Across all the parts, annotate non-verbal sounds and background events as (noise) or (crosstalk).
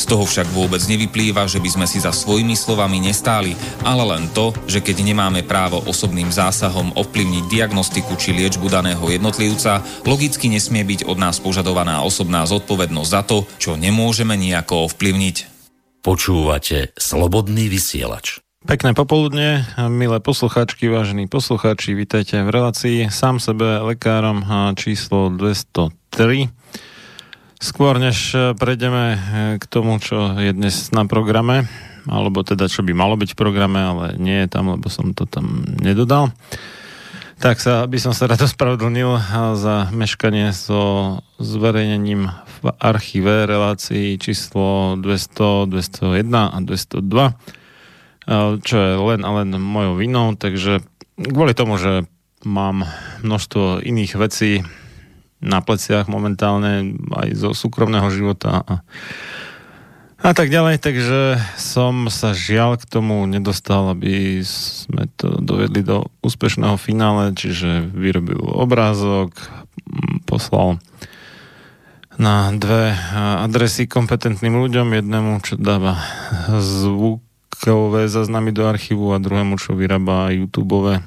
Z toho však vôbec nevyplýva, že by sme si za svojimi slovami nestáli, ale len to, že keď nemáme právo osobným zásahom ovplyvniť diagnostiku či liečbu daného jednotlivca, logicky nesmie byť od nás požadovaná osobná zodpovednosť za to, čo nemôžeme nejako ovplyvniť. Počúvate Slobodný vysielač. Pekné popoludne, milé poslucháčky, vážení poslucháči, vítajte v relácii sám sebe lekárom číslo 203. Skôr než e, prejdeme e, k tomu, čo je dnes na programe, alebo teda čo by malo byť v programe, ale nie je tam, lebo som to tam nedodal. Tak sa, by som sa (laughs) rád ospravedlnil e, za meškanie so zverejnením v archíve relácií číslo 200, 201 a 202, čo je len a len mojou vinou, takže kvôli tomu, že mám množstvo iných vecí, na pleciach momentálne aj zo súkromného života a, a tak ďalej, takže som sa žiaľ k tomu nedostal, aby sme to dovedli do úspešného finále, čiže vyrobil obrázok, poslal na dve adresy kompetentným ľuďom, jednému, čo dáva zvukové zaznamy do archívu a druhému, čo vyrába YouTube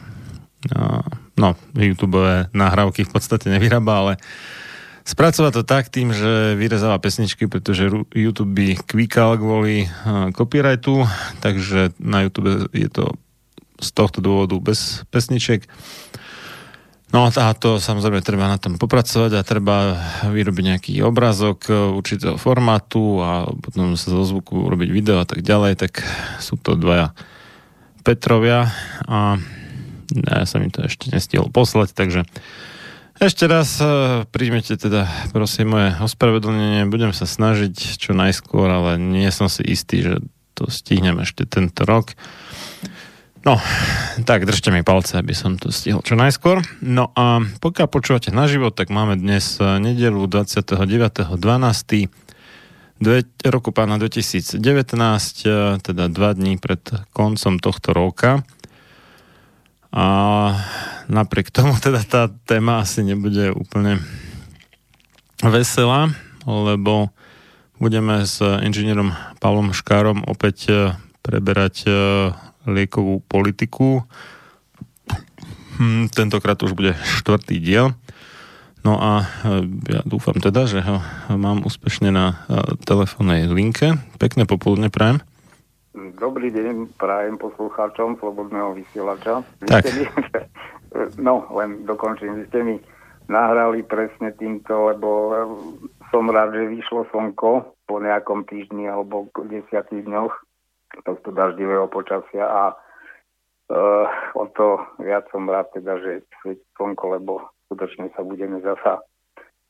no, YouTube nahrávky v podstate nevyrába, ale spracovať to tak tým, že vyrezáva pesničky, pretože YouTube by kvíkal kvôli copyrightu, takže na YouTube je to z tohto dôvodu bez pesniček. No a to samozrejme treba na tom popracovať a treba vyrobiť nejaký obrázok určitého formátu a potom sa zo zvuku urobiť video a tak ďalej, tak sú to dvaja Petrovia a ja som im to ešte nestihol poslať, takže ešte raz e, príjmete teda prosím moje ospravedlnenie, budem sa snažiť čo najskôr, ale nie som si istý, že to stihnem ešte tento rok. No, tak držte mi palce, aby som to stihol čo najskôr. No a pokiaľ počúvate na život, tak máme dnes e, nedelu 29.12. roku pána 2019, e, teda dva dní pred koncom tohto roka. A napriek tomu (laughs) teda tá téma asi nebude úplne veselá, lebo budeme s inžinierom Pavlom Škárom opäť e, preberať e, liekovú politiku. Hm, tentokrát už bude štvrtý diel. No a e, ja dúfam teda, že ho mám úspešne na telefónnej linke. Pekné popoludne prajem. Dobrý deň prajem poslucháčom Slobodného vysielača. Vy Tak. mi, (laughs) no, len dokončím. Vy ste mi nahrali presne týmto, lebo eh, som rád, že vyšlo slnko po nejakom týždni alebo desiatých dňoch tohto daždivého počasia a uh, o to viac som rád teda, že svieti slnko, lebo skutočne sa budeme zasa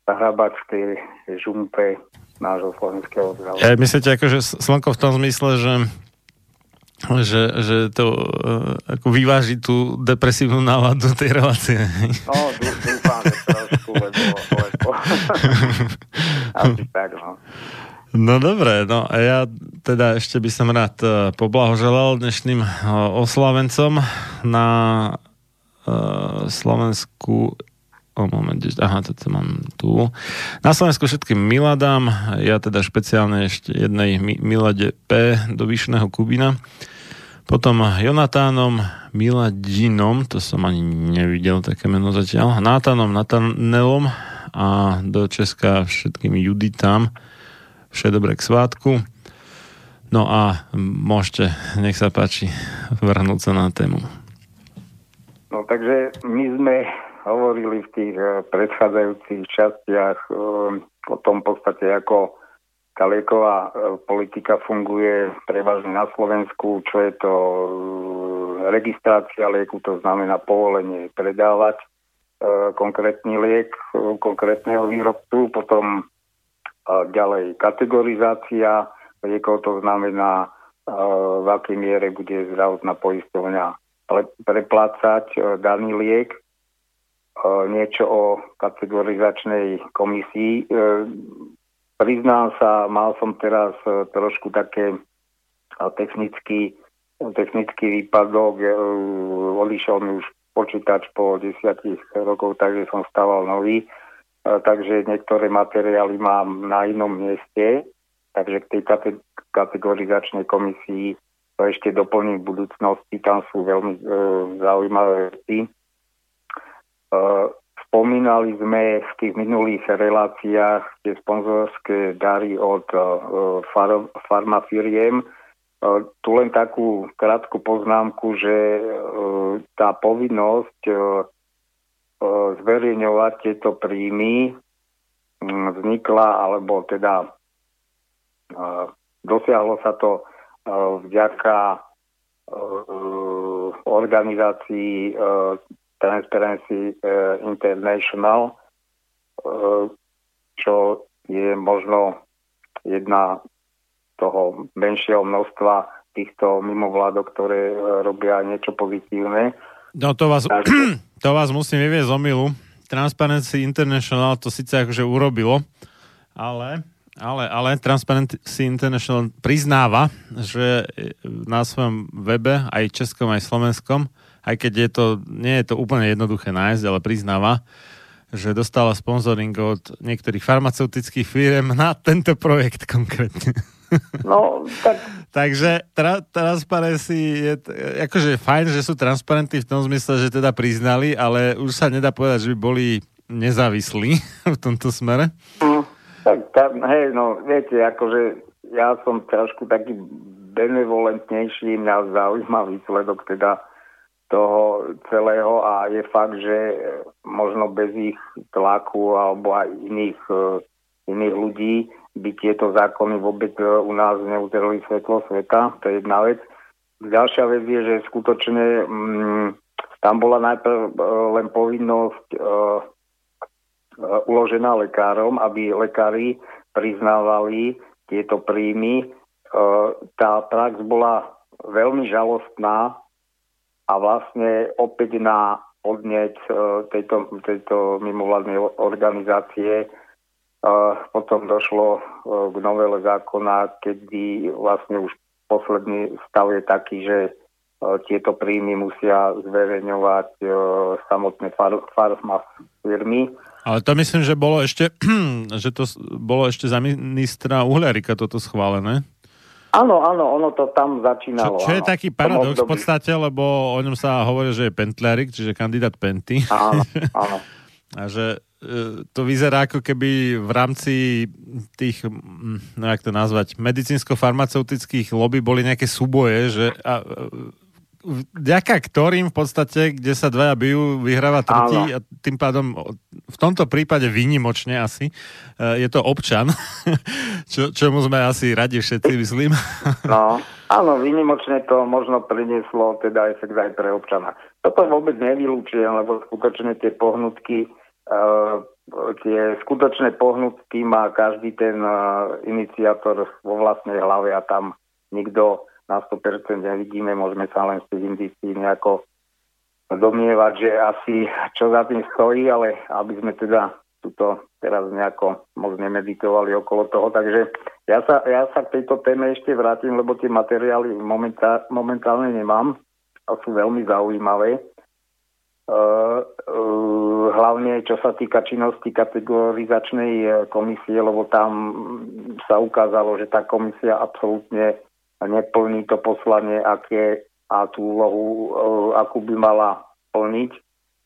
zahrabať v tej žumpe nášho slovenského zdravia. Ja, myslíte akože slnko v tom zmysle, že že, že to uh, ako vyváži tú depresívnu náladu tej relácie. No, dú- dúfam, že trošku, lebo, lebo (laughs) asi tak, no. No dobre, no a ja teda ešte by som rád uh, poblahoželal dnešným uh, oslavencom na uh, Slovensku o moment, aha, toto mám tu. Na Slovensku všetkým Miladám, ja teda špeciálne ešte jednej Mi- Milade P do Vyšného Kubina. Potom Jonatánom Miladinom, to som ani nevidel také meno zatiaľ, Nátanom Natanelom a do Česka všetkým Juditám vše dobré k svátku. No a môžete, nech sa páči, vrhnúť sa na tému. No takže my sme hovorili v tých eh, predchádzajúcich častiach eh, o tom podstate, ako tá lieková eh, politika funguje prevažne na Slovensku, čo je to eh, registrácia lieku, to znamená povolenie predávať eh, konkrétny liek eh, konkrétneho výrobcu, potom ďalej kategorizácia liekov, to znamená v akej miere bude zdravotná poisťovňa pre- preplácať daný liek, niečo o kategorizačnej komisii. Priznám sa, mal som teraz eh, trošku také eh, technický, technický výpadok. Odišiel mi už počítač po desiatich rokov, takže som stával nový. Takže niektoré materiály mám na inom mieste, takže k tej kate- kategorizačnej komisii to ešte doplním v budúcnosti, tam sú veľmi e, zaujímavé veci. E, spomínali sme v tých minulých reláciách tie sponzorské dary od e, far, farmafiriem. E, tu len takú krátku poznámku, že e, tá povinnosť e, e, zverejňovať tieto príjmy vznikla, alebo teda e, dosiahlo sa to e, vďaka e, organizácii e, Transparency e, International, e, čo je možno jedna toho menšieho množstva týchto mimovládok, ktoré e, robia niečo pozitívne. No to vás, (clears throat) to vás musím vyviezť z omilu. Transparency International to síce akože urobilo, ale, ale, ale Transparency International priznáva, že na svojom webe, aj českom, aj slovenskom, aj keď je to, nie je to úplne jednoduché nájsť, ale priznáva, že dostala sponsoring od niektorých farmaceutických firm na tento projekt konkrétne. (laughs) No, tak Takže tra, transparency je, t- akože fajn, že sú transparentní v tom zmysle, že teda priznali, ale už sa nedá povedať, že by boli nezávislí (laughs) v tomto smere. Mm, Tak, tak, hej, no, viete, akože ja som trošku taký benevolentnejší, mňa zaujíma výsledok teda toho celého a je fakt, že možno bez ich tlaku alebo aj iných, eh, iných ľudí by tieto zákony vôbec eh, u nás neuzreli svetlo sveta, to je jedna vec. Ďalšia vec je, že skutočne mm, tam bola najprv eh, len povinnosť eh, uložená lekárom, aby lekári priznávali tieto príjmy. Tá prax bola veľmi žalostná a vlastne opäť na podneť eh, tejto, tejto mimovládnej organizácie eh, potom došlo eh, k novele zákona, kedy vlastne už posledný stav je taký, že tieto príjmy musia zverejňovať samotné far, farma firmy. Ale to myslím, že bolo ešte, (clears throat) že to bolo ešte za ministra Uhľarika toto schválené. Áno, áno, ono to tam Čo, začínalo. čo je áno. taký paradox v podstate, lebo o ňom sa hovorí, že je pentliarik, čiže kandidát Penty. Áno, (laughs) áno. A že, to vyzerá ako keby v rámci tých, no jak to nazvať, medicínsko-farmaceutických lobby boli nejaké súboje, že a, vďaka ktorým v podstate, kde sa dvaja bijú, vyhráva tretí a tým pádom v tomto prípade výnimočne asi e, je to občan, (laughs) čo, čomu sme asi radi všetci, myslím. (laughs) No, áno, výnimočne to možno prinieslo teda efekt aj pre občana. Toto vôbec nevylúčujem, lebo skutočne tie pohnutky uh, tie skutočné pohnutky má každý ten uh, iniciátor vo vlastnej hlave a tam nikto na 100% nevidíme, môžeme sa len tých indícií nejako domnievať, že asi čo za tým stojí, ale aby sme teda tuto teraz nejako moc nemeditovali okolo toho. Takže ja sa, ja sa k tejto téme ešte vrátim, lebo tie materiály momentá, momentálne nemám a sú veľmi zaujímavé. Uh, uh, hlavne čo sa týka činnosti kategorizačnej e, komisie, lebo tam sa ukázalo, že tá komisia absolútne neplní to poslanie, aké a tú úlohu, uh, akú by mala plniť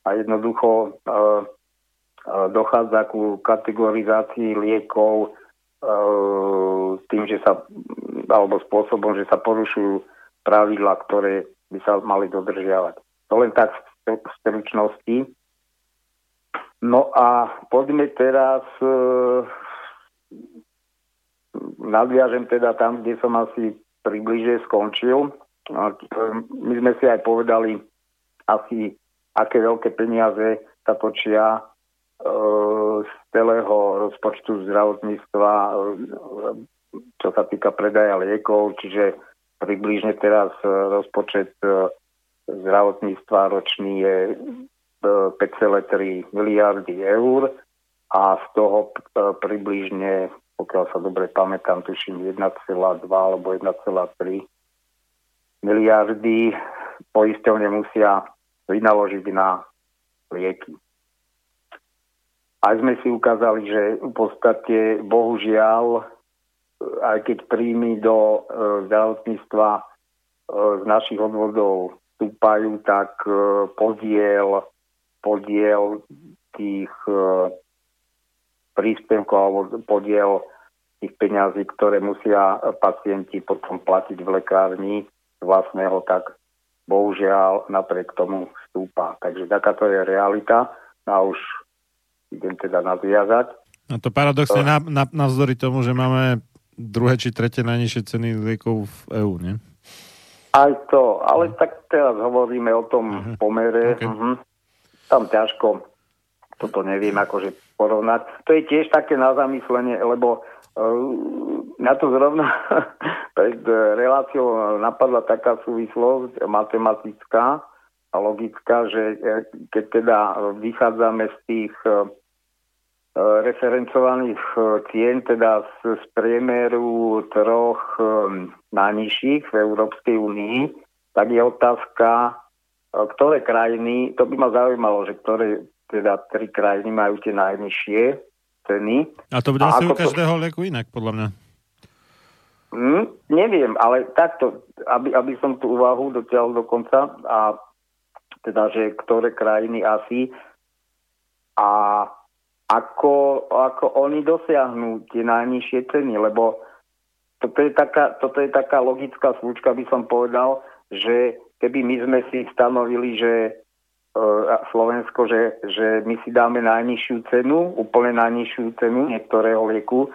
a jednoducho uh, uh, dochádza ku kategorizácii liekov tým, že sa, alebo spôsobom, že sa porušujú pravidla, ktoré by sa mali dodržiavať. To len tak v stručnosti. No a poďme teraz nadviažem teda tam, kde som asi približe skončil. My sme si aj povedali asi, aké veľké peniaze sa točia e, z celého rozpočtu zdravotníctva, e, čo sa týka predaja liekov, čiže približne teraz e, rozpočet zdravotníctva ročný je 5,3 miliardy eur a z toho približne pokiaľ sa dobre pamätám, tuším 1,2 alebo 1,3 miliardy poisťovne musia vynaložiť na lieky. Aj sme si ukázali, že v podstate bohužiaľ, aj keď príjmy do e, zdravotníctva e, z našich odvodov stúpajú, tak e, podiel, podiel tých e, príspevkov alebo podiel tých peňazí, ktoré musia pacienti potom platiť v lekárni vlastného, tak bohužiaľ napriek tomu stúpa. Takže takáto je realita a už idem teda nadviazať. A to paradoxne na, na, navzdory tomu, že máme druhé či tretie najnižšie ceny liekov v EÚ, nie? Aj to, ale tak teraz hovoríme o tom uh-huh. pomere. Okay. Uh-huh. Tam ťažko toto neviem akože porovnať. To je tiež také na zamyslenie, lebo na to zrovna (laughs) pred reláciou napadla taká súvislosť matematická a logická, že e, keď teda vychádzame z tých uh, referencovaných cien, teda z, z priemeru troch najnižších v Európskej únii, tak je otázka, ktoré krajiny, to by ma zaujímalo, že ktoré teda tri krajiny majú tie najnižšie ceny. A to bude asi u každého to... lieku inak, podľa mňa. Mm, neviem, ale takto, aby, aby som tú úvahu dotiahol do konca a teda, že ktoré krajiny asi a ako, ako oni dosiahnu tie najnižšie ceny, lebo toto je, taká, toto je taká logická slučka, by som povedal, že keby my sme si stanovili, že Slovensko, že, že my si dáme najnižšiu cenu, úplne najnižšiu cenu niektorého lieku,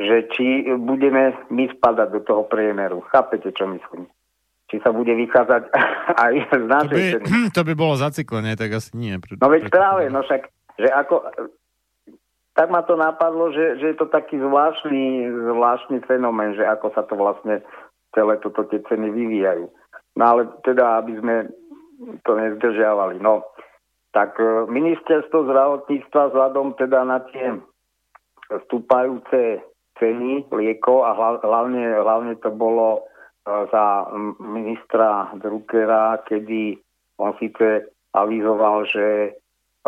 že či budeme my spadať do toho priemeru. Chápete, čo myslím? Či sa bude vychádzať (laughs) aj z našej to by, ceny. To by bolo zaciklenie, tak asi nie. Pre, no veď práve, no však, že ako, tak ma to napadlo, že, že je to taký zvláštny, zvláštny fenomén, že ako sa to vlastne celé toto tie ceny vyvíjajú. No ale teda, aby sme to nezdržiavali. No, tak e, ministerstvo zdravotníctva vzhľadom teda na tie vstúpajúce ceny liekov a hlavne, hlavne to bolo e, za ministra Druckera, kedy on síce avizoval, že e,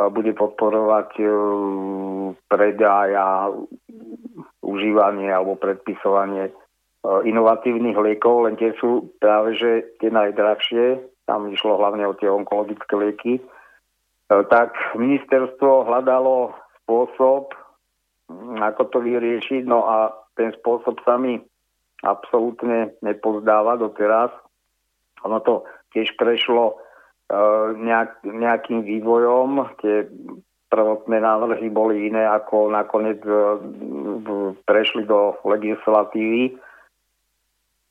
bude podporovať predaj a užívanie alebo predpisovanie inovatívnych liekov, len tie sú práve že tie najdrahšie tam išlo hlavne o tie onkologické lieky, e, tak ministerstvo hľadalo spôsob, ako to vyriešiť. No a ten spôsob sa mi absolútne nepozdáva doteraz. Ono to tiež prešlo nejak, nejakým vývojom. Tie prvotné návrhy boli iné, ako nakoniec uh, prešli do legislatívy.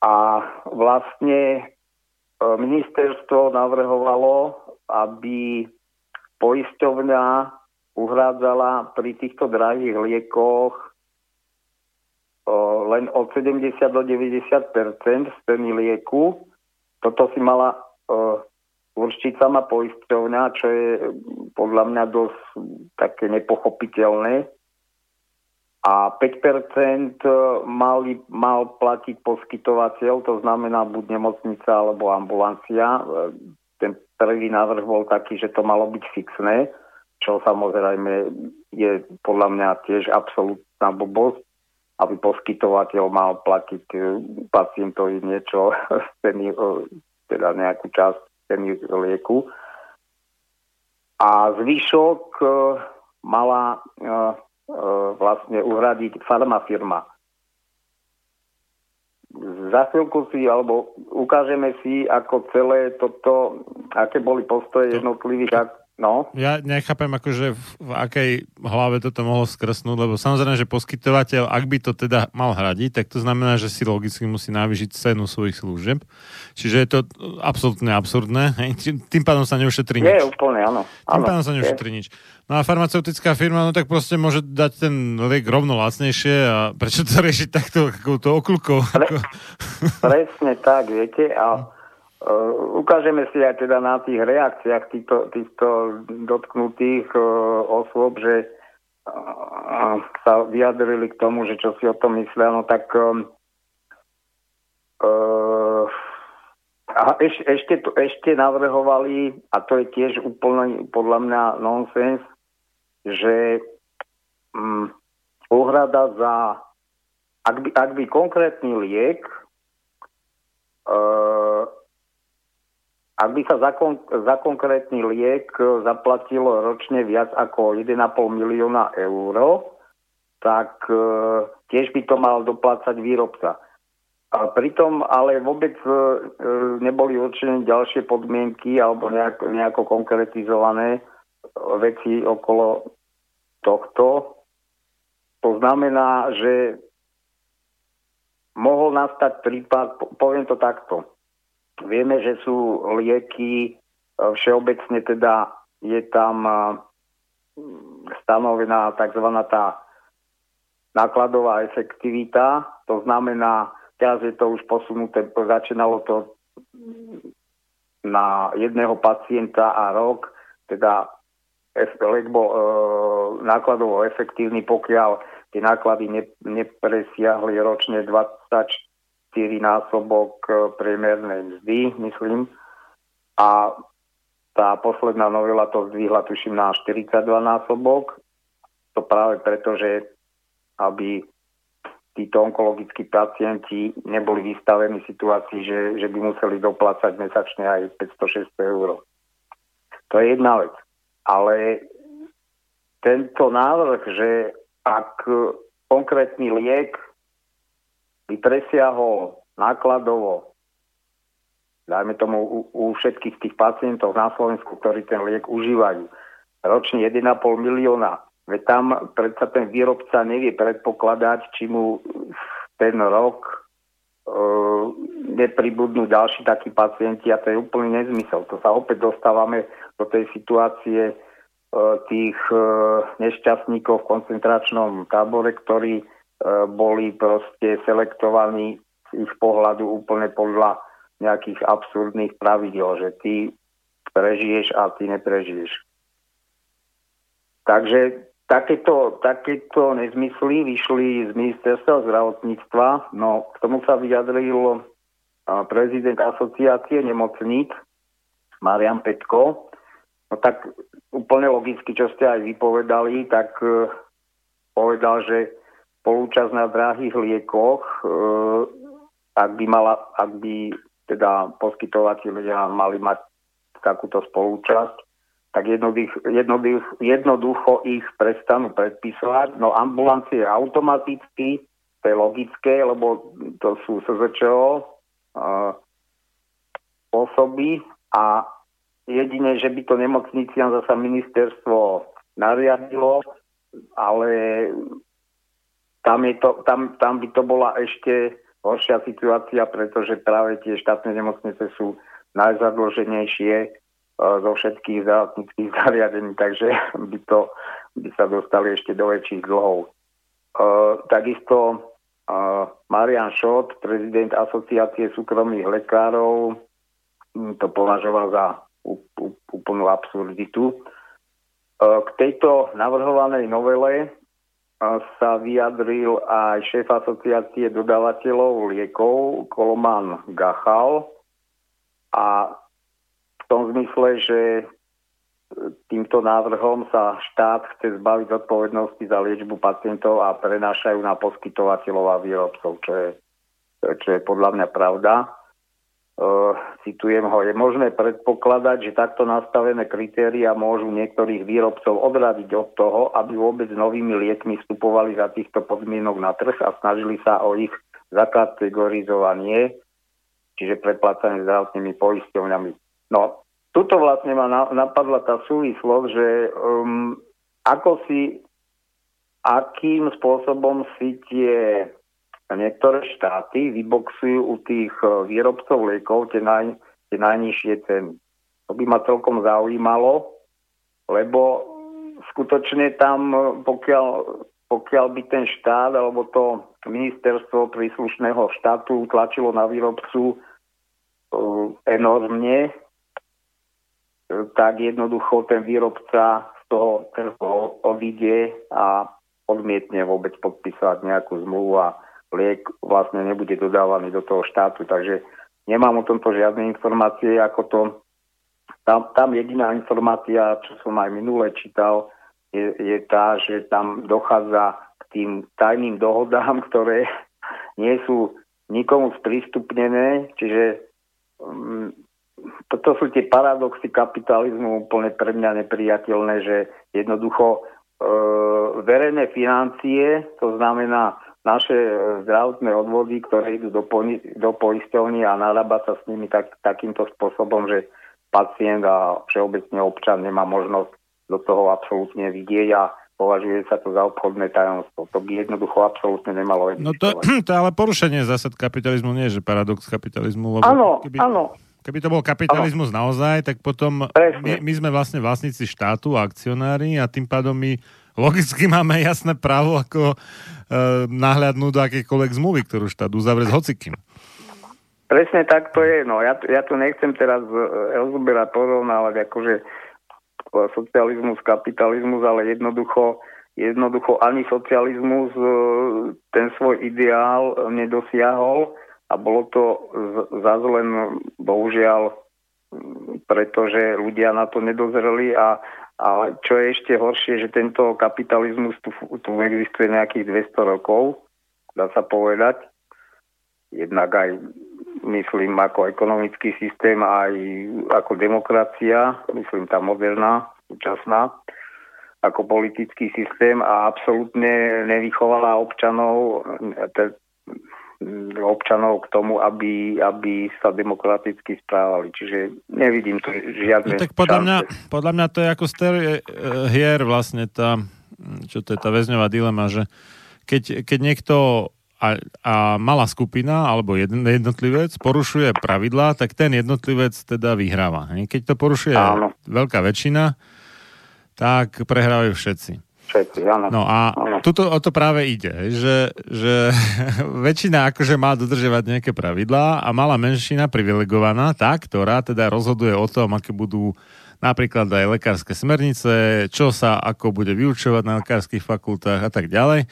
A vlastne ministerstvo navrhovalo, aby poisťovňa uhrádzala pri týchto drahých liekoch len od 70 do 90 z ceny lieku. Toto si mala určiť sama poisťovňa, čo je podľa mňa dosť také nepochopiteľné. A 5% mali, mal platiť poskytovateľ, to znamená buď nemocnica alebo ambulancia. Ten prvý návrh bol taký, že to malo byť fixné, čo samozrejme je podľa mňa tiež absolútna blbosť, aby poskytovateľ mal platiť e, pacientovi niečo, (laughs) ceny, e, teda nejakú časť ceny lieku. A zvyšok e, mala vlastne uhradiť farmafirma za chvíľku si, alebo ukážeme si, ako celé toto, aké boli postoje jednotlivých No. Ja nechápem, akože v, v akej hlave toto mohlo skrsnúť, lebo samozrejme, že poskytovateľ, ak by to teda mal hradiť, tak to znamená, že si logicky musí navýšiť cenu svojich služieb. Čiže je to absolútne absurdné. Tým pádom sa neušetrí nič. Nie, úplne, áno. Tým pádom sa neušetrí nič. No a farmaceutická firma, no tak proste môže dať ten liek rovno lacnejšie a prečo to riešiť takto, takouto okľukou? Pre, (laughs) presne tak, viete, a Uh, ukážeme si aj teda na tých reakciách týchto, týchto dotknutých uh, osôb, že uh, sa vyjadrili k tomu, že čo si o tom myslia, no tak um, a eš, ešte, ešte navrhovali, a to je tiež úplne podľa mňa nonsens, že um, za ak by, ak by konkrétny liek uh, ak by sa za, kon- za konkrétny liek zaplatilo ročne viac ako 1,5 milióna eur, tak e, tiež by to mal doplácať výrobca. A pritom ale vôbec e, neboli určené ďalšie podmienky alebo nejako, nejako konkretizované veci okolo tohto. To znamená, že mohol nastať prípad, poviem to takto, Vieme, že sú lieky, e, všeobecne teda je tam e, stanovená tzv. tá nákladová efektivita, to znamená, teraz je to už posunuté, začínalo to na jedného pacienta a rok, teda liek bol e, nákladovo efektívny, pokiaľ tie náklady ne, nepresiahli ročne 24 násobok e, priemernej mzdy, myslím. A tá posledná novela to zdvihla, tuším, na 42 násobok. To práve preto, že aby títo onkologickí pacienti neboli vystavení situácii, že, že by museli doplácať mesačne aj 500-600 eur. To je jedna vec. Ale tento návrh, že ak konkrétny liek by presiahol nákladovo, dajme tomu u, u všetkých tých pacientov na Slovensku, ktorí ten liek užívajú, ročne 1,5 milióna. Veď tam predsa ten výrobca nevie predpokladať, či mu ten rok e, nepribudnú ďalší takí pacienti a to je úplný nezmysel. To sa opäť dostávame do tej situácie e, tých e, nešťastníkov v koncentračnom tábore, ktorí boli proste selektovaní z ich pohľadu úplne podľa nejakých absurdných pravidel, že ty prežiješ a ty neprežiješ. Takže takéto, takéto nezmysly vyšli z ministerstva zdravotníctva. No, k tomu sa vyjadril prezident asociácie nemocníc Marian Petko. No tak úplne logicky, čo ste aj vypovedali, tak uh, povedal, že spolúčasť na drahých liekoch, e, ak by, mala, ak by teda poskytovateľia mali mať takúto spolúčasť, tak jednoducho, jednoducho, jednoducho ich prestanú predpisovať. No ambulancie automaticky, to je logické, lebo to sú SZČO uh, osoby a jedine, že by to nemocniciam zasa ministerstvo nariadilo, ale tam, je to, tam, tam by to bola ešte horšia situácia, pretože práve tie štátne nemocnice sú najzadloženejšie e, zo všetkých zdravotníckých (laughs) zariadení, takže by, to, by sa dostali ešte do väčších dlhov. E, takisto e, Marian Šot, prezident Asociácie súkromných lekárov, to považoval za úplnú absurditu. E, k tejto navrhovanej novele sa vyjadril aj šéf asociácie dodávateľov liekov Koloman Gachal a v tom zmysle, že týmto návrhom sa štát chce zbaviť zodpovednosti za liečbu pacientov a prenášajú na poskytovateľov a výrobcov, čo je, čo je podľa mňa pravda. Uh, citujem ho, je možné predpokladať, že takto nastavené kritéria môžu niektorých výrobcov odradiť od toho, aby vôbec novými liekmi vstupovali za týchto podmienok na trh a snažili sa o ich zakategorizovanie, čiže predplácanie zdravotnými poisťovňami. No, tuto vlastne ma napadla tá súvislosť, že um, ako si, akým spôsobom si tie niektoré štáty vyboxujú u tých e, výrobcov liekov tie, naj, tie najnižšie ceny. To by ma celkom zaujímalo, lebo skutočne tam, e, pokiaľ, pokiaľ by ten štát alebo to ministerstvo príslušného štátu tlačilo na výrobcu uh, enormne, tak jednoducho ten výrobca z toho trhu odíde a odmietne vôbec podpísať nejakú zmluvu a liek vlastne nebude dodávaný do toho štátu, takže nemám o tomto žiadne informácie, ako to tam, tam jediná informácia, čo som aj minule čítal, je, je tá, že tam dochádza k tým tajným dohodám, (laughs) ktoré nie sú nikomu sprístupnené, čiže um, toto sú tie paradoxy kapitalizmu úplne pre mňa nepriateľné, že jednoducho e, verejné financie, to znamená naše e, zdravotné odvody, ktoré idú do, po, do poisťovní a narába sa s nimi tak, takýmto spôsobom, že pacient a všeobecne občan nemá možnosť do toho absolútne vidieť a považuje sa to za obchodné tajomstvo. To by jednoducho absolútne nemalo existovať. No to, (clears throat) to ale porušenie zásad kapitalizmu nie je, že paradox kapitalizmu. Lebo áno, keby, áno. Keby to bol kapitalizmus áno. naozaj, tak potom my, my sme vlastne vlastníci štátu akcionári a tým pádom my logicky máme jasné právo ako e, nahľadnúť do akékoľvek zmluvy, ktorú štát uzavrie s hocikým. Presne tak to je. No, ja, ja tu nechcem teraz e, rozoberať porovnávať akože socializmus, kapitalizmus, ale jednoducho, jednoducho ani socializmus e, ten svoj ideál nedosiahol a bolo to zase len bohužiaľ pretože ľudia na to nedozreli a ale čo je ešte horšie, že tento kapitalizmus tu, tu existuje nejakých 200 rokov, dá sa povedať. Jednak aj, myslím, ako ekonomický systém, aj ako demokracia, myslím, tá moderná, súčasná, ako politický systém a absolútne nevychovala občanov, občanov k tomu, aby, aby sa demokraticky správali. Čiže nevidím tu žiadne... No, tak podľa mňa, podľa mňa to je ako ster eh, hier vlastne tá, čo to je tá väzňová dilema, že keď, keď niekto a, a malá skupina alebo jeden, jednotlivec porušuje pravidlá, tak ten jednotlivec teda vyhráva. Keď to porušuje Áno. veľká väčšina, tak prehrávajú všetci všetci, áno. No a áno. tuto o to práve ide, že, že (laughs) väčšina akože má dodržiavať nejaké pravidlá a malá menšina privilegovaná, tá, ktorá teda rozhoduje o tom, aké budú napríklad aj lekárske smernice, čo sa ako bude vyučovať na lekárskych fakultách a tak ďalej,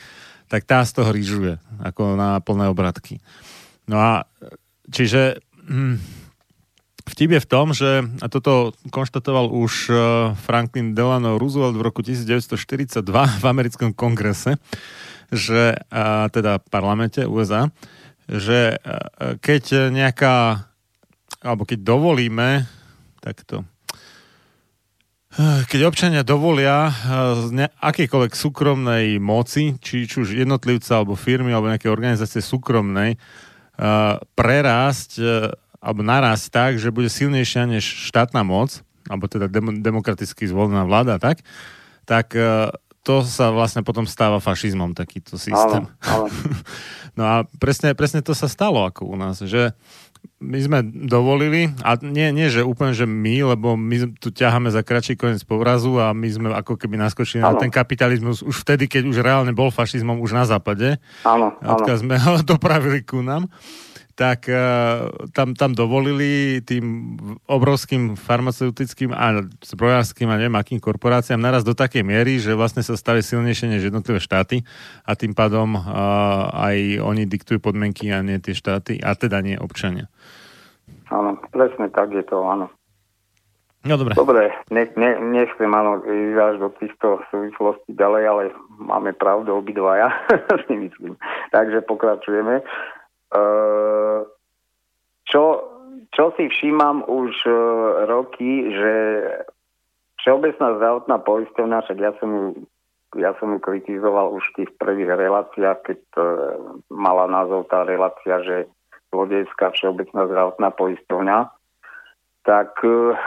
tak tá z toho rýžuje, ako na plné obratky. No a čiže hm, Vtip je v tom, že, a toto konštatoval už e, Franklin Delano Roosevelt v roku 1942 v americkom kongrese, že, a teda v parlamente USA, že e, keď nejaká, alebo keď dovolíme, takto, keď občania dovolia z akékoľvek súkromnej moci, či, či už jednotlivca, alebo firmy, alebo nejaké organizácie súkromnej, prerásť alebo narásť tak, že bude silnejšia než štátna moc, alebo teda dem- demokraticky zvolená vláda, tak, tak to sa vlastne potom stáva fašizmom, takýto systém. Áno, áno. (laughs) no a presne, presne to sa stalo ako u nás, že my sme dovolili, a nie, nie, že úplne, že my, lebo my tu ťaháme za kratší koniec povrazu a my sme ako keby naskočili ano. na ten kapitalizmus už vtedy, keď už reálne bol fašizmom už na západe. Áno, Odkiaľ sme (laughs) ho dopravili ku nám tak uh, tam, tam dovolili tým obrovským farmaceutickým a zbrojárským a neviem akým korporáciám naraz do takej miery, že vlastne sa stali silnejšie než jednotlivé štáty a tým pádom uh, aj oni diktujú podmienky a nie tie štáty a teda nie občania. Áno, presne tak je to, áno. No dobre. Dobre, ne, ne, nechcem áno ísť do týchto súvislostí ďalej, ale máme pravdu obidvaja, (laughs) si myslím. Takže pokračujeme. Uh, čo, čo si všímam už uh, roky, že Všeobecná zdravotná poistovňa, však ja som ju, ja som ju kritizoval už v tých prvých reláciách, keď uh, mala názov tá relácia, že zlodejská Všeobecná zdravotná poistovňa, tak uh,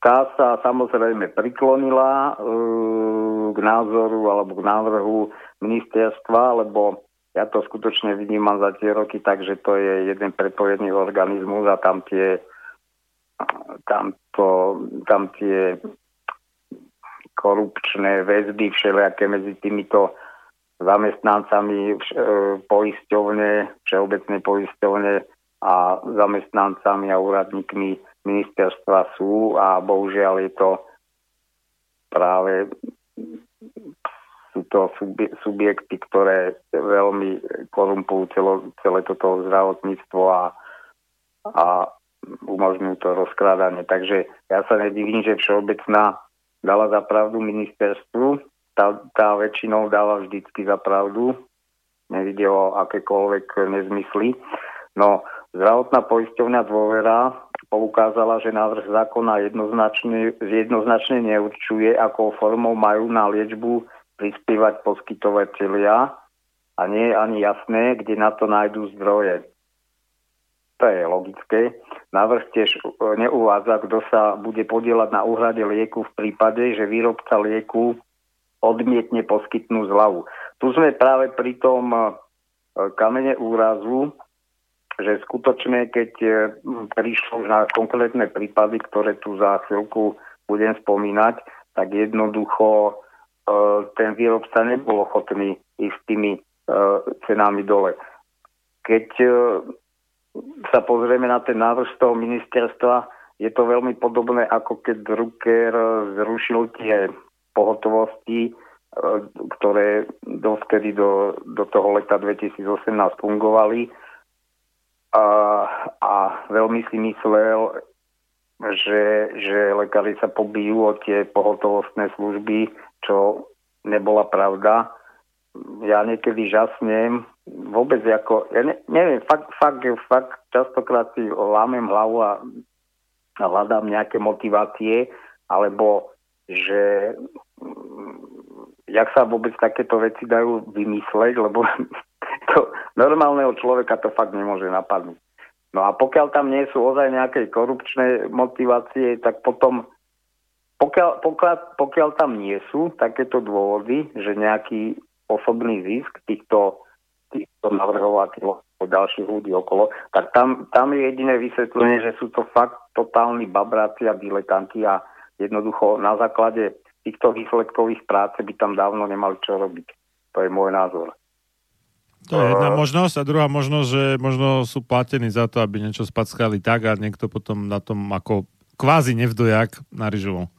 tá sa samozrejme priklonila uh, k názoru alebo k návrhu ministerstva, lebo ja to skutočne vnímam za tie roky tak, že to je jeden prepojený organizmus a tam tie tam, to, tam tie korupčné väzby všelijaké medzi týmito zamestnancami e, poisťovne, všeobecnej poisťovne a zamestnancami a úradníkmi ministerstva sú a bohužiaľ je to práve sú to subjekty, ktoré veľmi korumpujú celo, celé toto zdravotníctvo a, a umožňujú to rozkrádanie. Takže ja sa nedivím, že všeobecná dala za pravdu ministerstvu. Tá, tá väčšinou dáva vždycky za pravdu. Nevidie o akékoľvek nezmysly. No, zdravotná poisťovňa dôvera poukázala, že návrh zákona jednoznačne, jednoznačne neurčuje, akou formou majú na liečbu prispievať poskytovateľia a nie je ani jasné, kde na to nájdú zdroje. To je logické. Návrh tiež e, neuvádza, kto sa bude podielať na úhrade lieku v prípade, že výrobca lieku odmietne poskytnúť zľavu. Tu sme práve pri tom e, kamene úrazu, že skutočne, keď e, prišlo na konkrétne prípady, ktoré tu za chvíľku budem spomínať, tak jednoducho ten výrobca nebol ochotný ísť tými e, cenami dole. Keď sa pozrieme na ten návrh z toho ministerstva, je to veľmi podobné, ako keď Drucker zrušil tie pohotovosti, ktoré dovtedy do, do toho leta 2018 fungovali a, a veľmi si myslel, že, že lekári sa pobijú o tie pohotovostné služby, čo nebola pravda. Ja niekedy žasnem, vôbec ako, ja ne, neviem, fakt, fakt, fakt častokrát si lámem hlavu a, hľadám nejaké motivácie, alebo že jak sa vôbec takéto veci dajú vymysleť, lebo (laughs) to normálneho človeka to fakt nemôže napadnúť. No a pokiaľ tam nie sú ozaj nejaké korupčné motivácie, tak potom, pokiaľ, pokiaľ, pokiaľ tam nie sú takéto dôvody, že nejaký osobný zisk týchto, týchto navrhovateľov ďalších ľudí okolo, tak tam, tam je jediné vysvetlenie, že sú to fakt totálni babráci a diletanti a jednoducho na základe týchto výsledkových práce by tam dávno nemali čo robiť. To je môj názor. To je jedna možnosť a druhá možnosť, že možno sú platení za to, aby niečo spackali tak a niekto potom na tom ako kvázi nevdojak narižoval.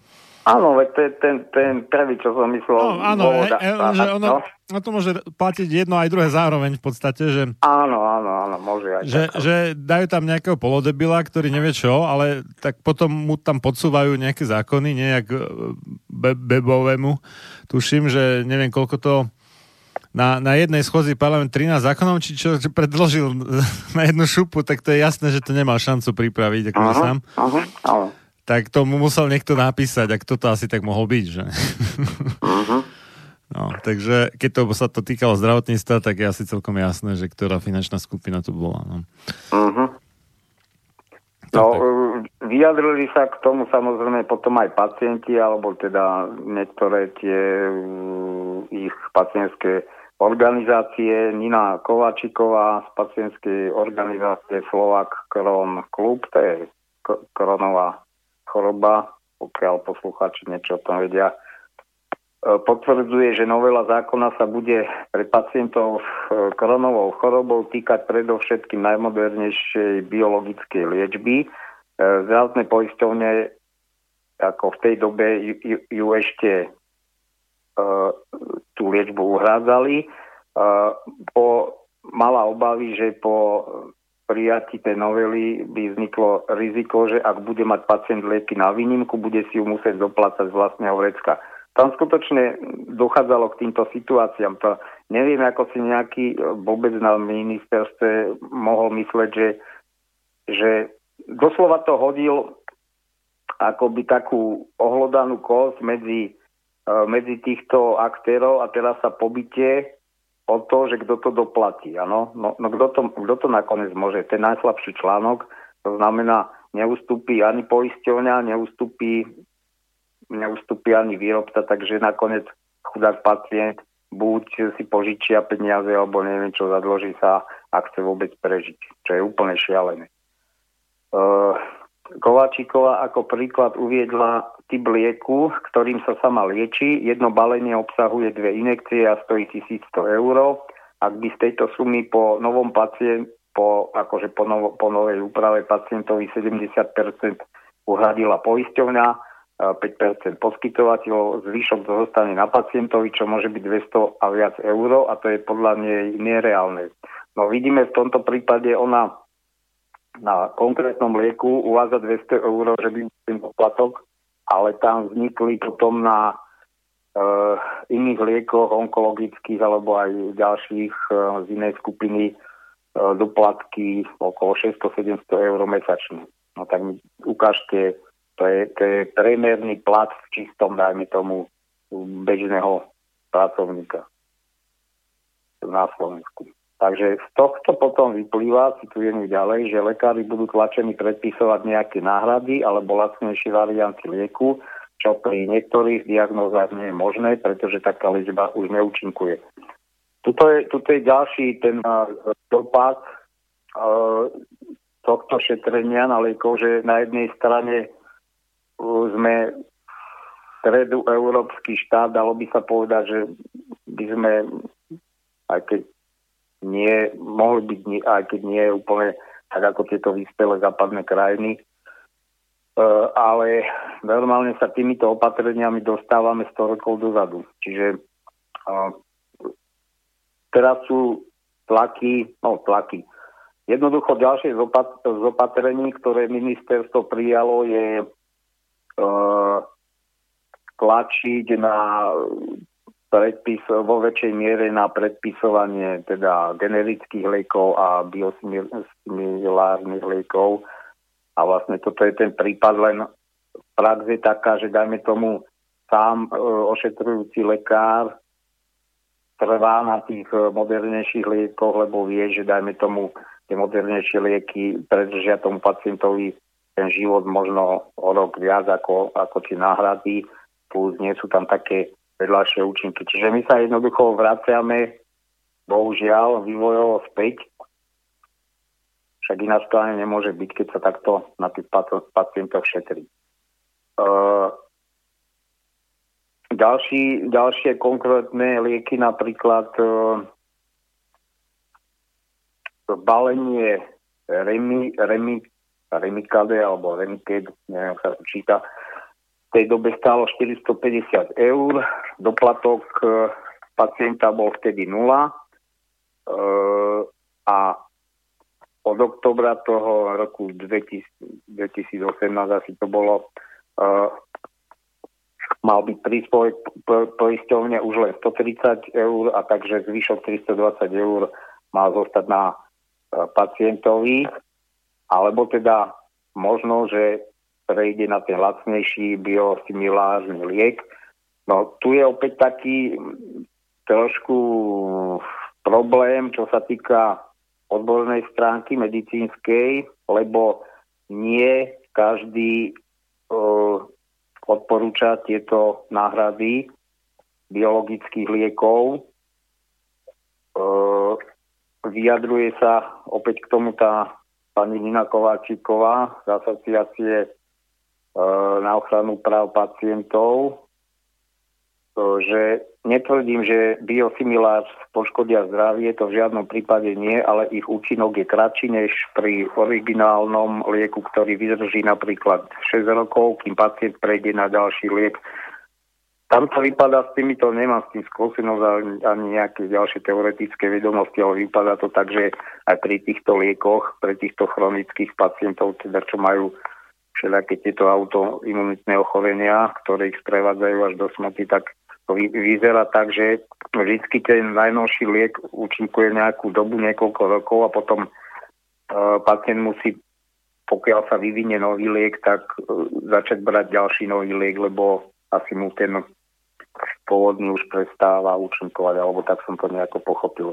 Áno, veď ten, ten, ten prvý, čo som myslel. No, áno, he, he, že ono, no? to môže platiť jedno aj druhé zároveň v podstate, že... Áno, áno, áno, môže aj že, že dajú tam nejakého polodebila, ktorý nevie čo, ale tak potom mu tam podsúvajú nejaké zákony, nejak e, be, bebovému. Tuším, že neviem, koľko to na, na jednej schôzi parlament 13 zákonov, či čo, čo predložil (laughs) na jednu šupu, tak to je jasné, že to nemal šancu pripraviť ako aha, sám. Aha, aha. Tak to mu musel niekto napísať, a kto to asi tak mohol byť, že? Uh-huh. No, takže keď to sa to týkalo zdravotníctva, tak je asi celkom jasné, že ktorá finančná skupina to bola. No. Uh-huh. No, tak. vyjadrili sa k tomu samozrejme potom aj pacienti, alebo teda niektoré tie uh, ich pacientské organizácie. Nina Kovačiková z pacientskej organizácie Slovak Kron Klub, to je kronová choroba, pokiaľ poslucháči niečo o tom vedia E, potvrdzuje, že novela zákona sa bude pre pacientov s e, koronovou chorobou týkať predovšetkým najmodernejšej biologickej liečby. E, zdravotné poisťovne ako v tej dobe ju, ju, ju ešte tú liečbu uhrádzali. Uh, po, mala obavy, že po prijatí tej novely by vzniklo riziko, že ak bude mať pacient lieky na výnimku, bude si ju musieť doplácať z vlastného vrecka. Tam skutočne dochádzalo k týmto situáciám. To neviem, ako si nejaký vôbec na ministerstve mohol mysleť, že, že doslova to hodil akoby takú ohlodanú kosť medzi, e, medzi týchto aktérov a teraz sa pobytie o to, že kto to doplatí. Ano? No, no kto, to, kto to nakoniec môže? Ten najslabší článok, to znamená, neustúpi ani poisťovňa, neustúpi neustúpi ani výrobca, takže nakoniec chudák pacient buď si požičia peniaze, alebo neviem čo, zadloží sa a chce vôbec prežiť, čo je úplne šialené. Uh, Kovačíková ako príklad uviedla typ lieku, ktorým sa sama lieči. Jedno balenie obsahuje dve inekcie a stojí 1100 eur. Ak by z tejto sumy po novom pacient, po, akože po, novo, po novej úprave pacientovi 70% uhradila poisťovňa, 5% poskytovateľov, zvyšok zostane na pacientovi, čo môže byť 200 a viac eur a to je podľa nej nereálne. No vidíme v tomto prípade ona na konkrétnom lieku uvádza 200 eur, že by ten poplatok, ale tam vznikli potom na e, iných liekoch onkologických alebo aj ďalších e, z inej skupiny e, doplatky okolo 600-700 eur mesačne. No tak mi ukážte to je, to je priemerný plat v čistom, dajme tomu, bežného pracovníka na Slovensku. Takže z tohto potom vyplýva, citujem ďalej, že lekári budú tlačení predpisovať nejaké náhrady alebo lacnejšie varianty lieku, čo pri niektorých diagnózach nie je možné, pretože taká liečba už neúčinkuje. Tuto je, tuto je ďalší ten dopad uh, tohto šetrenia na liekov, že na jednej strane sme stredu európsky štát, dalo by sa povedať, že by sme, aj keď nie, mohli byť, aj keď nie je úplne tak ako tieto vyspelé západné krajiny, e, ale normálne sa týmito opatreniami dostávame 100 rokov dozadu. Čiže e, teraz sú tlaky, no tlaky. Jednoducho ďalšie z opatrení, ktoré ministerstvo prijalo, je Eh, tlačiť na predpis vo väčšej miere na predpisovanie teda generických liekov a biosimilárnych liekov. A vlastne toto je ten prípad, len prax je taká, že dajme tomu sám e, ošetrujúci lekár trvá na tých eh, modernejších liekoch, lebo vie, že dajme tomu tie modernejšie lieky predržia tomu pacientovi ten život možno o rok viac ako, ako tie náhrady, plus nie sú tam také vedľajšie účinky. Čiže my sa jednoducho vraciame, bohužiaľ, vývojovo späť. Však ináč to nemôže byť, keď sa takto na tých pacientoch šetrí. Uh, ďalší, ďalšie konkrétne lieky, napríklad uh, balenie Remi, Remi, Remikade alebo Remikade, neviem, sa to číta, tej dobe stálo 450 eur, doplatok e, pacienta bol vtedy nula e, a od oktobra toho roku 2000, 2018 asi to bolo e, mal byť príspevok poisťovne už len 130 eur a takže zvyšok 320 eur mal zostať na pacientovi. Alebo teda možno, že prejde na ten lacnejší biosimilárny liek. No tu je opäť taký trošku problém, čo sa týka odbornej stránky medicínskej, lebo nie každý uh, odporúča tieto náhrady biologických liekov. Uh, vyjadruje sa opäť k tomu tá pani Nina Kováčiková z asociácie e, na ochranu práv pacientov, e, že netvrdím, že biosimilár poškodia zdravie, to v žiadnom prípade nie, ale ich účinok je kratší než pri originálnom lieku, ktorý vydrží napríklad 6 rokov, kým pacient prejde na ďalší liek. Tam to vypadá s týmito, nemám s tým skúsenosť ani nejaké ďalšie teoretické vedomosti, ale vypadá to tak, že aj pri týchto liekoch, pre týchto chronických pacientov, teda čo majú všelijaké tieto autoimunitné ochorenia, ktoré ich sprevádzajú až do smrti, tak vyzerá tak, že vždy ten najnovší liek účinkuje nejakú dobu, niekoľko rokov a potom uh, pacient musí, pokiaľ sa vyvinie nový liek, tak uh, začať brať ďalší nový liek, lebo asi mu ten pôvodný už prestáva účinkovať, alebo tak som to nejako pochopil.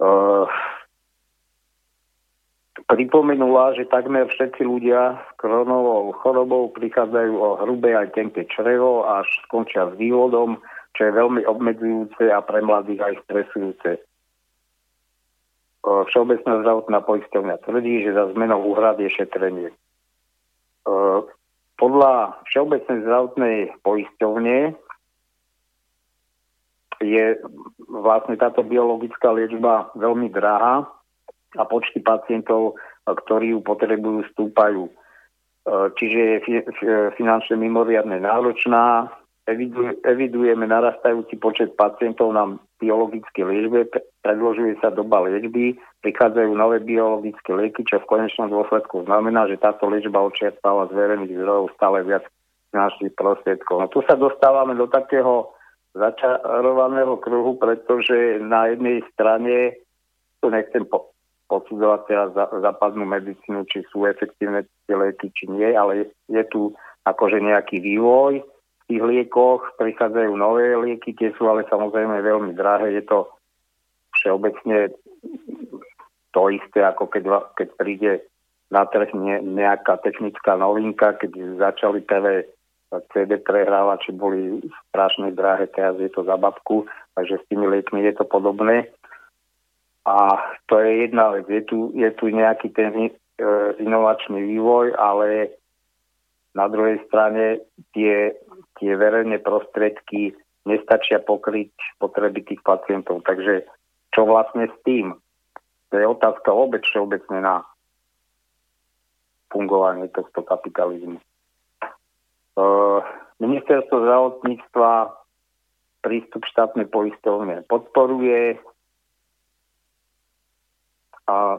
Uh, pripomenula, že takmer všetci ľudia s kronovou chorobou prichádzajú o hrubé aj tenké črevo až skončia s vývodom, čo je veľmi obmedzujúce a pre mladých aj stresujúce. Všeobecná zdravotná poisťovňa tvrdí, že za zmenou úhrad je šetrenie. Podľa Všeobecnej zdravotnej poisťovne je vlastne táto biologická liečba veľmi drahá a počty pacientov, ktorí ju potrebujú, stúpajú. E, čiže je finančne mimoriadne náročná. Evidujeme narastajúci počet pacientov na biologické liečbe, predložuje sa doba liečby, prichádzajú nové biologické lieky, čo v konečnom dôsledku znamená, že táto liečba očerpáva z verejných zdrojov stále viac finančných prostriedkov. No tu sa dostávame do takého začarovaného kruhu, pretože na jednej strane, tu nechcem posudzovať teraz západnú medicínu, či sú efektívne tie lieky, či nie, ale je, tu akože nejaký vývoj v tých liekoch, prichádzajú nové lieky, tie sú ale samozrejme veľmi drahé, je to všeobecne to isté, ako keď, keď príde na trh nejaká technická novinka, keď začali prvé CD prehrávači boli strašne drahé, teraz je to za babku, takže s tými liekmi je to podobné. A to je jedna vec, je tu, je tu nejaký ten e, inovačný vývoj, ale na druhej strane tie, tie verejné prostriedky nestačia pokryť potreby tých pacientov. Takže čo vlastne s tým? To je otázka vôbec všeobecne na fungovanie tohto kapitalizmu. Uh, ministerstvo zdravotníctva prístup štátnej poistovne podporuje a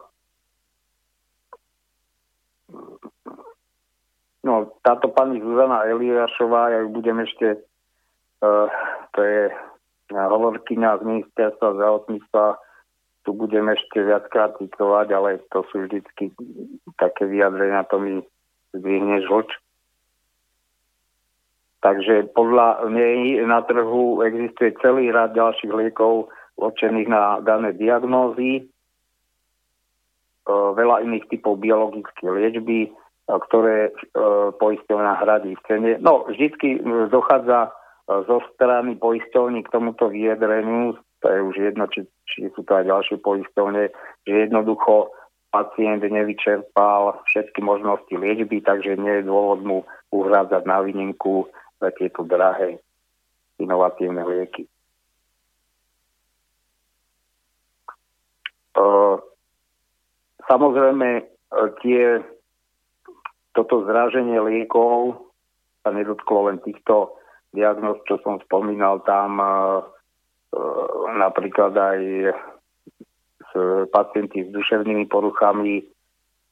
no, táto pani Zuzana Eliášová, ja ju budem ešte uh, to je hovorkyňa z ministerstva zdravotníctva tu budem ešte viackrát citovať, ale to sú vždycky také vyjadrenia, to mi zdvihne žlč. Takže podľa nej na trhu existuje celý rad ďalších liekov určených na dané diagnózy, e, veľa iných typov biologickej liečby, e, ktoré e, poisťovňa hradí v cene. No, vždy dochádza zo strany poisťovní k tomuto vyjadreniu, to je už jedno, či, či sú to aj ďalšie poisťovne, že jednoducho pacient nevyčerpal všetky možnosti liečby, takže nie je dôvod mu uhrádzať na výnimku za tieto drahé inovatívne lieky. Samozrejme, e, tie, toto zráženie liekov sa nedotklo len týchto diagnóz, čo som spomínal, tam e, e, napríklad aj s pacienti s duševnými poruchami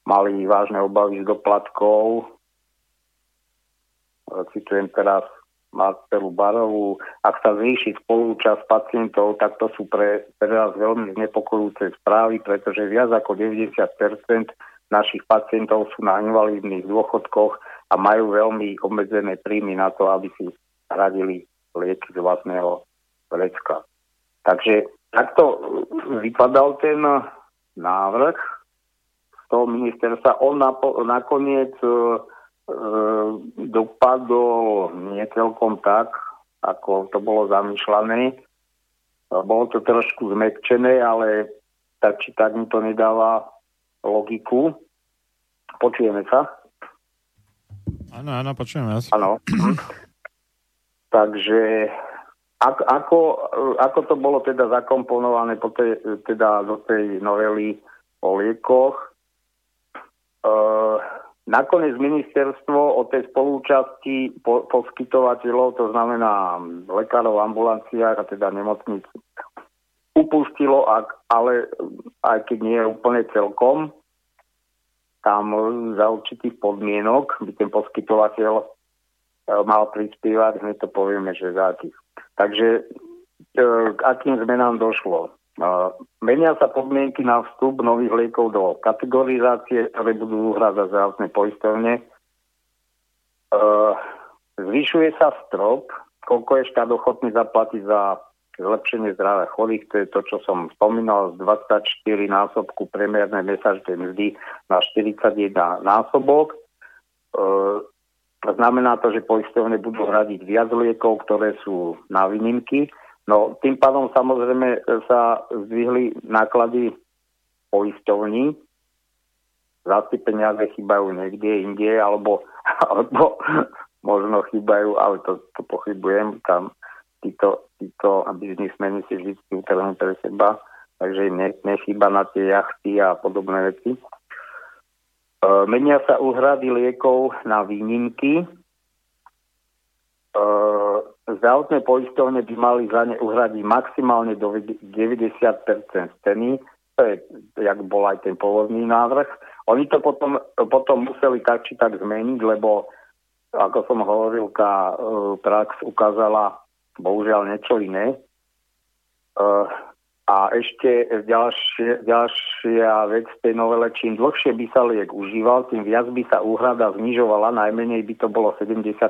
mali vážne obavy z doplatkov. Citujem teraz Marcelu Barovú, ak sa zvýši spolúčasť pacientov, tak to sú pre, pre nás veľmi znepokojúce správy, pretože viac ako 90% našich pacientov sú na invalidných dôchodkoch a majú veľmi obmedzené príjmy na to, aby si radili lieky z vlastného vrecka. Takže takto vypadal ten návrh toho ministerstva. On nakoniec e, dopadol nie celkom tak, ako to bolo zamýšľané. Bolo to trošku zmekčené, ale tak či tak mi to nedáva logiku. Počujeme sa? Áno, áno, počujeme. Áno. (clears throat) Takže ako, ako, ako to bolo teda zakomponované po tej, teda do tej novely o liekoch? E, nakoniec ministerstvo o tej spolúčasti po, poskytovateľov, to znamená lekárov v ambulanciách a teda nemocnic, upustilo, ale aj keď nie úplne celkom, tam za určitých podmienok by ten poskytovateľ e, mal prispievať, my to povieme, že za akých. Takže e, k akým zmenám došlo? Menia sa podmienky na vstup nových liekov do kategorizácie, ktoré budú uhrázať zdravotné poistovne. Zvyšuje sa strop, koľko je štát ochotný zaplatiť za zlepšenie zdravia chorých, to je to, čo som spomínal, z 24 násobku priemernej mesačnej mzdy na 41 násobok. Znamená to, že poistovne budú hradiť viac liekov, ktoré sú na výnimky. No tým pádom samozrejme sa zdvihli náklady poistovní, zase peniaze chýbajú niekde inde, alebo, (laughs) alebo možno chýbajú, ale to, to pochybujem, tam títo, títo biznismeni si vždy utrhnú pre seba, takže im nechýba na tie jachty a podobné veci. E, menia sa úhrady liekov na výnimky. E, zdravotné poistovne by mali za ne uhradiť maximálne do 90% ceny, to je, jak bol aj ten pôvodný návrh. Oni to potom, potom museli tak či tak zmeniť, lebo ako som hovoril, tá uh, prax ukázala bohužiaľ niečo iné. Uh, a ešte ďalšie, ďalšia vec v tej novele, čím dlhšie by sa liek užíval, tým viac by sa úhrada znižovala, najmenej by to bolo 75%.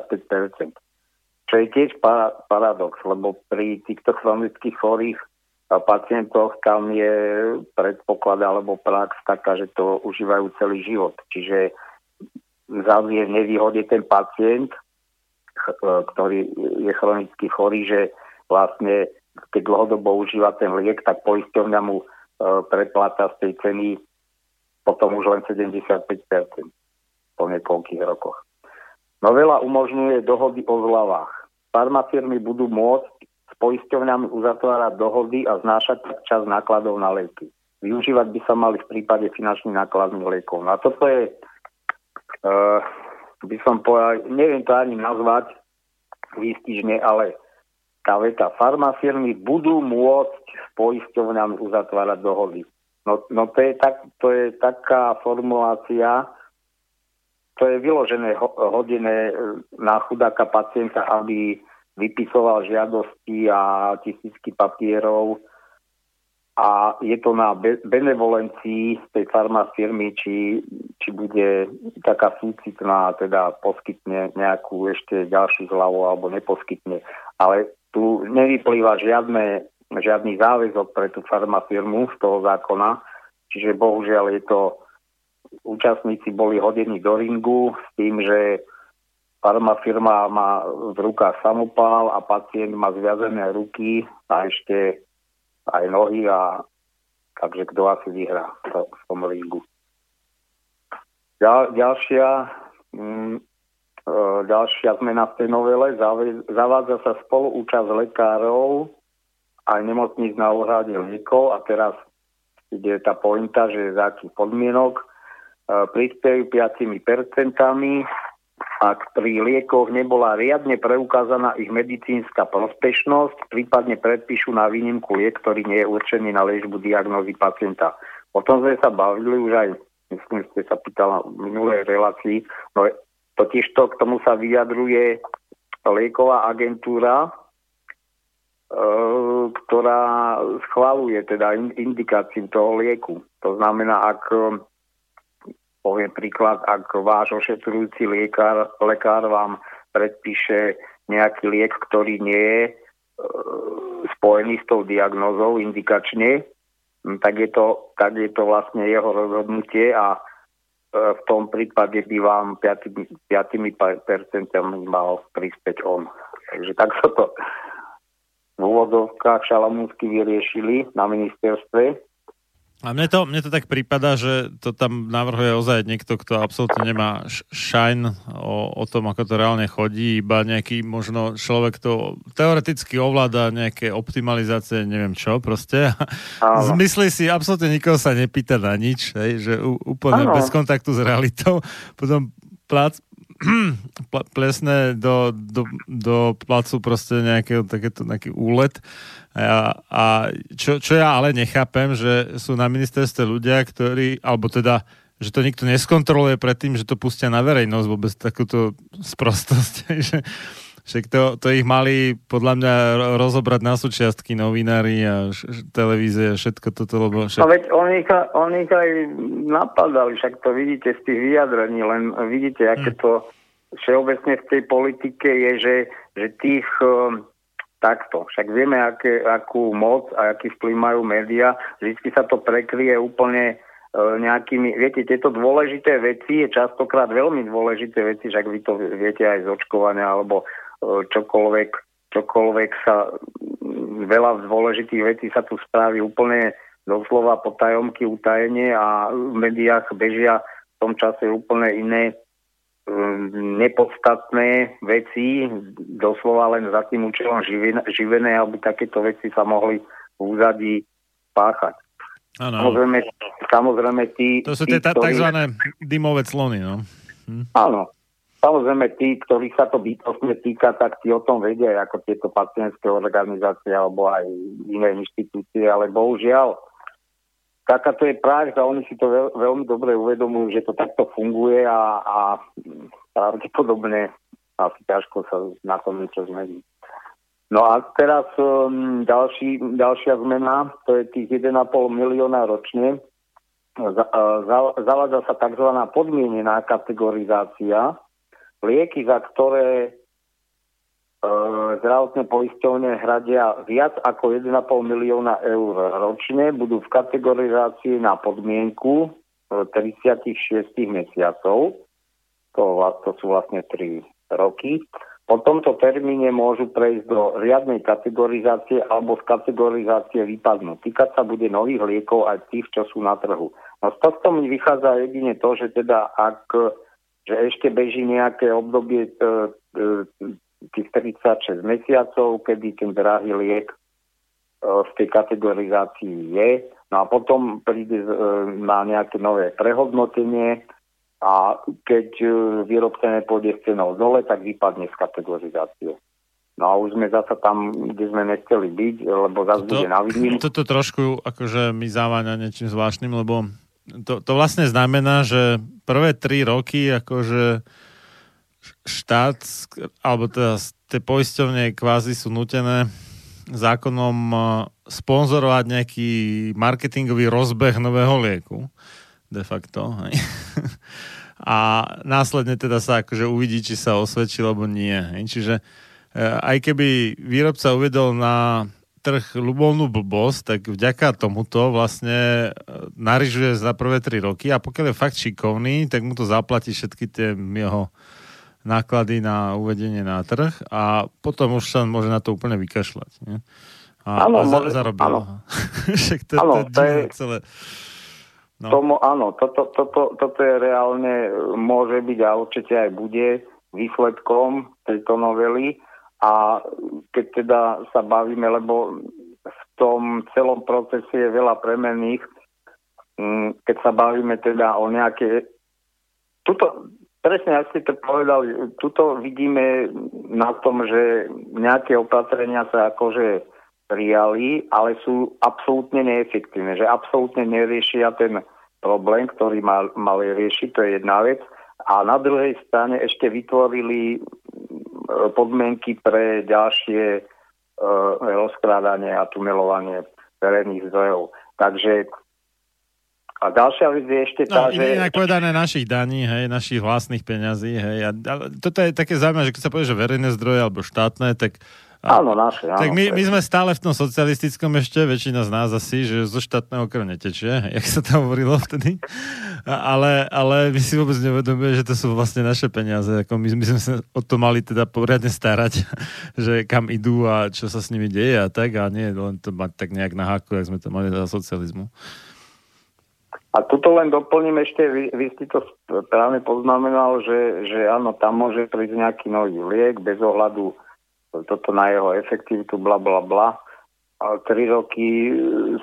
Čo je tiež paradox, lebo pri týchto chronických chorých pacientoch tam je predpoklad alebo prax taká, že to užívajú celý život. Čiže zase je v nevýhode ten pacient, E, ktorý je chronicky chorý, že vlastne keď dlhodobo užíva ten liek, tak poisťovňa mu e, prepláta z tej ceny potom už len 75% po niekoľkých rokoch. Novela umožňuje dohody o zľavách. Farmafirmy budú môcť s poisťovňami uzatvárať dohody a znášať čas nákladov na lieky. Využívať by sa mali v prípade finančných nákladných liekov. No a toto je uh, by som povedal, neviem to ani nazvať výstižne, ale tá veta, farmafirmy budú môcť s poisťovňami uzatvárať dohody. No, no to, je tak, to je taká formulácia, to je vyložené hodené e, na chudáka pacienta, aby vypisoval žiadosti a tisícky papierov a je to na benevolencii tej farmafirmy, či, či bude taká súcitná, teda poskytne nejakú ešte ďalšiu zľavu alebo neposkytne. Ale tu nevyplýva žiadne, žiadny záväzok pre tú farmafirmu z toho zákona, čiže bohužiaľ je to, účastníci boli hodení do ringu s tým, že farmafirma má v rukách samopál a pacient má zviazené ruky a ešte aj nohy a takže kto asi vyhrá v tom ringu. Ďal, ďalšia, mm, e, ďalšia zmena v tej novele, zavádza sa spoluúčasť lekárov aj nemocníc na úhrade liekov a teraz ide tá pointa, že za akých podmienok e, prispiejú 5 percentami ak pri liekoch nebola riadne preukázaná ich medicínska prospešnosť, prípadne predpíšu na výnimku liek, ktorý nie je určený na liečbu diagnózy pacienta. O tom sme sa bavili už aj, myslím, ste sa pýtala v minulej relácii, no totiž to k tomu sa vyjadruje lieková agentúra, e, ktorá schváluje teda indikáciu toho lieku. To znamená, ak poviem príklad, ak váš ošetrujúci lekár, lekár vám predpíše nejaký liek, ktorý nie je e, spojený s tou diagnózou indikačne, tak je, to, tak je to vlastne jeho rozhodnutie a e, v tom prípade by vám 5, 5% mal prispäť on. Takže tak sa to v úvodovkách šalamúnsky vyriešili na ministerstve. A mne to, mne to tak prípada, že to tam navrhuje ozaj niekto, kto absolútne nemá šajn o, o tom, ako to reálne chodí, iba nejaký možno človek, kto teoreticky ovláda nejaké optimalizácie, neviem čo proste. (laughs) Zmyslí si, absolútne nikoho sa nepýta na nič, hej, že úplne Áno. bez kontaktu s realitou. Potom plác, (clears throat) plesne do, do, do placu proste nejaký, takéto, nejaký úlet a, a čo, čo ja ale nechápem, že sú na ministerstve ľudia, ktorí, alebo teda, že to nikto neskontroluje predtým, že to pustia na verejnosť vôbec takúto (laughs) sprostosť. že, že to, to ich mali podľa mňa rozobrať na súčiastky novinári a š, televízie a všetko toto, lebo... Však... No veď oni ich, oni ich aj napadali, však to vidíte z tých vyjadrení, len vidíte, aké hmm. to všeobecne v tej politike je, že, že tých takto. Však vieme, aké, akú moc a aký vplyv majú médiá. Vždy sa to prekrie úplne e, nejakými, viete, tieto dôležité veci, je častokrát veľmi dôležité veci, však vy to viete aj z očkovania alebo čokoľvek, čokoľvek sa, veľa dôležitých vecí sa tu spraví úplne doslova potajomky, utajenie a v médiách bežia v tom čase úplne iné nepodstatné veci, doslova len za tým účelom živené, aby takéto veci sa mohli v úzadí páchať. Ano. Samozrejme, samozrejme tí... To sú tie tzv. dymové clony, no. Hm. Samozrejme tí, ktorých sa to bytostne týka, tak tí o tom vedia, ako tieto pacientské organizácie alebo aj iné inštitúcie, ale bohužiaľ taká to je prax a oni si to veľ, veľmi dobre uvedomujú, že to takto funguje a, a pravdepodobne asi ťažko sa na tom niečo zmení. No a teraz um, ďalší, ďalšia zmena, to je tých 1,5 milióna ročne. Za, za, zavádza sa tzv. podmienená kategorizácia. Lieky, za ktoré E, zdravotné poisťovne hradia viac ako 1,5 milióna eur ročne, budú v kategorizácii na podmienku 36 e, mesiacov. To, to sú vlastne 3 roky. Po tomto termíne môžu prejsť do riadnej kategorizácie alebo z kategorizácie vypadnúť. Týkať sa bude nových liekov aj tých, čo sú na trhu. No z tohto mi vychádza jedine to, že teda ak že ešte beží nejaké obdobie t, t, tých 36 mesiacov, kedy ten drahý liek e, v tej kategorizácii je. No a potom príde e, na nejaké nové prehodnotenie a keď e, výrobca nepôjde s cenou dole, tak vypadne z kategorizácie. No a už sme zase tam, kde sme nechceli byť, lebo zase bude na výnimku. (laughs) Toto trošku akože mi závaňa niečím zvláštnym, lebo to, to vlastne znamená, že prvé tri roky akože štát, alebo teda tie poisťovne kvázi sú nutené zákonom e, sponzorovať nejaký marketingový rozbeh nového lieku. De facto. Hej. (laughs) A následne teda sa akože uvidí, či sa osvedčí, alebo nie. Hej. Čiže e, aj keby výrobca uvedol na trh ľubolnú blbosť, tak vďaka tomuto vlastne e, narižuje za prvé tri roky a pokiaľ je fakt šikovný, tak mu to zaplatí všetky tie jeho náklady na uvedenie na trh a potom už sa môže na to úplne vykašľať. Nie? A, áno, a za, zarobil. Áno. (laughs) Však to, to, to je celé. No. Tomu, áno, toto, toto, toto je reálne, môže byť a určite aj bude výsledkom tejto novely a keď teda sa bavíme, lebo v tom celom procese je veľa premenných, mm, keď sa bavíme teda o nejaké... Tuto, Presne, ak ste to povedali, tuto vidíme na tom, že nejaké opatrenia sa akože prijali, ale sú absolútne neefektívne, že absolútne neriešia ten problém, ktorý mal, mali riešiť, to je jedna vec. A na druhej strane ešte vytvorili e, podmienky pre ďalšie uh, rozkrádanie a tunelovanie verejných zdrojov. Takže A ďalšia vec je ešte tá, no, že... Inak povedané našich daní, hej, našich vlastných peňazí, hej. A, ale toto je také zaujímavé, že keď sa povie, že verejné zdroje alebo štátne, tak Áno, naše. Áno, tak my, my sme stále v tom socialistickom ešte, väčšina z nás asi, že zo štátneho krv netečie, (laughs) jak sa to hovorilo vtedy. Ale, ale my si vôbec nevedomujeme, že to sú vlastne naše peniaze. Ako my, my sme sa o to mali teda poriadne starať, (laughs) že kam idú a čo sa s nimi deje a tak, a nie len to mať tak nejak na háku, jak sme to mali za socializmu. A tuto len doplním ešte, vy, vy ste to správne poznamenal, že, že áno, tam môže prísť nejaký nový liek bez ohľadu toto na jeho efektivitu, bla bla bla. A tri roky e,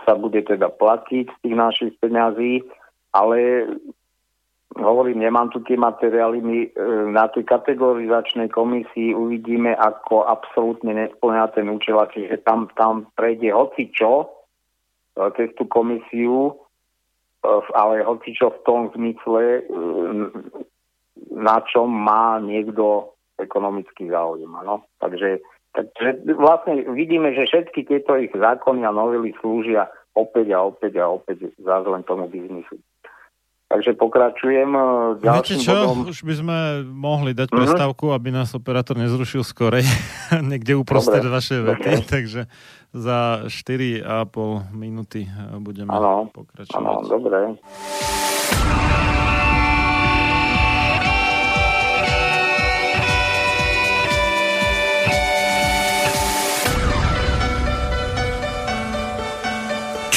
sa bude teda platiť z tých našich peňazí, ale hovorím, nemám tu tie materiály, my e, na tej kategorizačnej komisii uvidíme, ako absolútne nesplňa ten účel, čiže tam, tam prejde hoci čo e, cez tú komisiu, ale hoci čo v tom zmysle, na čom má niekto ekonomický záujem. No? Takže, takže vlastne vidíme, že všetky tieto ich zákony a novely slúžia opäť a opäť a opäť zás len tomu biznisu. Takže pokračujem e, ďalším Viete čo? bodom. Už by sme mohli dať mm-hmm. prestávku, aby nás operátor nezrušil skorej, (laughs) niekde uprostred Dobre. vašej vety, Dobre. takže za 4,5 minúty e, budeme ano, pokračovať. Áno, dobre.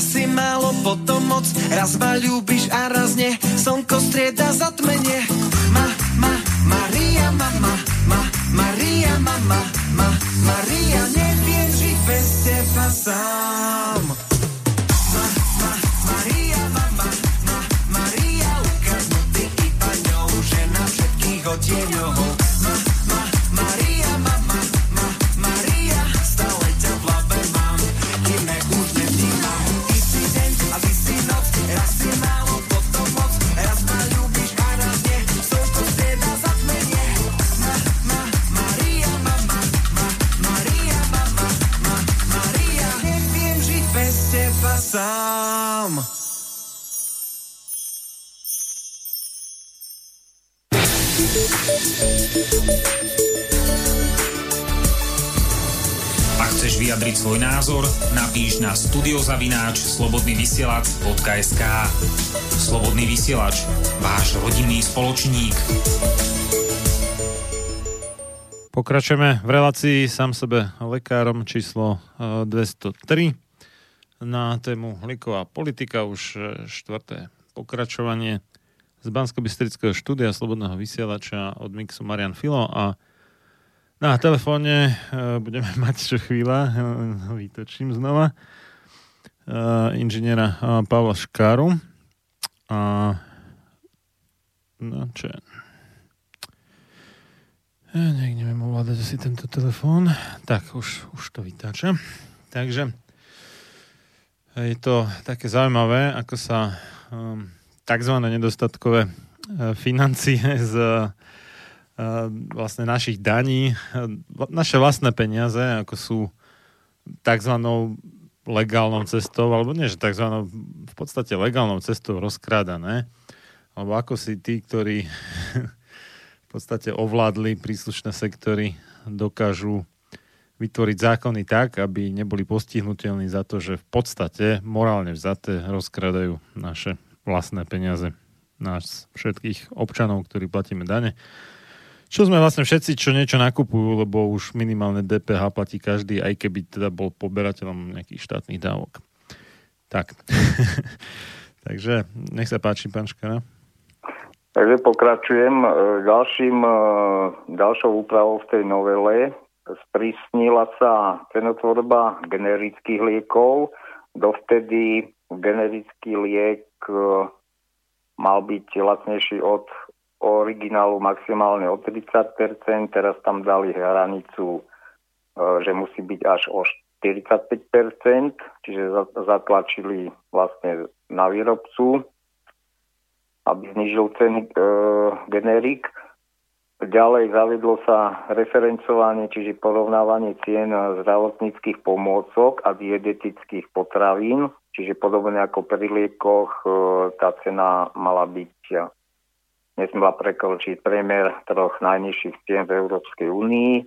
Si málo, potom moc, raz ma slobodnyvysielac.sk Slobodný vysielač, váš rodinný spoločník. Pokračujeme v relácii sám sebe lekárom číslo eh, 203 na tému liková politika, už eh, štvrté pokračovanie z bansko štúdia Slobodného vysielača od Mixu Marian Filo a na telefóne eh, budeme (laughs) mať čo chvíľa, vytočím znova, inžiniera eh, Pavla Škáru. A no čo je? Ja nejak neviem ovládať asi tento telefón. Tak, už, už to vytáča. Takže je to také zaujímavé, ako sa um, tzv. nedostatkové financie (laughs) z uh, vlastne našich daní, naše vlastné peniaze, ako sú tzv. Legálnou cestou, alebo nie, že tzv. v podstate legálnou cestou rozkrádané, alebo ako si tí, ktorí (laughs) v podstate ovládli príslušné sektory, dokážu vytvoriť zákony tak, aby neboli postihnutelní za to, že v podstate morálne vzaté rozkradajú naše vlastné peniaze nás všetkých občanov, ktorí platíme dane. Čo sme vlastne všetci, čo niečo nakupujú, lebo už minimálne DPH platí každý, aj keby teda bol poberateľom nejakých štátnych dávok. Tak. (laughs) Takže nech sa páči, pán Škara. Takže pokračujem. E, Ďalším, e, ďalšou úpravou v tej novele sprísnila sa cenotvorba generických liekov. Dovtedy generický liek e, mal byť lacnejší od originálu maximálne o 30%, teraz tam dali hranicu, e, že musí byť až o 45%, čiže za- zatlačili vlastne na výrobcu aby znižil ceny e, generík. Ďalej zavedlo sa referencovanie, čiže porovnávanie cien zdravotníckých pomôcok a dietetických potravín, čiže podobne ako pri liekoch, e, tá cena mala byť, nesmela prekročiť priemer troch najnižších cien v Európskej únii. E,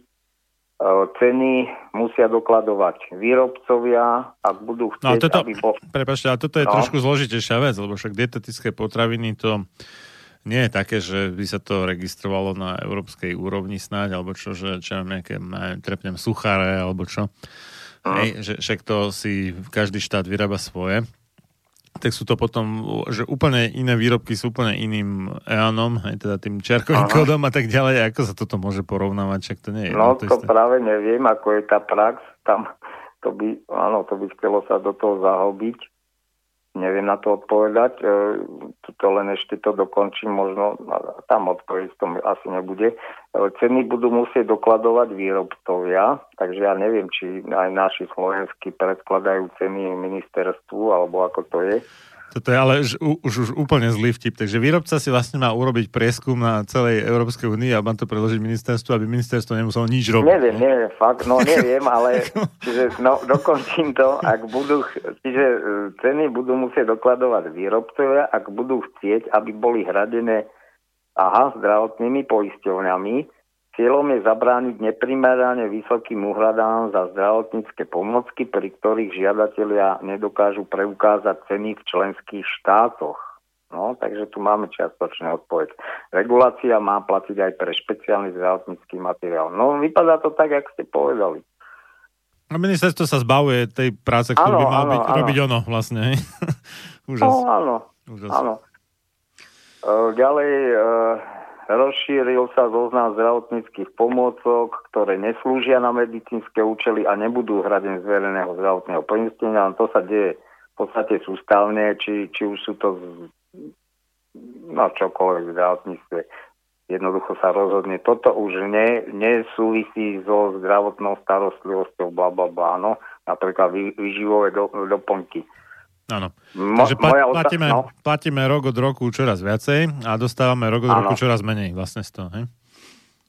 Ceny musia dokladovať výrobcovia, ak budú chcieť, No a toto, aby bol... prepáčte, ale toto je No. trošku zložitejšia vec, lebo však dietetické potraviny to nie je také, že by sa to registrovalo na európskej úrovni snáď, alebo čo, že čo nejaké, neviem, trepnem suchare, alebo čo. Hej, že však to si každý štát vyrába svoje. Tak sú to potom, že úplne iné výrobky sú úplne iným EANom, aj teda tým čiarkovým Aha. kódom a tak ďalej. Ako sa toto môže porovnávať? Však to nie je. No jedno, to isté. práve neviem, ako je tá prax. Tam to by, áno, to by chcelo sa do toho zahobiť. Neviem na to odpovedať. E, to len ešte to dokončím, možno tam odpoveď to asi nebude. E, ceny budú musieť dokladovať výrobcovia, takže ja neviem, či aj naši slovenskí predkladajú ceny ministerstvu, alebo ako to je. Toto je ale už, už, už úplne zlý vtip. Takže výrobca si vlastne má urobiť prieskum na celej Európskej únii a má to predložiť ministerstvu, aby ministerstvo nemuselo nič robiť. Neviem, neviem, fakt, no neviem, ale (laughs) čiže, no, dokončím to, ak budú, čiže e, ceny budú musieť dokladovať výrobcovia, ak budú chcieť, aby boli hradené aha, zdravotnými poisťovňami. Cieľom je zabrániť neprimerane vysokým úhradám za zdravotnícke pomocky, pri ktorých žiadatelia nedokážu preukázať ceny v členských štátoch. No, takže tu máme čiastočný odpoveď. Regulácia má platiť aj pre špeciálny zdravotnícky materiál. No, vypadá to tak, jak ste povedali. A ministerstvo sa zbavuje tej práce, ktorú Áno, by mal áno, byť, áno. robiť ono vlastne. (laughs) Úžas. No, áno, Úžas. áno. E, Ďalej, e, rozšíril sa zoznam zdravotníckých pomôcok, ktoré neslúžia na medicínske účely a nebudú hradené z verejného zdravotného poistenia. To sa deje v podstate sústavne, či, či už sú to z- no čokoľvek v zdravotníctve. Jednoducho sa rozhodne. Toto už ne, nesúvisí so zdravotnou starostlivosťou, bla, bla, bla, no. Napríklad vy, vyživové do, doplnky. Áno. Mo, Takže pla- moja ota- platíme, no, platíme rok od roku čoraz viacej a dostávame rok od Áno. roku čoraz menej vlastne z toho. Hej?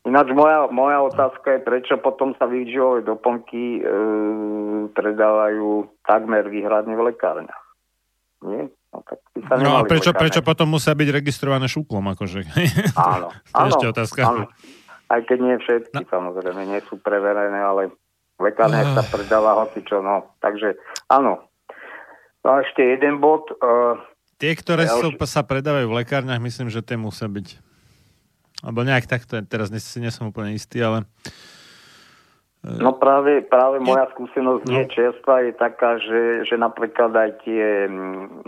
Ináč moja, moja otázka je, prečo potom sa výživové doplnky e, predávajú takmer výhradne v lekárniach. Nie? No, tak sa No a prečo, prečo potom musia byť registrované šuklom? Akože? Áno, (laughs) to je áno, ešte otázka. Áno. Aj keď nie všetky, No. samozrejme, nie sú preverené, ale v lekárniach Ah. sa predáva hocičo, no. Takže áno. No a ešte jeden bod. Uh, Tie, ktoré Ja sú, už- sa predávajú v lekárniach, myslím, že tie musia byť. Alebo nejak takto, teraz nie, si nie som úplne istý, ale... No práve, práve moja skúsenosť nie čerstvá je taká, že, že napríklad aj tie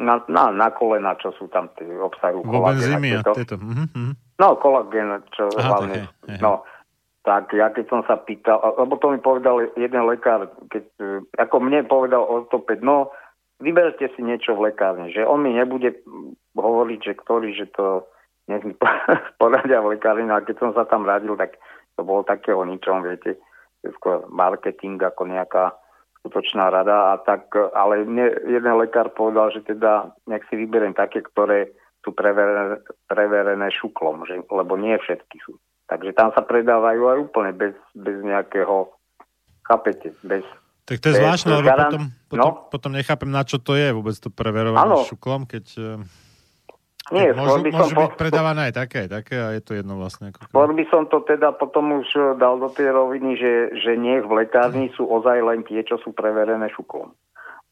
na, na, na kolena, čo sú tam tie obsahujú Vo kolagén a tieto. Mhm, mhm. No, kolagén, čo Aha, hlavne. tak je, je. No, tak ja keď som sa pýtal, lebo to mi povedal jeden lekár, keď, e, ako mne povedal ortoped, no, vyberte si niečo v lekárni, že on mi nebude hovoriť, že ktorý, že to nech mi (laughs) poradia v lekárni, a keď som sa tam radil, tak to bolo takého ničom, viete, skôr marketing ako nejaká skutočná rada, a tak, ale mne jeden lekár povedal, že teda nech si vyberiem také, ktoré sú preverené, preverené šuklom, že, lebo nie všetky sú. Takže tam sa predávajú aj úplne bez, bez nejakého, chápete, bez... Tak to je je zvláštne, lebo garant- potom, potom, no. potom nechápem, na čo to je vôbec to preverovanie šuklom, keď eh, Nie, môžu, by som môžu po- byť predávané aj také, také a je to jedno vlastne. Ako Skôr by som to teda potom už eh, dal do tej roviny, že, že nech v lekárni sú ozaj len tie, čo sú preverené šuklom.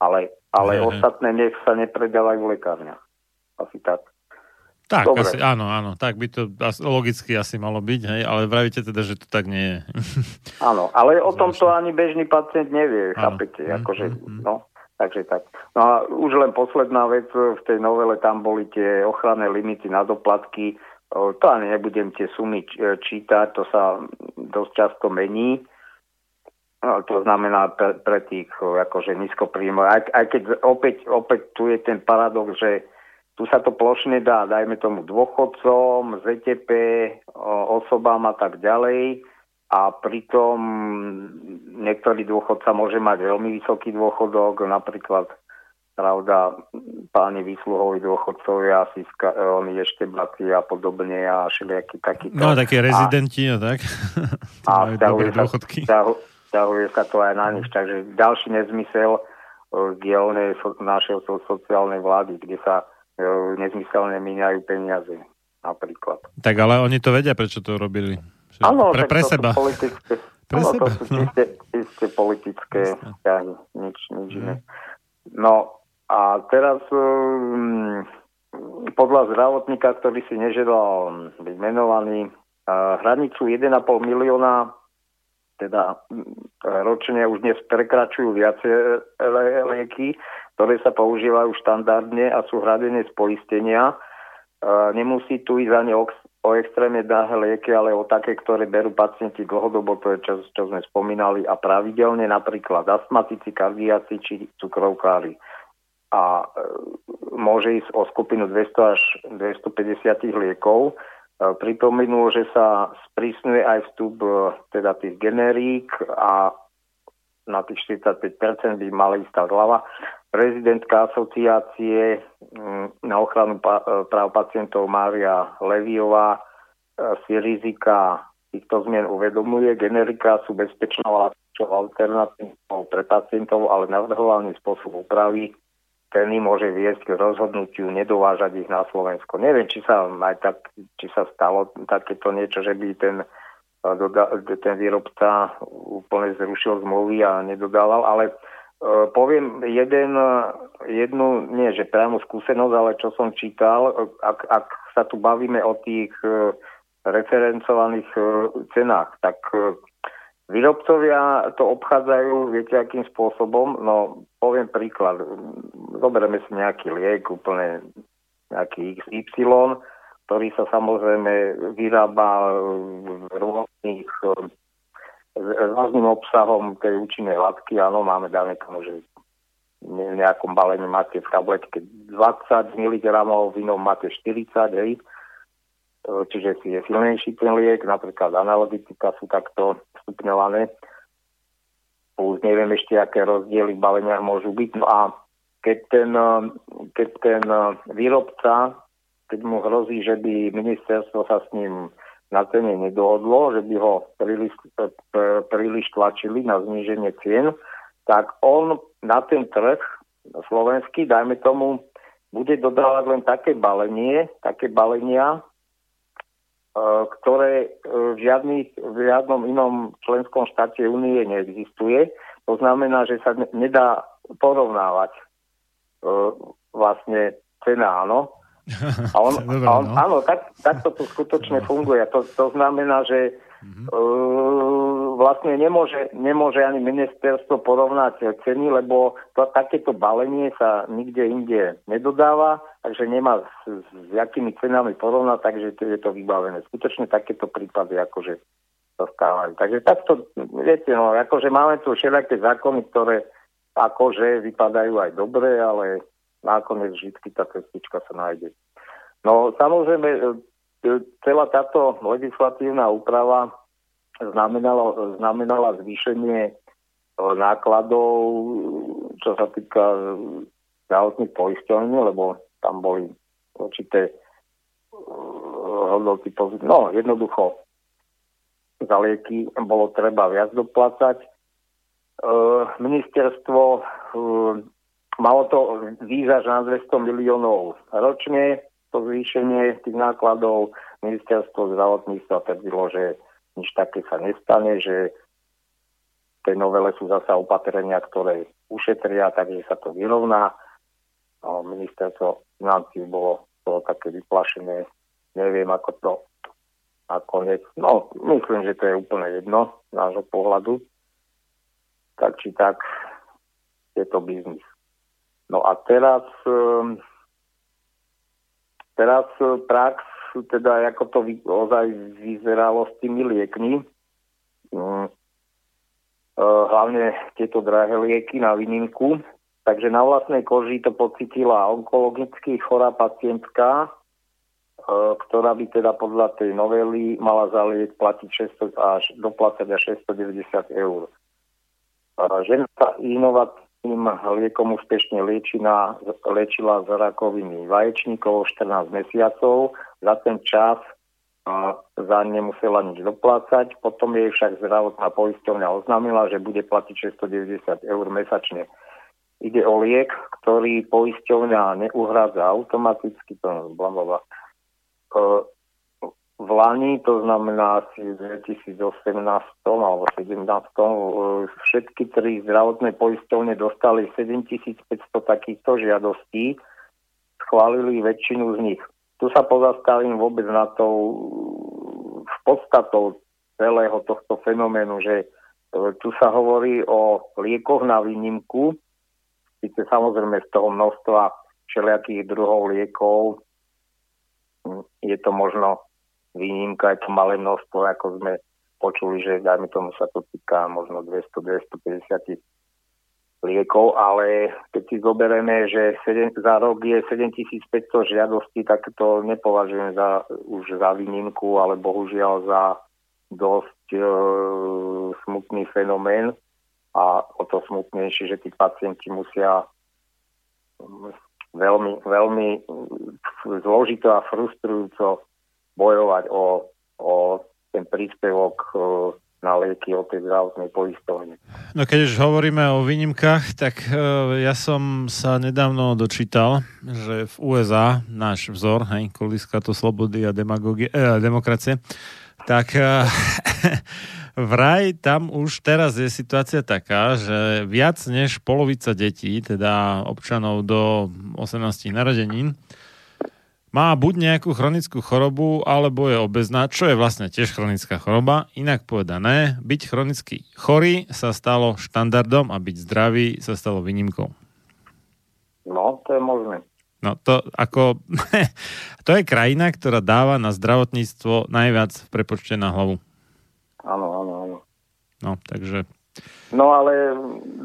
Ale, ale hej. ostatné nech sa nepredávajú v lekárniach. Asi tak. Tak, Dobre. asi, áno, áno, tak by to logicky asi malo byť, hej, ale vravíte teda, že to tak nie je. (laughs) Áno, ale o tom to ani bežný pacient nevie, Áno. chápete, Mm, akože, mm, mm. no, takže tak. No a už len posledná vec, v tej novele tam boli tie ochranné limity na doplatky, O, to ani nebudem tie sumy e, čítať, to sa dosť často mení. No, to znamená pre, pre tých akože nízkopríjmov. Aj, aj keď opäť, opäť tu je ten paradox, že tu sa to plošne dá, dajme tomu dôchodcom, ZTP, osobám a tak ďalej. A pritom niektorý dôchodca môže mať veľmi vysoký dôchodok, napríklad pravda, páni výsluhoví dôchodcovia, Siska, e, oni ešte blaci a podobne a všelijakí takíto. No, také rezidenti a tak. Tí a majú vzťahuje dobré sa, vzťahuje sa to aj na nich. Takže ďalší nezmysel e, dielnej so, našej so, sociálnej vlády, kde sa nezmyselne míňajú peniaze napríklad. Tak ale oni to vedia, prečo to robili. Áno, pre, pre to seba. Politické, (laughs) Pre áno, seba, to sú no. isté, isté politické vzťahy, nič, nič Mhm. iné. No a teraz um, podľa zdravotníka, ktorý si neželal byť menovaný, uh, hranicu 1,5 milióna teda mm, ročne už dnes prekračujú viacej lieky, ktoré sa používajú štandardne a sú hradené z poistenia. Uh, nemusí tu ísť ani o, o extrémne drahé lieky, ale o také, ktoré berú pacienti dlhodobo, to je čo, čo sme spomínali, a pravidelne napríklad astmatici, kardiaci či cukrovkári. A e, môže ísť o skupinu 200 až 250 liekov. E, Pripomenul, že sa sprísňuje aj vstup e, teda tých generík a na tých 45% by mala ísť tá zľava. Prezidentka asociácie mm, na ochranu e, práv pacientov Mária Leviová si rizika týchto zmien uvedomuje. Generika sú bezpečnou alternatívou pre pacientov, ale navrhovaný spôsob úpravy im môže viesť k rozhodnutiu nedovážať ich na Slovensko. Neviem, či sa aj tak, či sa stalo takéto niečo, že by ten, e, doda- ten výrobca úplne zrušil zmluvy a nedodával, ale e, poviem jeden, jednu, nie že priamo skúsenosť, ale čo som čítal, ak, ak sa tu bavíme o tých e, referencovaných cenách, tak Výrobcovia to obchádzajú, viete, akým spôsobom? No, poviem príklad. Zoberieme si nejaký liek, úplne nejaký XY, ktorý sa samozrejme vyrába v rôznych s rôznym obsahom tej účinnej látky. Áno, máme dané tomu, že v nejakom balení máte v tabletke 20 mg, v inom máte 40, hej. Čiže si je silnejší ten liek, napríklad analogická sú takto stupňované. Plus neviem ešte, aké rozdiely v baleniach môžu byť. No a keď ten, keď ten výrobca, keď mu hrozí, že by ministerstvo sa s ním na cene nedohodlo, že by ho príliš, príliš tlačili na zníženie cien, tak on na ten trh slovenský, dajme tomu, bude dodávať len také balenie, také balenia, e, ktoré e, v, žiadnych, v žiadnom inom členskom štáte únie neexistuje. To znamená, že sa nedá porovnávať e, vlastne cena, áno. A on, (laughs) Dobre, a on, no. Áno, tak, tak to tu skutočne (laughs) funguje. To, to znamená, že mm-hmm. uh, vlastne nemôže, nemôže ani ministerstvo porovnať ceny, lebo to, takéto balenie sa nikde inde nedodáva, takže nemá s, s jakými cenami porovnať, takže je to vybavené. Skutočne takéto prípady akože sa stávajú. Takže takto, viete, no, akože máme tu všelijaké zákony, ktoré akože vypadajú aj dobre, ale nakoniec vždy tá cestička sa nájde. No samozrejme, e, e, celá táto legislatívna úprava znamenala, znamenala zvýšenie e, nákladov, čo sa týka zdravotných poisťovní, lebo tam boli určité hodnoty No, jednoducho za lieky bolo treba viac doplácať. Ministerstvo Malo to výzaž na 200 miliónov ročne, to zvýšenie tých nákladov. Ministerstvo zdravotníctva tvrdilo, že nič také sa nestane, že v novele sú zasa opatrenia, ktoré ušetria, takže sa to vyrovná. No, ministerstvo financí bolo, bolo také vyplašené. Neviem, ako to nakoniec. No, myslím, že to je úplne jedno z nášho pohľadu. Tak či tak je to biznis. No a teraz, ehm, teraz e, prax, teda ako to ozaj vyzeralo s tými liekmi, mm, e, hlavne tieto drahé lieky na výnimku. Takže na vlastnej koži to pocitila onkologicky chorá pacientka, e, ktorá by teda podľa tej novely mala za liek platiť 600 až, doplácať až 690 eur. Žena sa inovac, tým liekom úspešne liečina, liečila z rakoviny vaječníkov 14 mesiacov. Za ten čas a za ne nemusela nič doplácať. Potom jej však zdravotná poisťovňa oznámila, že bude platiť 690 eur mesačne. Ide o liek, ktorý poisťovňa neuhrádza automaticky, to blablabla v Lani, to znamená asi v 2018 alebo 2017, e, všetky tri zdravotné poistovne dostali 7500 takýchto žiadostí, schválili väčšinu z nich. Tu sa pozastavím vôbec na to v podstatou celého tohto fenoménu, že e, tu sa hovorí o liekoch na výnimku, síce samozrejme z toho množstva všelijakých druhov liekov je to možno výnimka, je to malé množstvo, ako sme počuli, že dajme tomu sa to týka možno 200-250 liekov, ale keď si zoberieme, že 7, za rok je 7500 žiadostí, tak to nepovažujem za, už za výnimku, ale bohužiaľ za dosť e, smutný fenomén. A o to smutnejšie, že tí pacienti musia veľmi, veľmi zložito a frustrujúco bojovať o, o ten príspevok e, na lieky od tej zdravotnej poistovne. No keď už hovoríme o výnimkách, tak uh, ja som sa nedávno dočítal, že v USA náš vzor, hej, koliska to slobody a eh, demokracie, tak (laughs) vraj tam už teraz je situácia taká, že viac než polovica detí, teda občanov do 18 narodenín, má buď nejakú chronickú chorobu, alebo je obezná, čo je vlastne tiež chronická choroba. Inak povedané, byť chronicky chorý sa stalo štandardom a byť zdravý sa stalo výnimkou. No, to je možné. No to ako, (laughs) to je krajina, ktorá dáva na zdravotníctvo najviac v prepočte na hlavu. Áno, áno, áno. No, takže... No ale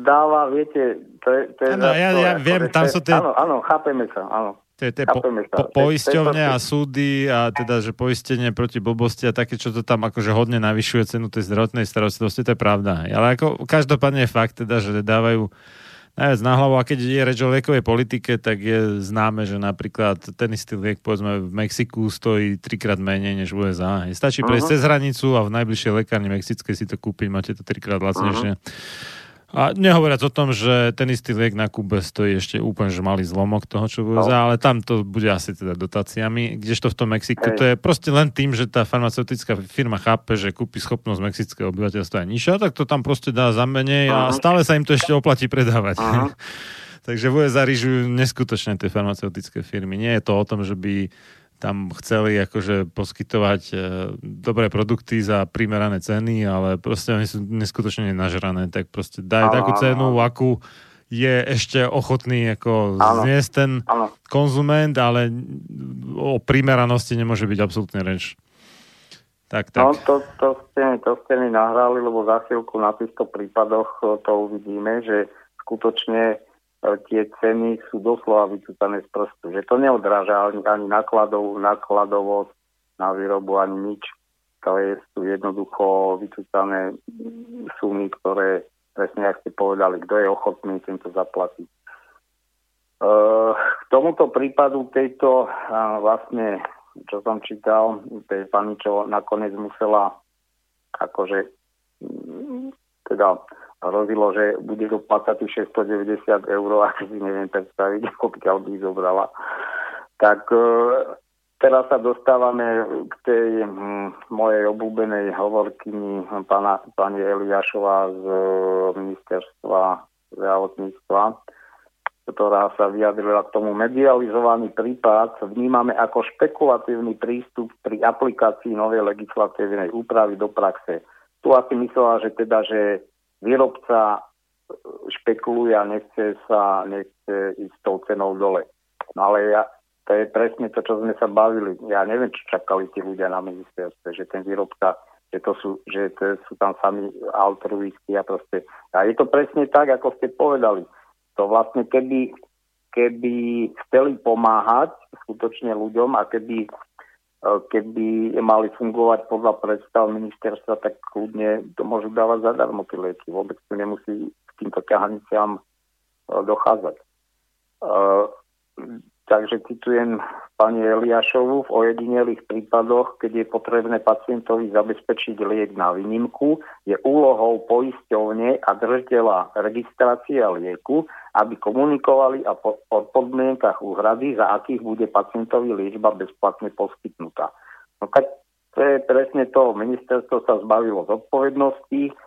dáva, viete, to je... To je Áno, ja- ja viem, tam sú tie- Áno, áno, chápeme sa, áno. To je, to je po, po, poisťovne a súdy a teda, že poistenie proti blbosti a také, čo to tam akože hodne navyšuje cenu tej zdravotnej starostlivosti, to je pravda. Ale ako každopádne je fakt teda, že dávajú najviac na hlavu a keď je reč o liekovej politike, tak je známe, že napríklad ten istý liek povedzme v Mexiku stojí trikrát menej než v USA. Stačí prejsť Mhm. cez hranicu a v najbližšej lekárni mexickej si to kúpiť, máte to trikrát lacnejšie. A nehovoriac o tom, že ten istý liek na Kube stojí ešte úplne že malý zlomok toho, čo v USA, ale tam to bude asi teda dotáciami, kdežto v tom Mexiku Hej. to je proste len tým, že tá farmaceutická firma chápe, že kúpi schopnosť mexického obyvateľstva je nižšia, tak to tam proste dá za menej a stále sa im to ešte oplatí predávať. Aha. (laughs) Takže v USA neskutočne tie farmaceutické firmy. Nie je to o tom, že by tam chceli akože poskytovať e, dobré produkty za primerané ceny, ale proste oni sú neskutočne nažrané, tak proste dajú Áno, takú cenu, akú je ešte ochotný ako Áno. zniesť ten Áno. konzument, ale o primeranosti nemôže byť absolútne reč. Tak, tak. No to, to, ste, to ste mi nahrali, lebo za chvíľku na týchto prípadoch e, to uvidíme, že skutočne tie ceny sú doslova vycútané z prstu. Že to neodráža ani, ani nákladov, nákladovosť na výrobu, ani nič. To je, sú jednoducho vycútané sumy, ktoré presne, ak ste povedali, kto je ochotný týmto zaplatiť. E, k tomuto prípadu tejto vlastne, čo som čítal, tej pani, čo nakoniec musela akože teda hrozilo, že bude doplácať tých 690 eur, (laughs) ak si neviem predstaviť, pokiaľ by zobrala. Tak e, teraz sa dostávame k tej hm, mojej obľúbenej hovorkyni pána, pani Eliášova z e, ministerstva zdravotníctva, ktorá sa vyjadrila k tomu medializovaný prípad, vnímame ako špekulatívny prístup pri aplikácii novej legislatívnej úpravy do praxe. Tu asi myslela, že teda, že výrobca e, špekuluje a nechce sa nechce ísť tou cenou dole. No ale ja, to je presne to, čo sme sa bavili. Ja neviem, čo čakali tí ľudia na ministerstve, že ten výrobca, že to sú, že to sú tam sami altruisti a proste. A je to presne tak, ako ste povedali. To vlastne, keby, keby chceli pomáhať skutočne ľuďom a keby keby mali fungovať podľa predstav ministerstva, tak kľudne to môžu dávať zadarmo tie lieky. Vôbec tu nemusí k týmto ťahaniciam e, dochádzať. Takže citujem pani Eliášovu, v ojedinelých prípadoch, keď je potrebné pacientovi zabezpečiť liek na výnimku, je úlohou poisťovne a držiteľa registrácia lieku, aby komunikovali a po, o podmienkach úhrady, za akých bude pacientovi liečba bezplatne poskytnutá. No tak to je presne to. Ministerstvo sa zbavilo zodpovednosti,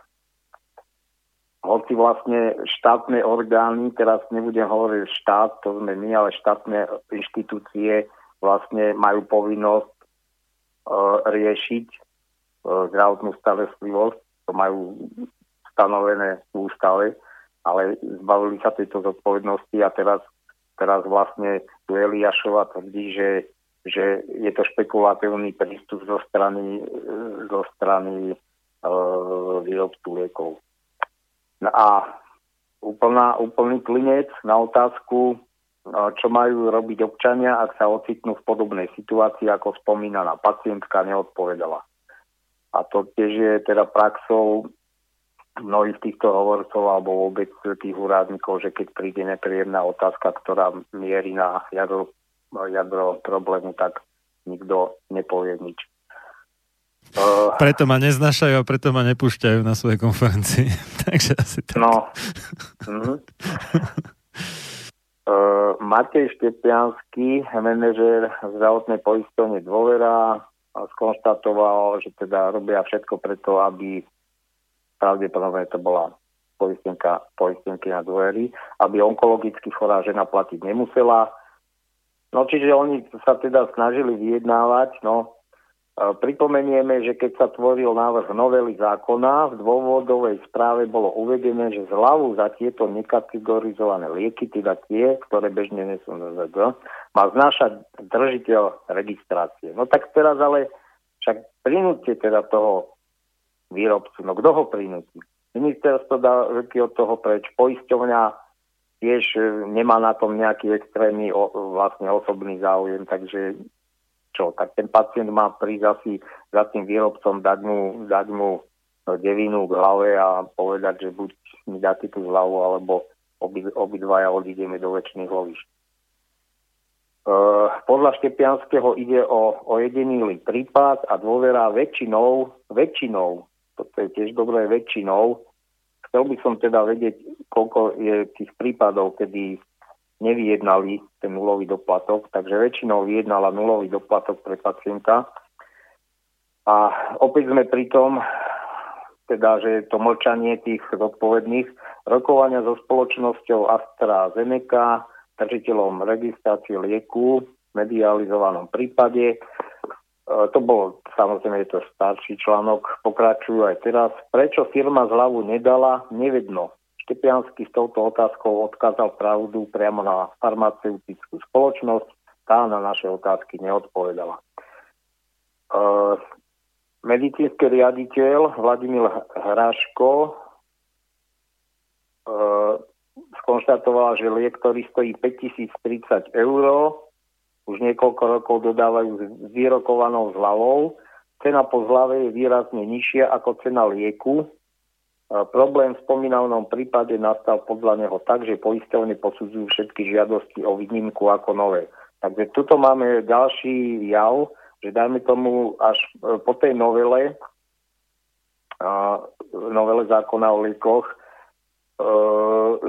hoci vlastne štátne orgány, teraz nebudem hovoriť štát, to sme my, ale štátne inštitúcie vlastne majú povinnosť e, riešiť e, zdravotnú starostlivosť, to majú stanovené v ústave, ale zbavili sa tejto zodpovednosti a teraz, teraz vlastne tu Eliášova tvrdí, že, že je to špekulatívny prístup zo strany, e, zo strany e, výrobcu liekov. No a úplná, úplný klinec na otázku, no, čo majú robiť občania, ak sa ocitnú v podobnej situácii, ako spomínaná pacientka neodpovedala. A to tiež je teda praxou mnohých týchto hovorcov alebo vôbec tých úradníkov, že keď príde nepríjemná otázka, ktorá mierí na jadro, jadro problému, tak nikto nepovie nič. Uh, Preto ma neznášajú a preto ma nepúšťajú na svoje konferencie. (laughs) Takže asi tak. No. Mhm. Uh, Matej Štepiansky, manažer zdravotnej poistovne Dôvera, skonštatoval, že teda robia všetko preto, aby pravdepodobne to bola poistenka, poistenky na dôvery, aby onkologicky chorá žena platiť nemusela. No čiže oni sa teda snažili vyjednávať, no Pripomenieme, že keď sa tvoril návrh novely zákona, v dôvodovej správe bolo uvedené, že zľavu za tieto nekategorizované lieky, teda tie, ktoré bežne nesú NZD, má znášať držiteľ registrácie. No tak teraz ale však prinúte teda toho výrobcu. No kto ho prinúti? Ministerstvo dá ruky od toho preč, poisťovňa tiež e, nemá na tom nejaký extrémny vlastne osobný záujem, takže čo, tak ten pacient má prísť asi za tým výrobcom, dať mu, dať mu no, devinu k hlave a povedať, že buď mi dáte tú hlavu, alebo obi, obidvaja odídeme do väčšných lovišť. Uh, podľa Štepianského ide o, o jediný prípad a dôvera väčšinou, väčšinou, toto je tiež dobré väčšinou, chcel by som teda vedieť, koľko je tých prípadov, kedy nevyjednali ten nulový doplatok, takže väčšinou vyjednala nulový doplatok pre pacienta. A opäť sme pri tom, teda, že to mlčanie tých zodpovedných, rokovania so spoločnosťou AstraZeneca, držiteľom registrácie lieku v medializovanom prípade. E, to bol, samozrejme, je to starší článok, pokračujú aj teraz. Prečo firma zľavu nedala, nevedno. Štepiansky s touto otázkou odkázal pravdu priamo na farmaceutickú spoločnosť, tá na naše otázky neodpovedala. E, medicínsky riaditeľ Vladimír Hraško e, skonštatovala, že liek, ktorý stojí 5030 eur, už niekoľko rokov dodávajú s vyrokovanou zľavou. Cena po zľave je výrazne nižšia ako cena lieku. E, problém v spomínanom prípade nastal podľa neho tak, že poistovne posudzujú všetky žiadosti o výnimku ako nové. Takže tuto máme ďalší jav, že dajme tomu až e, po tej novele, novele zákona o liekoch,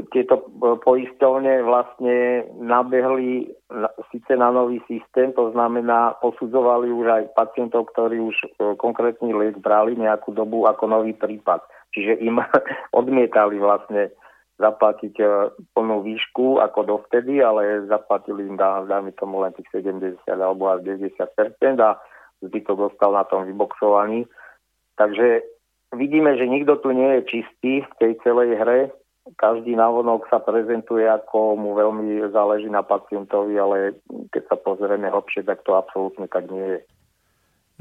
tieto e, poisťovne vlastne nabehli síce na nový systém, to znamená posudzovali už aj pacientov, ktorí už e, konkrétny liek brali nejakú dobu ako nový prípad. Čiže im (laughs) odmietali vlastne zaplatiť e, plnú výšku ako dovtedy, ale zaplatili im, dáme tomu len tých 70 alebo až 90% a zbytok dostal na tom vyboxovaní. Takže vidíme, že nikto tu nie je čistý v tej celej hre každý návonok sa prezentuje, ako mu veľmi záleží na pacientovi, ale keď sa pozrieme hlbšie, tak to absolútne tak nie je.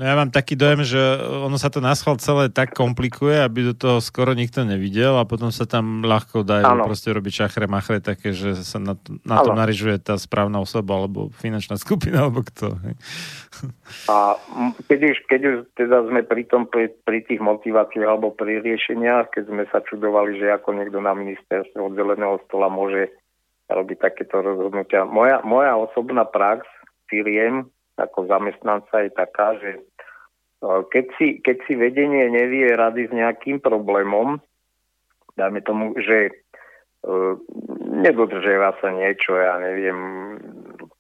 No ja mám taký dojem, že ono sa to na schvál celé tak komplikuje, aby do toho skoro nikto nevidel a potom sa tam ľahko dajú ano. proste robiť čachre machre také, že sa na, na to narižuje tá správna osoba alebo finančná skupina alebo kto. A keď už, keď už teda sme pri tom, pri, pri tých motiváciách alebo pri riešeniach, keď sme sa čudovali, že ako niekto na ministerstvo od zeleného stola môže robiť takéto rozhodnutia. Moja, moja osobná prax firiem ako zamestnanca je taká, že e, keď si, keď si vedenie nevie rady s nejakým problémom, dajme tomu, že uh, nedodržiava sa niečo, ja neviem,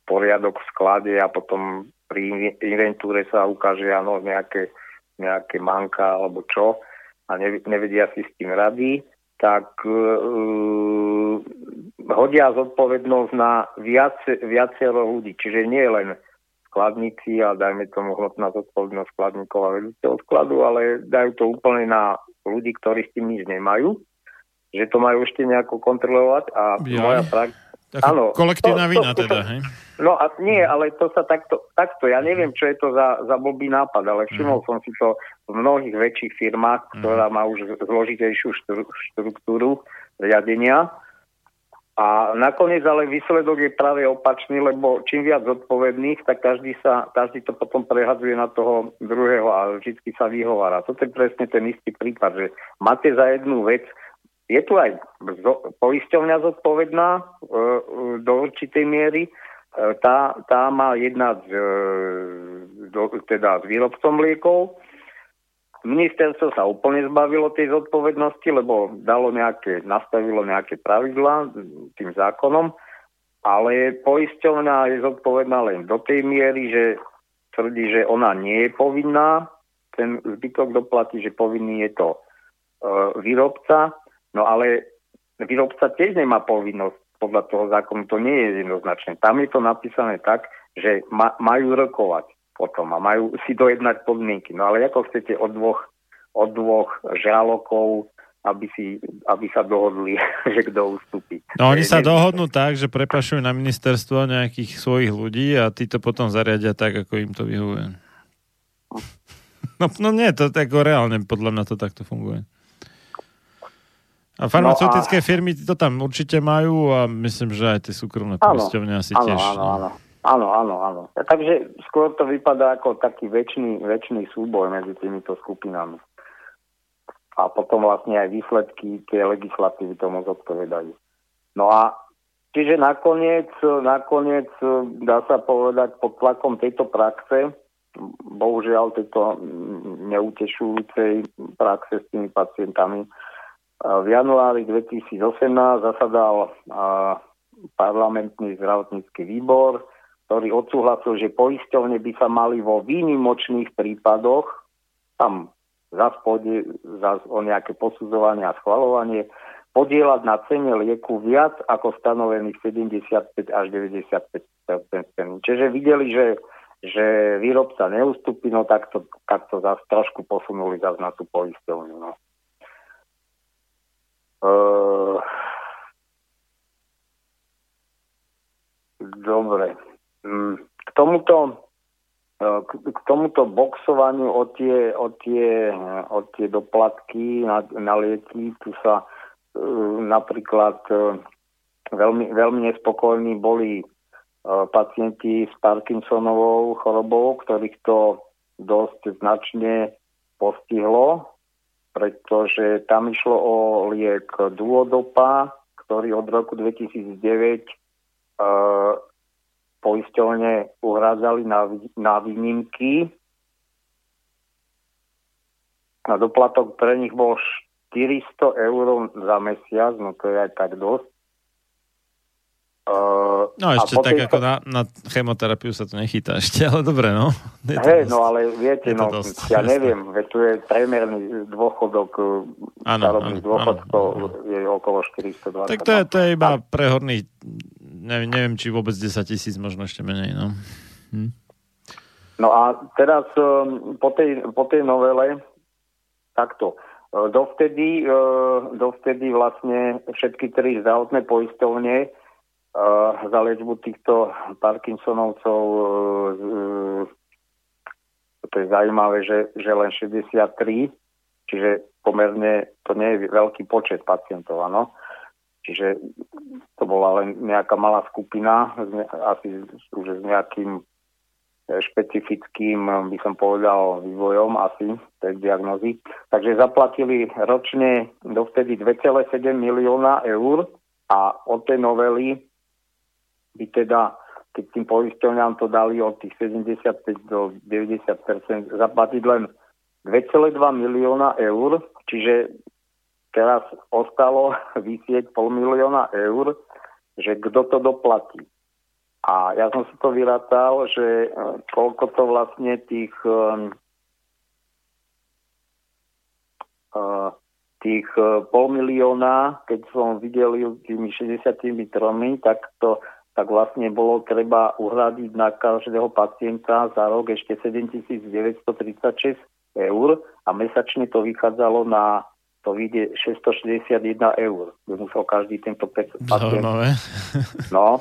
poriadok v sklade a potom pri inventúre sa ukáže áno, nejaké, nejaké manka alebo čo a nevedia si s tým rady, tak uh, hodia zodpovednosť na viac, viacero ľudí. Čiže nie len skladníci a dajme tomu hmotná zodpovednosť skladníkov a vedúceho skladu, ale dajú to úplne na ľudí, ktorí s tým nič nemajú, že to majú ešte nejako kontrolovať a ja. moja prax... Áno, kolektívna to, vina to, teda, hej? No a nie, ale to sa takto, takto, ja neviem, čo je to za, za blbý nápad, ale všimol mm. som si to v mnohých väčších firmách, mm. ktorá má už zložitejšiu štruktúru riadenia a nakoniec ale výsledok je práve opačný, lebo čím viac zodpovedných, tak každý, sa, každý to potom prehadzuje na toho druhého a vždy sa vyhovára. Toto je presne ten istý prípad, že máte za jednu vec, je tu aj poisťovňa zodpovedná e, do určitej miery, e, tá, tá má jednať e, do, teda s výrobcom liekov, Ministerstvo sa úplne zbavilo tej zodpovednosti, lebo dalo nejaké, nastavilo nejaké pravidlá tým zákonom, ale poisťovňa je zodpovedná len do tej miery, že tvrdí, že ona nie je povinná, ten zbytok doplatí, že povinný je to e, výrobca, no ale výrobca tiež nemá povinnosť podľa toho zákonu, to nie je jednoznačné. Tam je to napísané tak, že ma, majú rokovať potom a majú si dojednať podmienky. No ale ako chcete od dvoch, od dvoch žralokov aby, si, aby sa dohodli, (laughs) že kto ustúpi. No oni sa dohodnú tak, že prepašujú na ministerstvo nejakých svojich ľudí a tí to potom zariadia tak, ako im to vyhovuje. (laughs) No, no nie, to ako reálne podľa mňa to takto funguje. A farmaceutické firmy to tam určite majú a myslím, že aj tie súkromné poisťovne asi áno, tiež. áno, no. áno. Áno, áno, áno. A Takže skôr to vypadá ako taký väčší, väčší súboj medzi týmito skupinami. A potom vlastne aj výsledky tej legislatívy tomu zodpovedajú. No a čiže nakoniec, nakoniec dá sa povedať pod tlakom tejto praxe, bohužiaľ tejto neutešujúcej praxe s tými pacientami, v januári 2018 zasadal a, parlamentný zdravotnícky výbor, ktorý odsúhlasil, že poisťovne by sa mali vo výnimočných prípadoch, tam zas pôjde zas o nejaké posudzovanie a schvalovanie, podielať na cene lieku viac ako stanovených 75 až 95 ceny. Čiže videli, že, že výrobca neustúpi, no tak to, tak to zase trošku posunuli zase na tú poisťovňu. No. Uh, dobre. Mm, K tomuto, eh, k, tomuto boxovaniu o tie, o tie, o tie doplatky na, na lieky, tu sa eh, napríklad eh, veľmi, veľmi nespokojní boli eh, pacienti s Parkinsonovou chorobou, ktorých to dosť značne postihlo, pretože tam išlo o liek Duodopa, ktorý od roku 2009 e, poisťovne uhrádzali na, na výnimky. A doplatok pre nich bol 400 eur za mesiac, no to je aj tak dosť. E, No ešte tak tejto- ako na, na chemoterapiu sa to nechytá ešte, ale dobre, no. (laughs) Je to Hej, dosť- no ale viete, to no, dosť, ja neviem, veď tu je priemerný dôchodok, Áno, starobný áno, dôchod, áno, to áno. je okolo 420. Tak to je, to je iba pre horných, neviem, neviem, či vôbec 10 tisíc, možno ešte menej, no. Hm. No a teraz um, po tej, po tej novele takto. E, Dovtedy, e, dovtedy vlastne všetky tri zdravotné poistovne e, za liečbu týchto Parkinsonovcov to je zaujímavé, že, že len 63, čiže pomerne to nie je veľký počet pacientov, áno. Čiže to bola len nejaká malá skupina, asi už s nejakým e, špecifickým, by som povedal, vývojom asi tej diagnozy. Takže zaplatili ročne dovtedy 2,7 milióna eur a od tej novely by teda, keď tým poisťovňám to dali od tých 75 do 90% zaplatiť len 2,2 milióna eur, čiže teraz ostalo (laughs) vysieť pol milióna eur, že kto to doplatí. A ja som si to vyrátal, že e, koľko to vlastne tých um, uh, tých pol milióna, keď som videl tými 63, tak to tak vlastne bolo treba uhradiť na každého pacienta za rok ešte 7936 eur a mesačne to vychádzalo na to vyjde 661 eur. By musel každý tento pacient Zaujímavé. (laughs) No,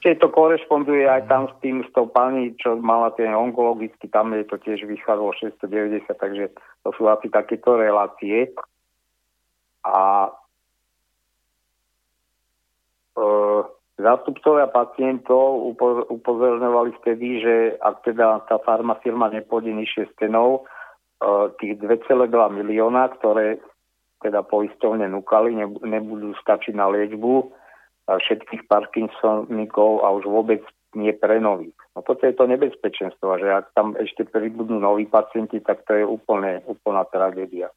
čiže to korešponduje aj tam s tým, s tou pani, čo mala ten onkologický, tam je to tiež vychádzalo 690, takže to sú asi takéto relácie. A e, zástupcovia pacientov upo- upozorňovali vtedy, že ak teda tá farmafirma nepôjde nižšie s cenou, e, tých 2,2 milióna, ktoré teda poisťovne núkali, ne- nebudú stačiť na liečbu všetkých Parkinsonikov a už vôbec nie pre nových. No toto je to nebezpečenstvo, že ak tam ešte pribudnú noví pacienti, tak to je úplne, úplná tragédia. E,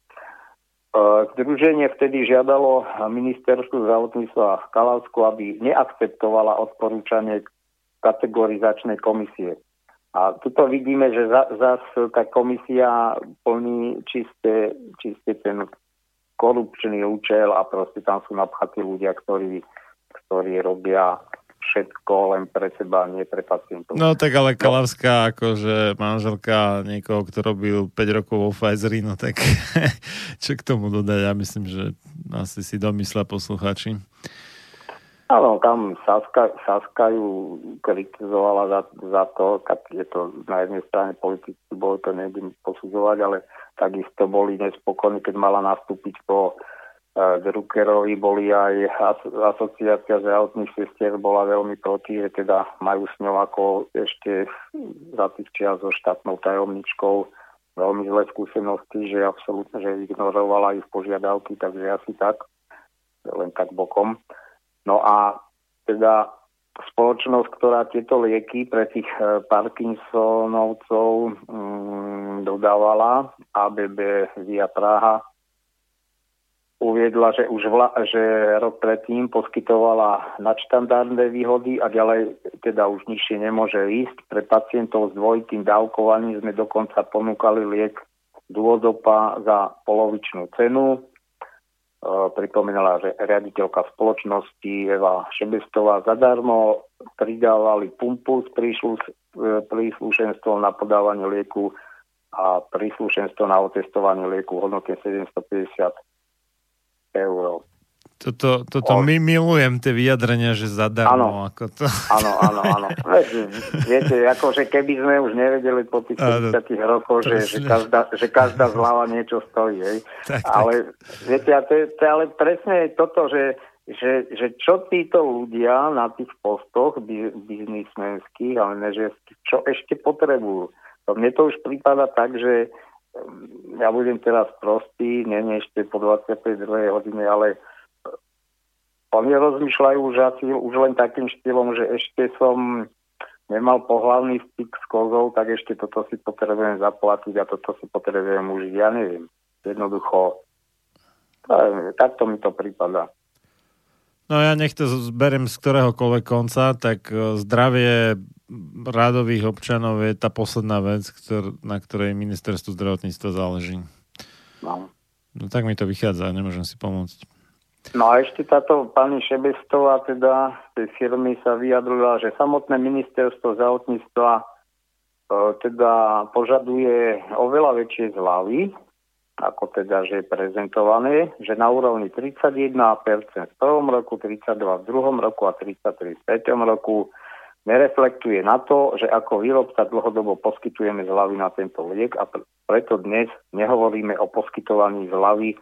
Združenie vtedy žiadalo ministerstvu zdravotníctva Kalavsku, aby neakceptovala odporúčanie kategorizačnej komisie. A tuto vidíme, že za- zas tá komisia plní čisté, čisté ten korupčný účel a proste tam sú napchatí ľudia, ktorí, ktorí robia všetko len pre seba, nie pre pacientov. No tak ale Kalavská, akože manželka niekoho, kto robil 5 rokov vo Pfizeri, no tak (laughs) čo k tomu dodať? Ja myslím, že asi si domyslia posluchači. Áno, tam Saska, Saska ju kritizovala za, za to, tak je to na jednej strane politicky, bolo to nejdem posudzovať, ale takisto boli nespokojní, keď mala nastúpiť po uh, Druckerovi, boli aj as, asociácia zdravotných sestier bola veľmi proti, že teda majú s ňou ako ešte za tých čias so štátnou tajomničkou veľmi zlé skúsenosti, že absolútne, že ignorovala ich požiadavky, takže asi tak, len tak bokom. No a teda spoločnosť, ktorá tieto lieky pre tých e, Parkinsonovcov mm, dodávala, ABB Via Praha, uviedla, že už vla, že rok predtým poskytovala nadštandardné výhody a ďalej teda už nižšie nemôže ísť. Pre pacientov s dvojitým dávkovaním sme dokonca ponúkali liek dôdopa za polovičnú cenu pripomínala, že riaditeľka spoločnosti Eva Šebestová zadarmo pridávali pumpu s príslušenstvom na podávanie lieku a príslušenstvo na otestovanie lieku v hodnote 750 eur. Toto, toto my milujem, tie vyjadrenia, že zadarmo. Áno, ako to. áno, áno. áno. (laughs) Viete, akože keby sme už nevedeli po tých 50 rokov, že, že, každá, že každá zľava niečo stojí. Hej. Tak, tak. Ale viete, a to, je, to je ale presne toto, že, že, že čo títo ľudia na tých postoch biznismenských a manažerských, čo ešte potrebujú. To mne to už prípada tak, že mm, ja budem teraz prostý, nie, nie ešte po 22. hodine, ale oni rozmýšľajú už asi už len takým štýlom, že ešte som nemal pohľavný styk s kozou, tak ešte toto si potrebujem zaplatiť a toto si potrebujem užiť. Ja neviem. Jednoducho, takto mi to prípada. No ja nech to zberiem z ktoréhokoľvek konca, tak e, zdravie rádových občanov je tá posledná vec, ktor- na ktorej ministerstvo zdravotníctva záleží. No. no tak mi to vychádza, nemôžem si pomôcť. No a ešte táto pani Šebestová teda tej firmy sa vyjadrila, že samotné ministerstvo zdravotníctva e, teda požaduje oveľa väčšie zľavy, ako teda, že je prezentované, že na úrovni 31% v prvom roku, 32 v druhom roku a 33 v treťom roku nereflektuje na to, že ako výrobca dlhodobo poskytujeme zľavy na tento liek a preto dnes nehovoríme o poskytovaní zľavy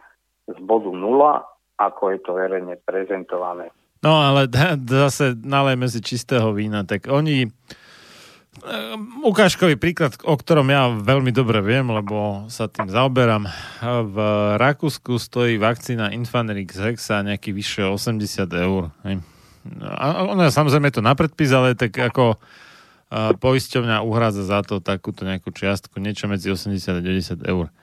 z bodu 0, ako je to verejne prezentované. No ale zase nalejme si čistého vína, tak oni ukážkový príklad, o ktorom ja veľmi dobre viem, lebo sa tým zaoberám. V Rakúsku stojí vakcína Infanrix Hexa nejaký vyššie 80 eur. A ono samozrejme je to na predpis, ale tak ako poisťovňa uhrádza za to takúto nejakú čiastku, niečo medzi 80 a 90 eur.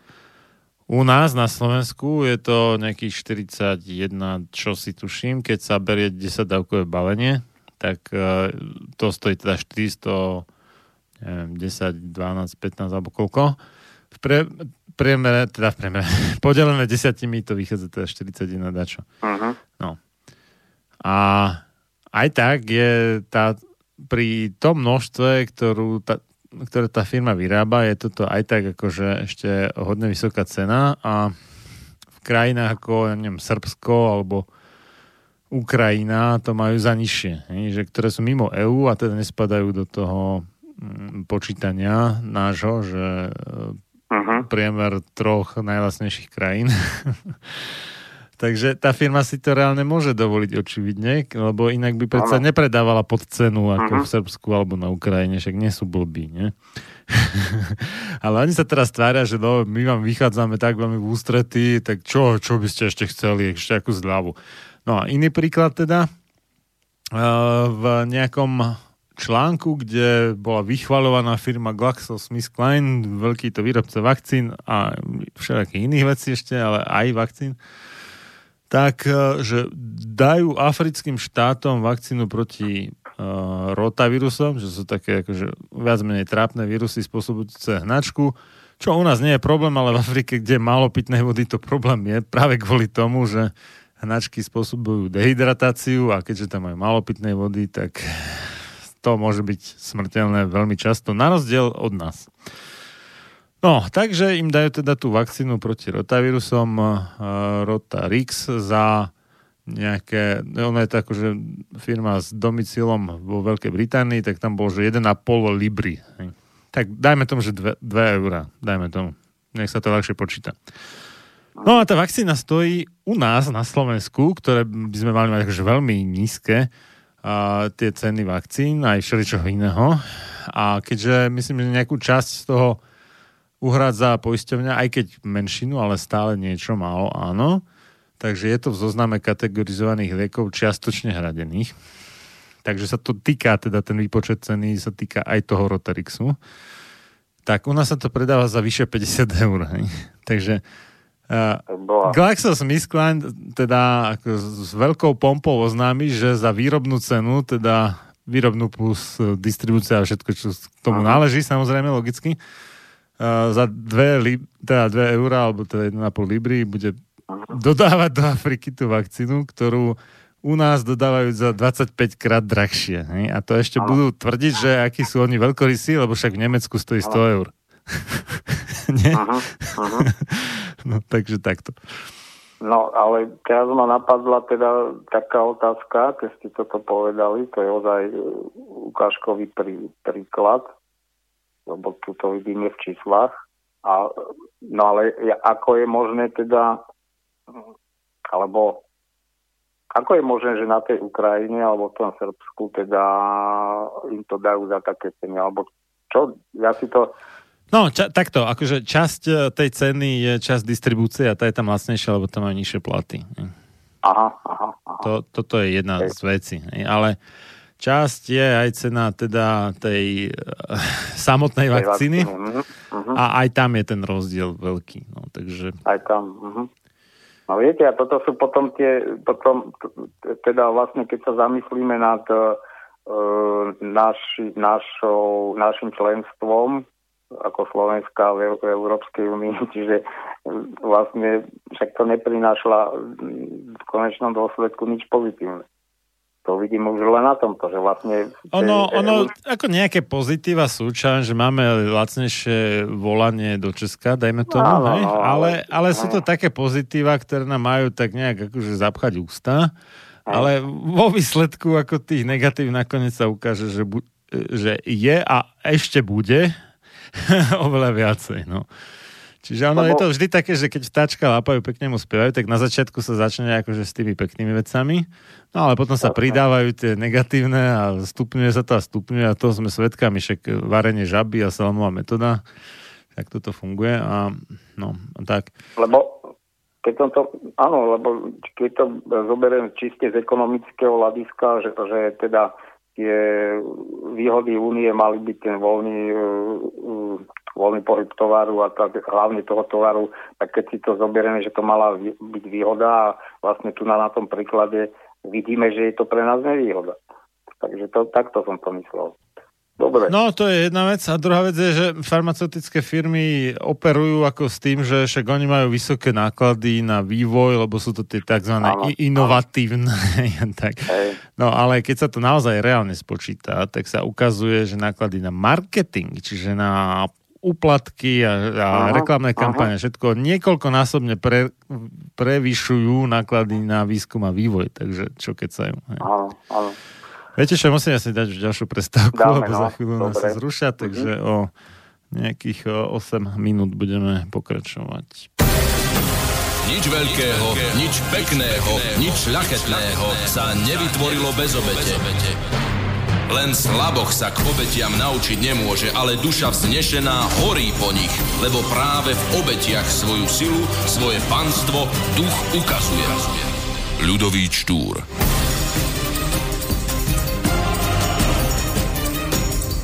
U nás na Slovensku je to nejakých 41, čo si tuším, keď sa berie 10 dávkové balenie, tak uh, to stojí teda 400, neviem, 10, 12, 15 alebo koľko. V pre, priemere, teda v priemere, (laughs) podelené desiatimi to vychádza teda 41 dačo. Uh-huh. No. A aj tak je tá, pri tom množstve, ktorú tá, ktoré tá firma vyrába, je toto aj tak akože ešte hodne vysoká cena a v krajinách ako, ja neviem, Srbsko alebo Ukrajina to majú za nižšie, že, ktoré sú mimo EÚ a teda nespadajú do toho mm, počítania nášho, že uh-huh. priemer troch najlasnejších krajín (laughs) Takže tá firma si to reálne môže dovoliť očividne, lebo inak by predsa nepredávala pod cenu ako uh-huh. v Srbsku alebo na Ukrajine, však nie sú blbí, nie? (laughs) Ale oni sa teraz tvária, že no, my vám vychádzame tak veľmi v ústretí, tak čo, čo by ste ešte chceli, ešte akú zľavu. No a iný príklad teda, v nejakom článku, kde bola vychvalovaná firma GlaxoSmithKline, veľký to výrobca vakcín a všelijakých iných vecí ešte, ale aj vakcín, tak e, že dajú africkým štátom vakcínu proti uh, rotavírusom, že sú také akože viac menej trápne vírusy spôsobujúce hnačku, čo u nás nie je problém, ale v Afrike, kde je málo pitnej vody, to problém je práve kvôli tomu, že hnačky spôsobujú dehydratáciu a keďže tam majú málo pitnej vody, tak to môže byť smrteľné veľmi často, na rozdiel od nás. No, takže im dajú teda tú vakcínu proti rotavírusom uh, Rotarix za nejaké, ono je to akože firma s domicilom vo Veľkej Británii, tak tam bolo, že 1,5 libry. Tak dajme tomu, že 2, 2 eurá. Dajme tomu. Nech sa to ľahšie počíta. No a tá vakcína stojí u nás na Slovensku, ktoré by sme mali mať akože veľmi nízke a tie ceny vakcín aj všeličoho iného. A keďže myslím, že nejakú časť z toho uhrádza poisťovňa, aj keď menšinu, ale stále niečo málo, áno. Takže je to v zozname kategorizovaných liekov čiastočne hradených. Takže sa to týka, teda ten výpočet ceny sa týka aj toho Rotarixu. Tak u nás sa to predáva za vyše 50 eur. Hej. Takže uh. GlaxoSmithKline teda ako s veľkou pompou oznámi, že za výrobnú cenu, teda výrobnú plus e, distribúcia a všetko, čo k tomu náleží, samozrejme, logicky, uh, za 2, li, teda 2 eurá, alebo teda 1,5 libry bude dodávať do Afriky tú vakcínu, ktorú u nás dodávajú za 25 krát drahšie. Hej? A to ešte budú tvrdiť, že akí sú oni veľkorysí, lebo však v Nemecku stojí 100 eur. (laughs) Nie? Aha, aha. (laughs) No, takže takto. No, ale teraz ma napadla teda taká otázka, keď ste toto povedali, to je ozaj e, ukážkový prí, príklad, lebo tu to vidíme v číslach. A, no ale ako je možné teda, alebo ako je možné, že na tej Ukrajine alebo v tom Srbsku teda im to dajú za také ceny, alebo čo, ja si to, No, ča, takto, akože časť e, tej ceny je časť distribúcie a tá je tam lacnejšia, lebo tam majú nižšie platy. hej. aha, aha, aha. To, toto je jedna z vecí. hej. Ale časť je aj cena teda tej uh, samotnej Tej vakcíny vakcíny, mhm. a aj tam je ten rozdiel veľký. No, takže Aj tam. Uh-huh. No viete, a toto sú potom tie, potom, teda vlastne, keď sa zamyslíme nad uh, naši, našou, našim členstvom ako Slovenska v, v Európskej únii, (laughs) čiže uh, vlastne však to neprinášla v konečnom dôsledku nič pozitívne. To vidím už len na tomto, že vlastne... ono, tej- ono ako nejaké pozitíva sú, čo, že máme lacnejšie volanie do Česka, dajme tomu, hej? no, ale, ale sú to no. také pozitíva, ktoré nám majú tak nejak akože zapchať ústa, ale vo výsledku ako tých negatív nakoniec sa ukáže, že, bu- že je a ešte bude (laughs) oveľa viacej, no. Čiže ono Lebo- je to vždy také, že keď vtáčka lápajú, pekne mu spievajú, tak na začiatku sa začne akože s tými peknými vecami, no ale potom sa pridávajú tie negatívne a stupňuje sa to a stupňuje a to sme svedkami, však varenie žaby a salamová metóda, tak toto funguje a no, tak. Lebo keď som to, áno, lebo keď to zoberiem čiste z ekonomického hľadiska, že, že teda tie výhody únie mali byť ten voľný, uh, uh, voľný pohyb tovaru a tak, hlavne toho tovaru, tak keď si to zoberieme, že to mala byť výhoda a vlastne tu na, na tom príklade vidíme, že je to pre nás nevýhoda. Takže to, takto som to myslel. Dobre. No, to je jedna vec. A druhá vec je, že farmaceutické firmy operujú ako s tým, že však oni majú vysoké náklady na vývoj, lebo sú to tie tzv. Áno, inovatívne. (laughs) tak. Hej. No, ale keď sa to naozaj reálne spočíta, tak sa ukazuje, že náklady na marketing, čiže na úplatky a, a Aha, reklamné aha. kampane, všetko niekoľkonásobne pre, prevyšujú náklady na výskum a vývoj. Takže čo keď sa ju. Áno, áno. Viete čo, musím asi dať už ďalšiu prestávku, Dáme, lebo no. za chvíľu nás sa zrušia, takže o nejakých o, 8 minút budeme pokračovať. Nič veľkého, nič pekného, nič šľachetného sa nevytvorilo bez obete. Len slaboch sa k obetiam naučiť nemôže, ale duša vznešená horí po nich, lebo práve v obetiach svoju silu, svoje panstvo duch ukazuje. Ľudový Štúr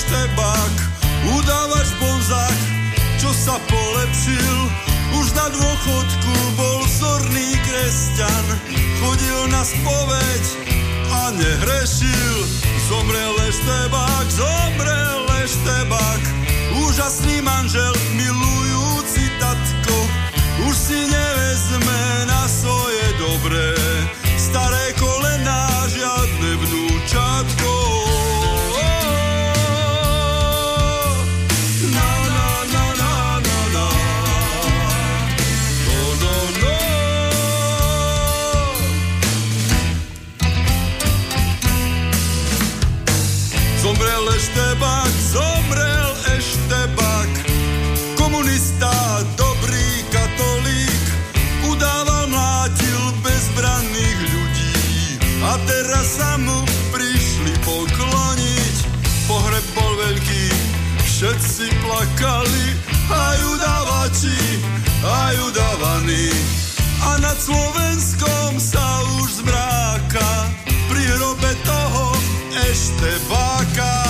Eštebák, udávač Bonzák, čo sa polepšil. Už na dôchodku bol vzorný kresťan, chodil na spoveď a nehrešil. Zomrel Eštebák, zomrel Eštebák, úžasný manžel, milujúci tatko, už si nevezme na svoje dobré, staré kolená, žiadne vnúčatko. Zomrel Eštebák, komunista, dobrý katolík, udával, mlátil bezbranných ľudí. A teraz sa mu prišli pokloniť, pohreb bol veľký, všetci plakali, aj udávači, aj udávaní. A nad Slovenskom sa už zmráka, pri hrobe toho Eštebáka.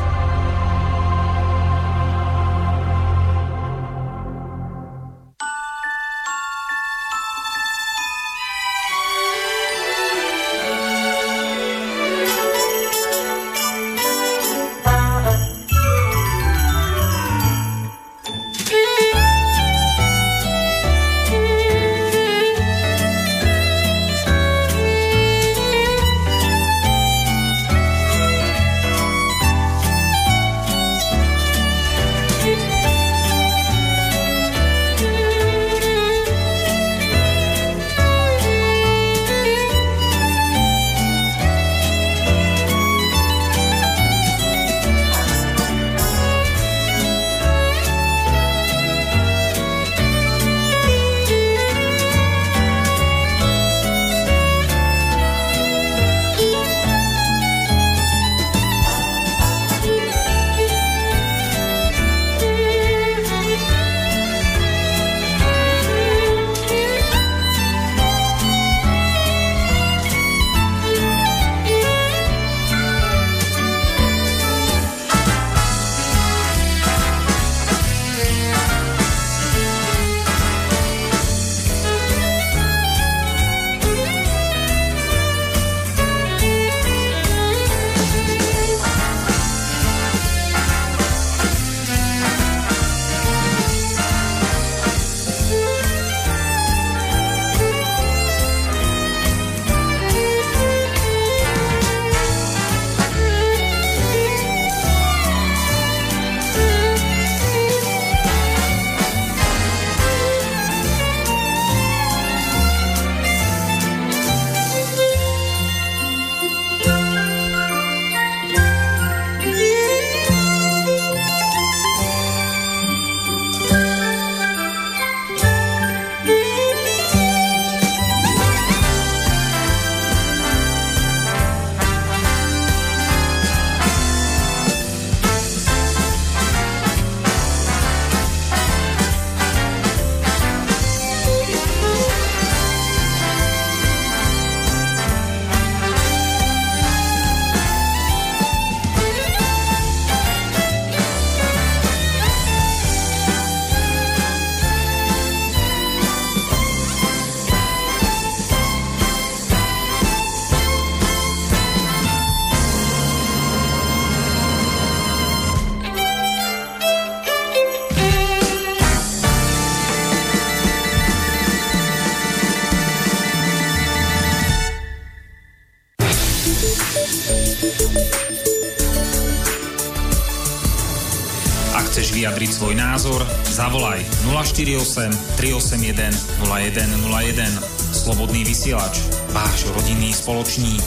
Názor? Zavolaj 048 381 0101. Slobodný vysielač. Váš rodinný spoločník.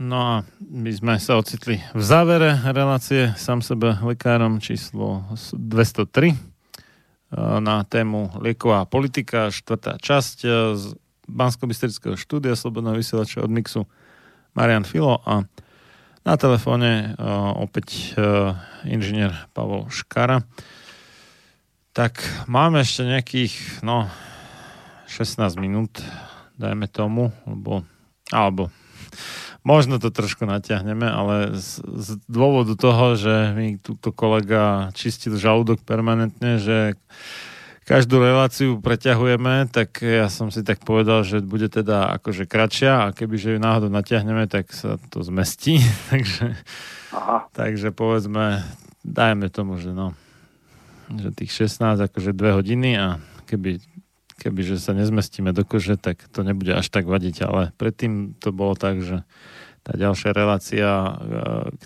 No a my sme sa ocitli v závere relácie sám sebe lekárom číslo 203 na tému lieková politika, štvrtá časť z bansko štúdia Slobodného vysielača od Mixu Marian Filo a na telefóne opäť inžinier Pavol Škara. Tak máme ešte nejakých no, 16 minút, dajme tomu, lebo, alebo Možno to trošku natiahneme, ale z, z dôvodu toho, že mi túto kolega čistil žalúdok permanentne, že každú reláciu preťahujeme, tak ja som si tak povedal, že bude teda akože kratšia a kebyže ju náhodou natiahneme, tak sa to zmestí. (laughs) takže, Aha. takže povedzme, dajme tomu, že no, že tých 16 akože 2 hodiny a keby kebyže sa nezmestíme do kože, tak to nebude až tak vadiť, ale predtým to bolo tak, že tá ďalšia relácia, e,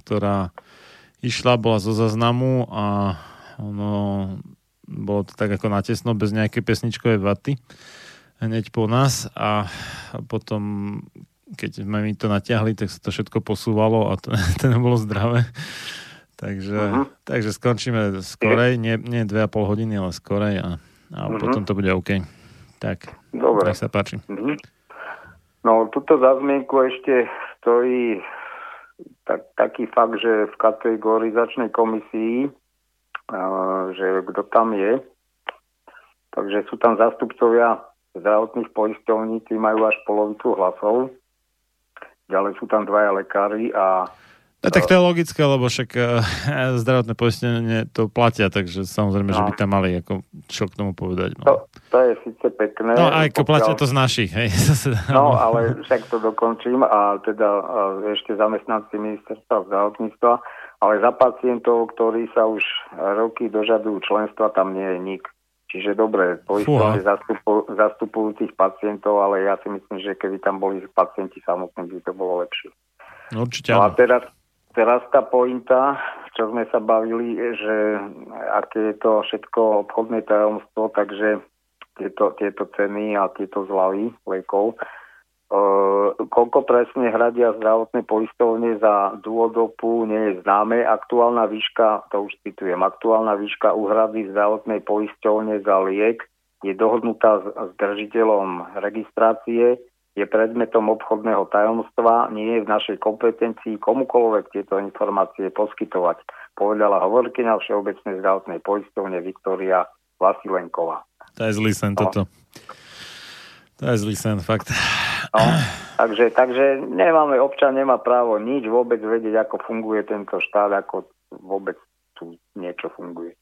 ktorá išla, bola zo zaznamu a ono, bolo to tak ako natesno, bez nejakej pesničkovej vaty hneď po nás a potom keď sme mi to natiahli, tak sa to všetko posúvalo a to, (laughs) to nebolo zdravé. Takže, uh-huh. takže skončíme skorej, nie, nie 2,5 hodiny, ale skorej a, a uh-huh. potom to bude OK. Tak, Dobre. nech sa páči. Uh-huh. No, tuto za zmienku ešte stojí tak, taký fakt, že v kategorizačnej komisii, že kto tam je, takže sú tam zástupcovia zdravotných poisťovní, tí majú až polovicu hlasov. Ďalej sú tam dvaja lekári a No, tak to je logické, lebo však uh, zdravotné poistenie to platia, takže samozrejme, no. že by tam mali ako, čo k tomu povedať. No. To, to je síce pekné. No aj pokiaľ... platia to z našich. Hej. (laughs) no, ale však to dokončím a teda a ešte zamestnanci ministerstva zdravotníctva, ale za pacientov, ktorí sa už roky dožadujú členstva, tam nie je nik. Čiže dobre, poistenie zastupu, zastupujú tých pacientov, ale ja si myslím, že keby tam boli pacienti samotní, by to bolo lepšie. No, určite. No a teraz, Teraz tá pointa, čo sme sa bavili, že aké je to všetko obchodné tajomstvo, takže tieto, tieto ceny a tieto zľavy lekov, Uh, koľko presne hradia zdravotné poistovne za dôvodopu nie je známe. Aktuálna výška, to už citujem, aktuálna výška úhrady zdravotnej poistovne za liek je dohodnutá s, držiteľom registrácie je predmetom obchodného tajomstva, nie je v našej kompetencii komukoľvek tieto informácie poskytovať, povedala hovorkyňa Všeobecnej zdravotnej poistovne Viktória Vasilenková. To je zlý sen, no. To je zlý sen, fakt. No, takže, takže nemáme, občan nemá právo nič vôbec vedieť, ako funguje tento štát, ako vôbec tu niečo funguje.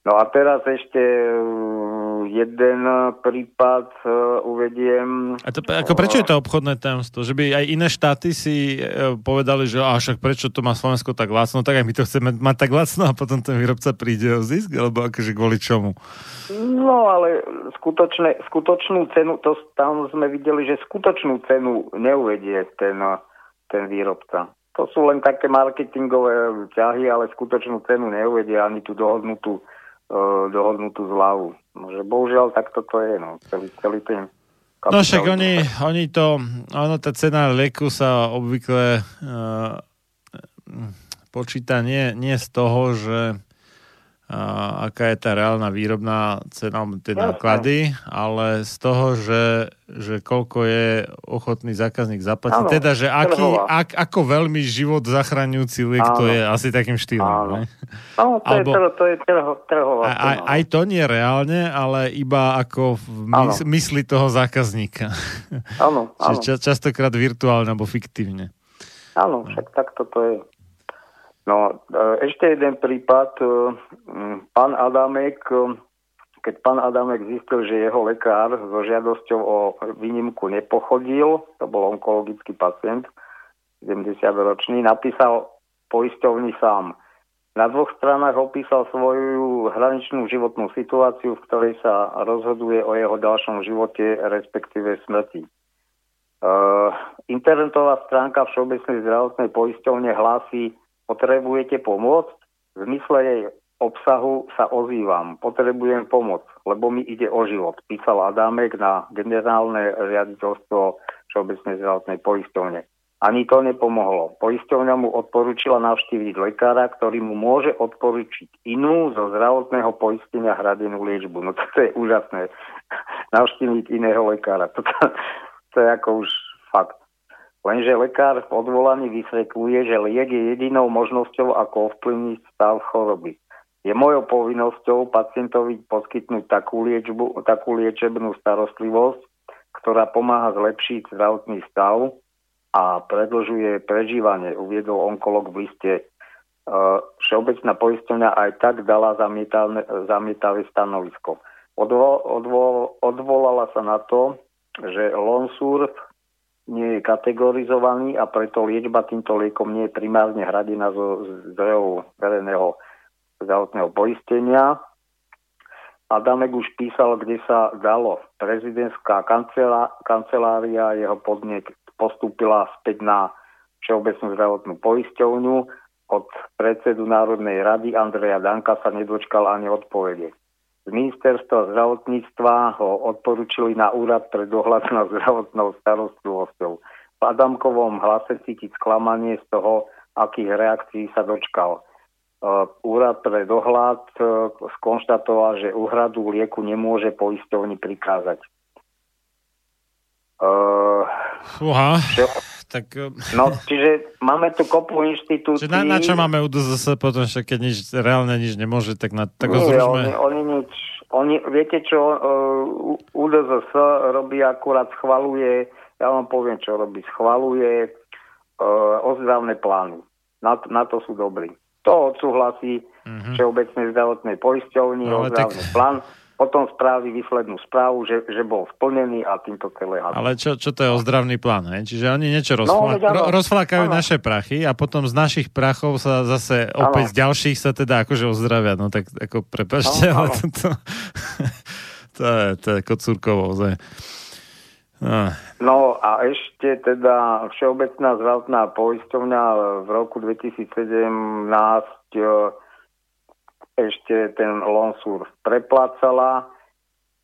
No a teraz ešte uh, jeden prípad uh, uvediem. A to, ako prečo je to obchodné tajomstvo? Že by aj iné štáty si uh, povedali, že a však prečo to má Slovensko tak lacno, tak aj my to chceme mať tak lacno a potom ten výrobca príde o zisk, alebo akože kvôli čomu? No ale skutočne, skutočnú cenu, to tam sme videli, že skutočnú cenu neuvedie ten, ten výrobca. To sú len také marketingové ťahy, ale skutočnú cenu neuvedie ani tú dohodnutú dohodnutú zľavu. No, že bohužiaľ takto to je, no, celý, celý ten No však oni, oni to, ono tá cena lieku sa obvykle uh, počíta nie, nie z toho, že aká je tá reálna výrobná cena, tie náklady, ale z toho, že, že koľko je ochotný zákazník zaplatiť. Ano, teda, že aký, ak, ako veľmi život zachraňujúci liek ano. to je asi takým štýlom. Áno, no, to, Albo, je, trho, to je trho, trhová a, aj, aj to nie reálne, ale iba ako v mys, mysli toho zákazníka. Áno, áno. Ča, častokrát virtuálne alebo fiktívne. Áno, však takto to je. No, e, ešte jeden prípad. E, pán Adamek, e, keď pán Adamek zistil, že jeho lekár so žiadosťou o výnimku nepochodil, to bol onkologický pacient, 70-ročný, napísal poisťovni sám. Na dvoch stranách opísal svoju hraničnú životnú situáciu, v ktorej sa rozhoduje o jeho ďalšom živote, respektíve smrti. Uh, internetová stránka Všeobecnej zdravotnej poisťovne hlási Potrebujete pomôcť? V zmysle jej obsahu sa ozývam. Potrebujem pomoc, lebo mi ide o život. Písal Adámek na generálne riaditeľstvo Všeobecnej zdravotnej poistovne. Ani to nepomohlo. Poisťovňa mu odporúčila navštíviť lekára, ktorý mu môže odporučiť inú zo zdravotného poistenia hradenú liečbu. No to je úžasné. (laughs) navštíviť iného lekára. To, to je ako už. Lenže lekár v odvolaní vysvetľuje, že liek je jedinou možnosťou, ako ovplyvniť stav choroby. Je mojou povinnosťou pacientovi poskytnúť takú, liečbu, takú liečebnú starostlivosť, ktorá pomáha zlepšiť zdravotný stav a predlžuje prežívanie, uviedol onkolog v liste. E, Všeobecná poisťovňa aj tak dala zamietavé stanovisko. Odvo, odvo, odvolala sa na to, že Lonsur nie je kategorizovaný a preto liečba týmto liekom nie je primárne hradená zo zdrojov verejného zdravotného poistenia. Adamek už písal, kde sa dalo. Prezidentská kancelá, kancelária jeho podnik postúpila späť na Všeobecnú zdravotnú poisťovňu. Od predsedu Národnej rady Andreja Danka sa nedočkal ani odpovede. Z ministerstva zdravotníctva ho odporučili na úrad pre dohľad nad zdravotnou starostlivosťou. V Adamkovom hlase cítiť sklamanie z toho, akých reakcií sa dočkal. Uh, úrad pre dohľad uh, skonštatoval, že úhradu lieku nemôže poisťovni prikázať. Uh. Tak, eh, no, čiže máme tu kopu inštitúcií. Čiže na, na čo máme UDZS potom, že keď nič, reálne nič nemôže, tak, na, tak ho Nie, oni, oni nič. Oni, viete čo, uh, UDZS robí akurát, schvaluje, ja vám poviem, čo robí, schvaluje uh, ozdravné plány. Na, na to sú dobrí. To odsúhlasí mm-hmm. Všeobecnej zdravotnej poisťovni, No, ozdravný tak- plán, potom spraví výslednú správu, že, že bol splnený a týmto celé hasí. Ale čo, čo to je ozdravný plán? He? Čiže oni niečo No, rozfla- veď áno. ro- rozflákajú Áno. naše prachy a potom z našich prachov sa zase opäť z ďalších sa teda akože ozdravia. No tak ako prepačte, ale áno. toto (laughs) to je, to je kocúrkovo. ozaj. No, No a ešte teda Všeobecná zdravotná poisťovňa v roku 2017 e, ešte ten Lonsur preplácala,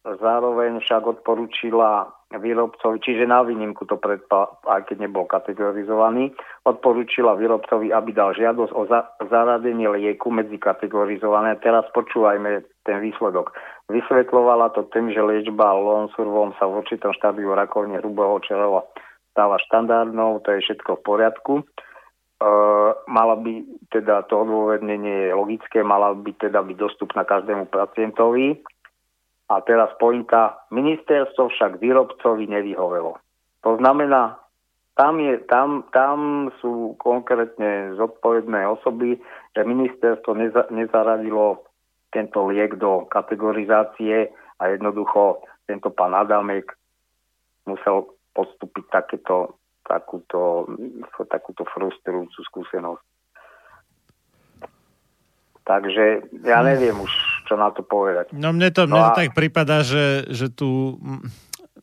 zároveň však odporúčila výrobcovi, čiže na výnimku to predpa, aj keď nebol kategorizovaný, odporúčila výrobcovi, aby dal žiadosť o za, zaradenie lieku medzi kategorizované. Teraz počúvajme ten výsledok. Vysvetlovala to tým, že liečba Lonsurvom sa v určitom štádiu rakoviny hrubého čreva stáva štandardnou, to je všetko v poriadku. E, mala by teda to odôvodnenie je logické, mala by teda byť dostupná každému pacientovi. A teraz pointa, ministerstvo však výrobcovi nevyhovelo. To znamená, tam, je, tam, tam sú konkrétne zodpovedné osoby, že ministerstvo neza, nezaradilo tento liek do kategorizácie a jednoducho tento pán Adamek musel podstúpiť takéto, takúto, takúto frustrujúcu skúsenosť. Takže ja neviem už, čo na to povedať. no mne to, No mne to a- tak prípada, že, že tu...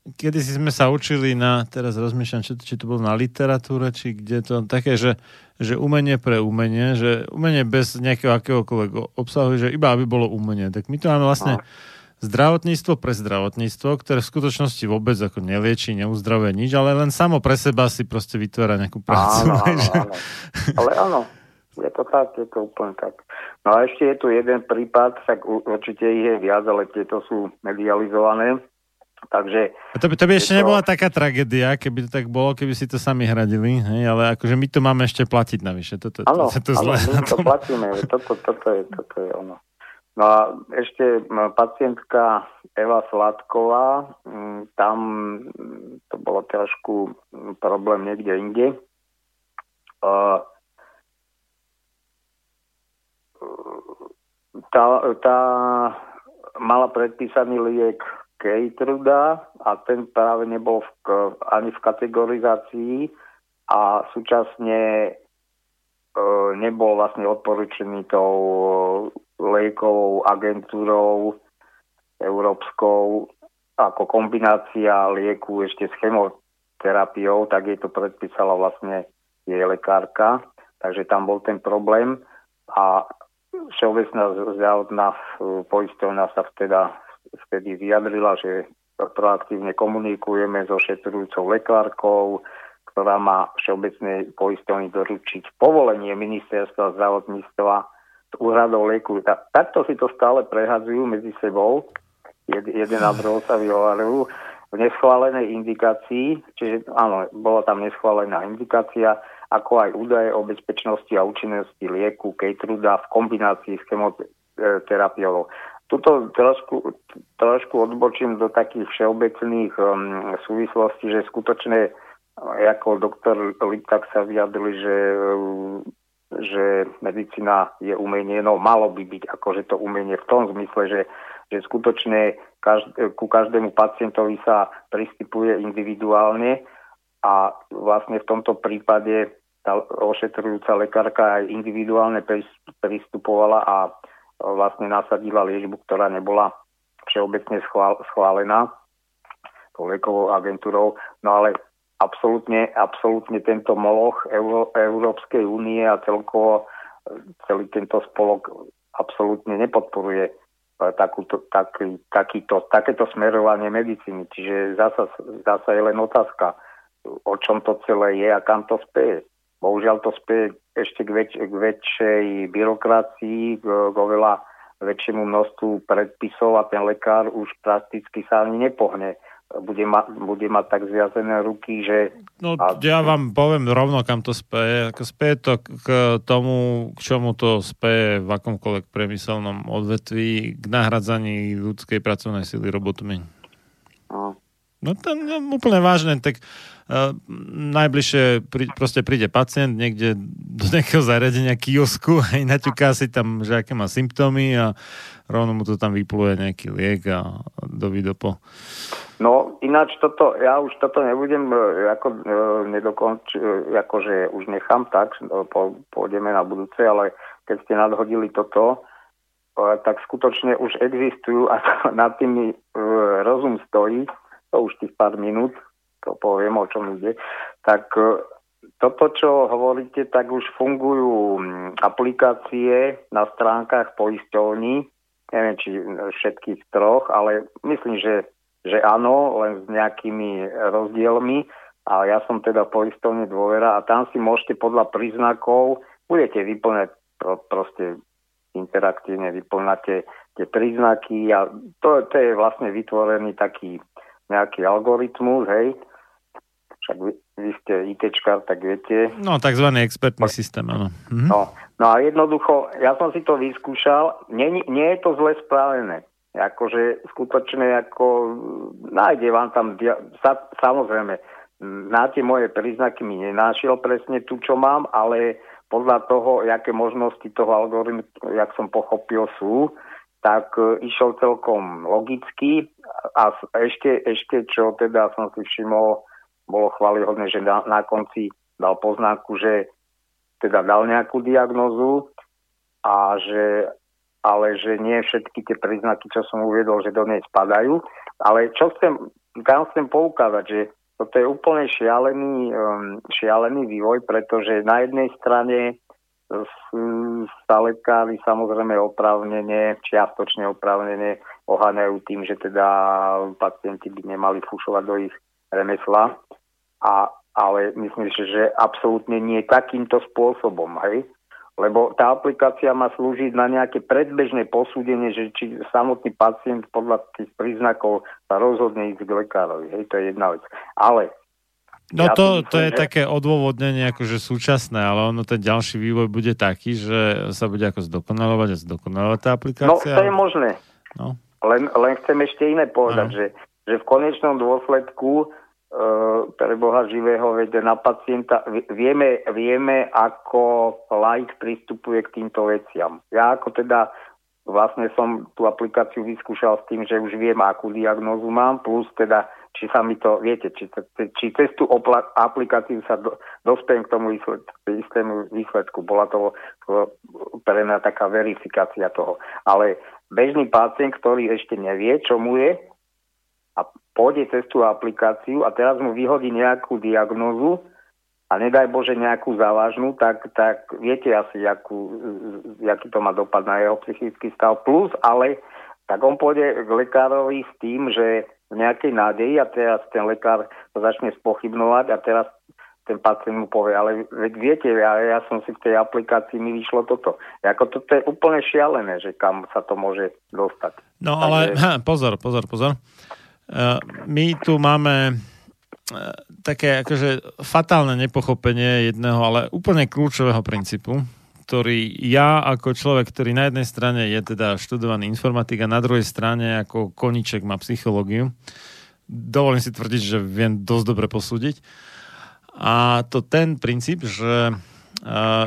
Kedy si sme sa učili na, teraz rozmýšľam, či, či to bolo na literatúre, či kde to, také, že, že umenie pre umenie, že umenie bez nejakého akéhokoľvek obsahu, že iba aby bolo umenie. Tak my tu máme vlastne No. Zdravotníctvo pre zdravotníctvo, ktoré v skutočnosti vôbec ako nelieči, neuzdravuje nič, ale len samo pre seba si proste vytvára nejakú prácu. Áno, (laughs) áno, áno. Ale áno, je to tak, je to úplne tak. No a ešte je tu jeden prípad, tak určite ich je viac, ale tieto sú medializované. Takže A to by, to by ešte to- nebola taká tragédia, keby to tak bolo, keby si to sami hradili, hej, ale akože my to máme ešte platiť navyše. Toto, áno, to, to, to áno zlé my na to platíme, toto, toto, je, toto je ono. No a ešte pacientka Eva Sladková, tam to bolo trošku problém niekde inde. Tá, tá mala predpísaný liek Keytruda a ten práve nebol v, ani v kategorizácii a súčasne e, nebol vlastne odporučený tou liekovou agentúrou európskou ako kombinácia lieku ešte s chemoterapiou, tak jej to predpísala vlastne jej lekárka. takže tam bol ten problém a Všeobecná zdravotná poistovňa sa vteda, vtedy vyjadrila, že proaktívne komunikujeme so šetrujúcou lekárkou, ktorá má všeobecnej poistovni doručiť povolenie ministerstva zdravotníctva úhradov lieku. Ta, takto si to stále prehadzujú medzi sebou. Jed, jeden a druhou sa vyhovarujú v neschválenej indikácii, čiže áno, bola tam neschválená indikácia, ako aj údaje o bezpečnosti a účinnosti lieku Keytruda v kombinácii s chemoterapiou. Tuto trošku, trošku odbočím do takých všeobecných um, súvislostí, že skutočne ako doktor Liptak sa vyjadrili, že, že medicína je umenie, no malo by byť akože to umenie v tom zmysle, že, že skutočne každ- ku každému pacientovi sa pristupuje individuálne a vlastne v tomto prípade tá ošetrujúca lekárka aj individuálne pristupovala a vlastne nasadila liečbu, ktorá nebola všeobecne schválená tou liekovou agentúrou. No ale absolútne, absolútne tento moloch Euró- Európskej únie a celkovo celý tento spolok absolútne nepodporuje e, takúto, taký, takýto, takéto smerovanie medicíny. Čiže zasa, zasa je len otázka, o čom to celé je a kam to speje. Bohužiaľ to spie ešte k, väč- k väčšej byrokracii, k, k oveľa väčšiemu množstvu predpisov a ten lekár už prakticky sa ani nepohne. Bude, ma, bude mať tak zviazené ruky, že... No a... ja vám poviem rovno, kam to speje. Speje to k tomu, k čomu to speje v akomkoľvek priemyselnom odvetví, k nahradzaní ľudskej pracovnej sily robotmi. No, to no, úplne vážne, tak Uh, najbližšie prí, proste príde pacient niekde do nejakého zariadenia kiosku a (laughs) naťuká si tam, že aké má symptómy a rovno mu to tam vypluje nejaký liek a dovidopo. No ináč toto, ja už toto nebudem e, ako e, nedokonč, akože už nechám tak, po, pôjdeme na budúce, ale keď ste nadhodili toto, tak skutočne už existujú a (laughs) nad tými rozum stojí, to už tých pár minút, to poviem, o čom ide, tak e, toto, čo hovoríte, tak už fungujú aplikácie na stránkach poisťovní, neviem, či všetkých troch, ale myslím, že, že áno, len s nejakými rozdielmi. A ja som teda poistovne dôvera a tam si môžete podľa príznakov, budete vyplňať pro, proste interaktívne vyplňate tie príznaky a to, to je vlastne vytvorený taký nejaký algoritmus, hej, však vy, vy ste ITčkár, tak viete. No, takzvaný expertný systém, áno. Mhm. No, no a jednoducho, ja som si to vyskúšal, nie, nie je to zle spravené. Akože skutočne ako nájde vám tam, sa, samozrejme, na tie moje príznaky mi nenášiel presne tu, čo mám, ale podľa toho, aké možnosti toho algoritmu, jak som pochopil, sú, tak e, išiel celkom logicky a ešte, ešte čo teda som si všimol, bolo chválihodné, že na, na konci dal poznámku, že teda dal nejakú diagnozu a že, ale že nie všetky tie príznaky, čo som uviedol, že do nej spadajú. Ale čo chcem, tam chcem poukázať, že toto je úplne šialený, um, šialený vývoj, pretože na jednej strane sa lekári samozrejme opravnene, čiastočne opravnene oháňajú tým, že teda pacienti by nemali fušovať do ich remesla, a, ale myslím si, že absolútne nie takýmto spôsobom, hej? Lebo tá aplikácia má slúžiť na nejaké predbežné posúdenie, že či samotný pacient podľa tých príznakov sa rozhodne ísť k lekárovi. Hej, to je jedna vec. Ale No ja to, to je že... také odôvodnenie akože súčasné, ale ono ten ďalší vývoj bude taký, že sa bude ako zdokonalovať a zdokonalovať tá aplikácia. No to je možné. No. Len, len chcem ešte iné povedať, no. že, že v konečnom dôsledku pre Boha živého, veď na pacienta, vieme, vieme, ako laik pristupuje k týmto veciam. Ja ako teda vlastne som tú aplikáciu vyskúšal s tým, že už viem, akú diagnózu mám, plus teda, či sa mi to, viete, či, či cez tú opla- aplikáciu sa do, dospiem k tomu istému výsledku. Bola to, to pre mňa taká verifikácia toho. Ale bežný pacient, ktorý ešte nevie, čo mu je, a pôjde cez tú aplikáciu a teraz mu vyhodí nejakú diagnózu a nedaj Bože nejakú závažnú, tak, tak viete asi, jakú, jaký to má dopad na jeho psychický stav. Plus, ale tak on pôjde k lekárovi s tým, že nejakej nádeji a teraz ten lekár to začne spochybnovať a teraz ten pacient mu povie, ale veď viete, ja, ja som si v tej aplikácii, mi vyšlo toto. Ako toto je úplne šialené, že kam sa to môže dostať. No ale ha, pozor, pozor, pozor. Uh, my tu máme uh, také akože fatálne nepochopenie jedného, ale úplne kľúčového princípu, ktorý ja ako človek, ktorý na jednej strane je teda študovaný informatik a na druhej strane ako koniček má psychológiu, dovolím si tvrdiť, že viem dosť dobre posúdiť, a to ten princíp, že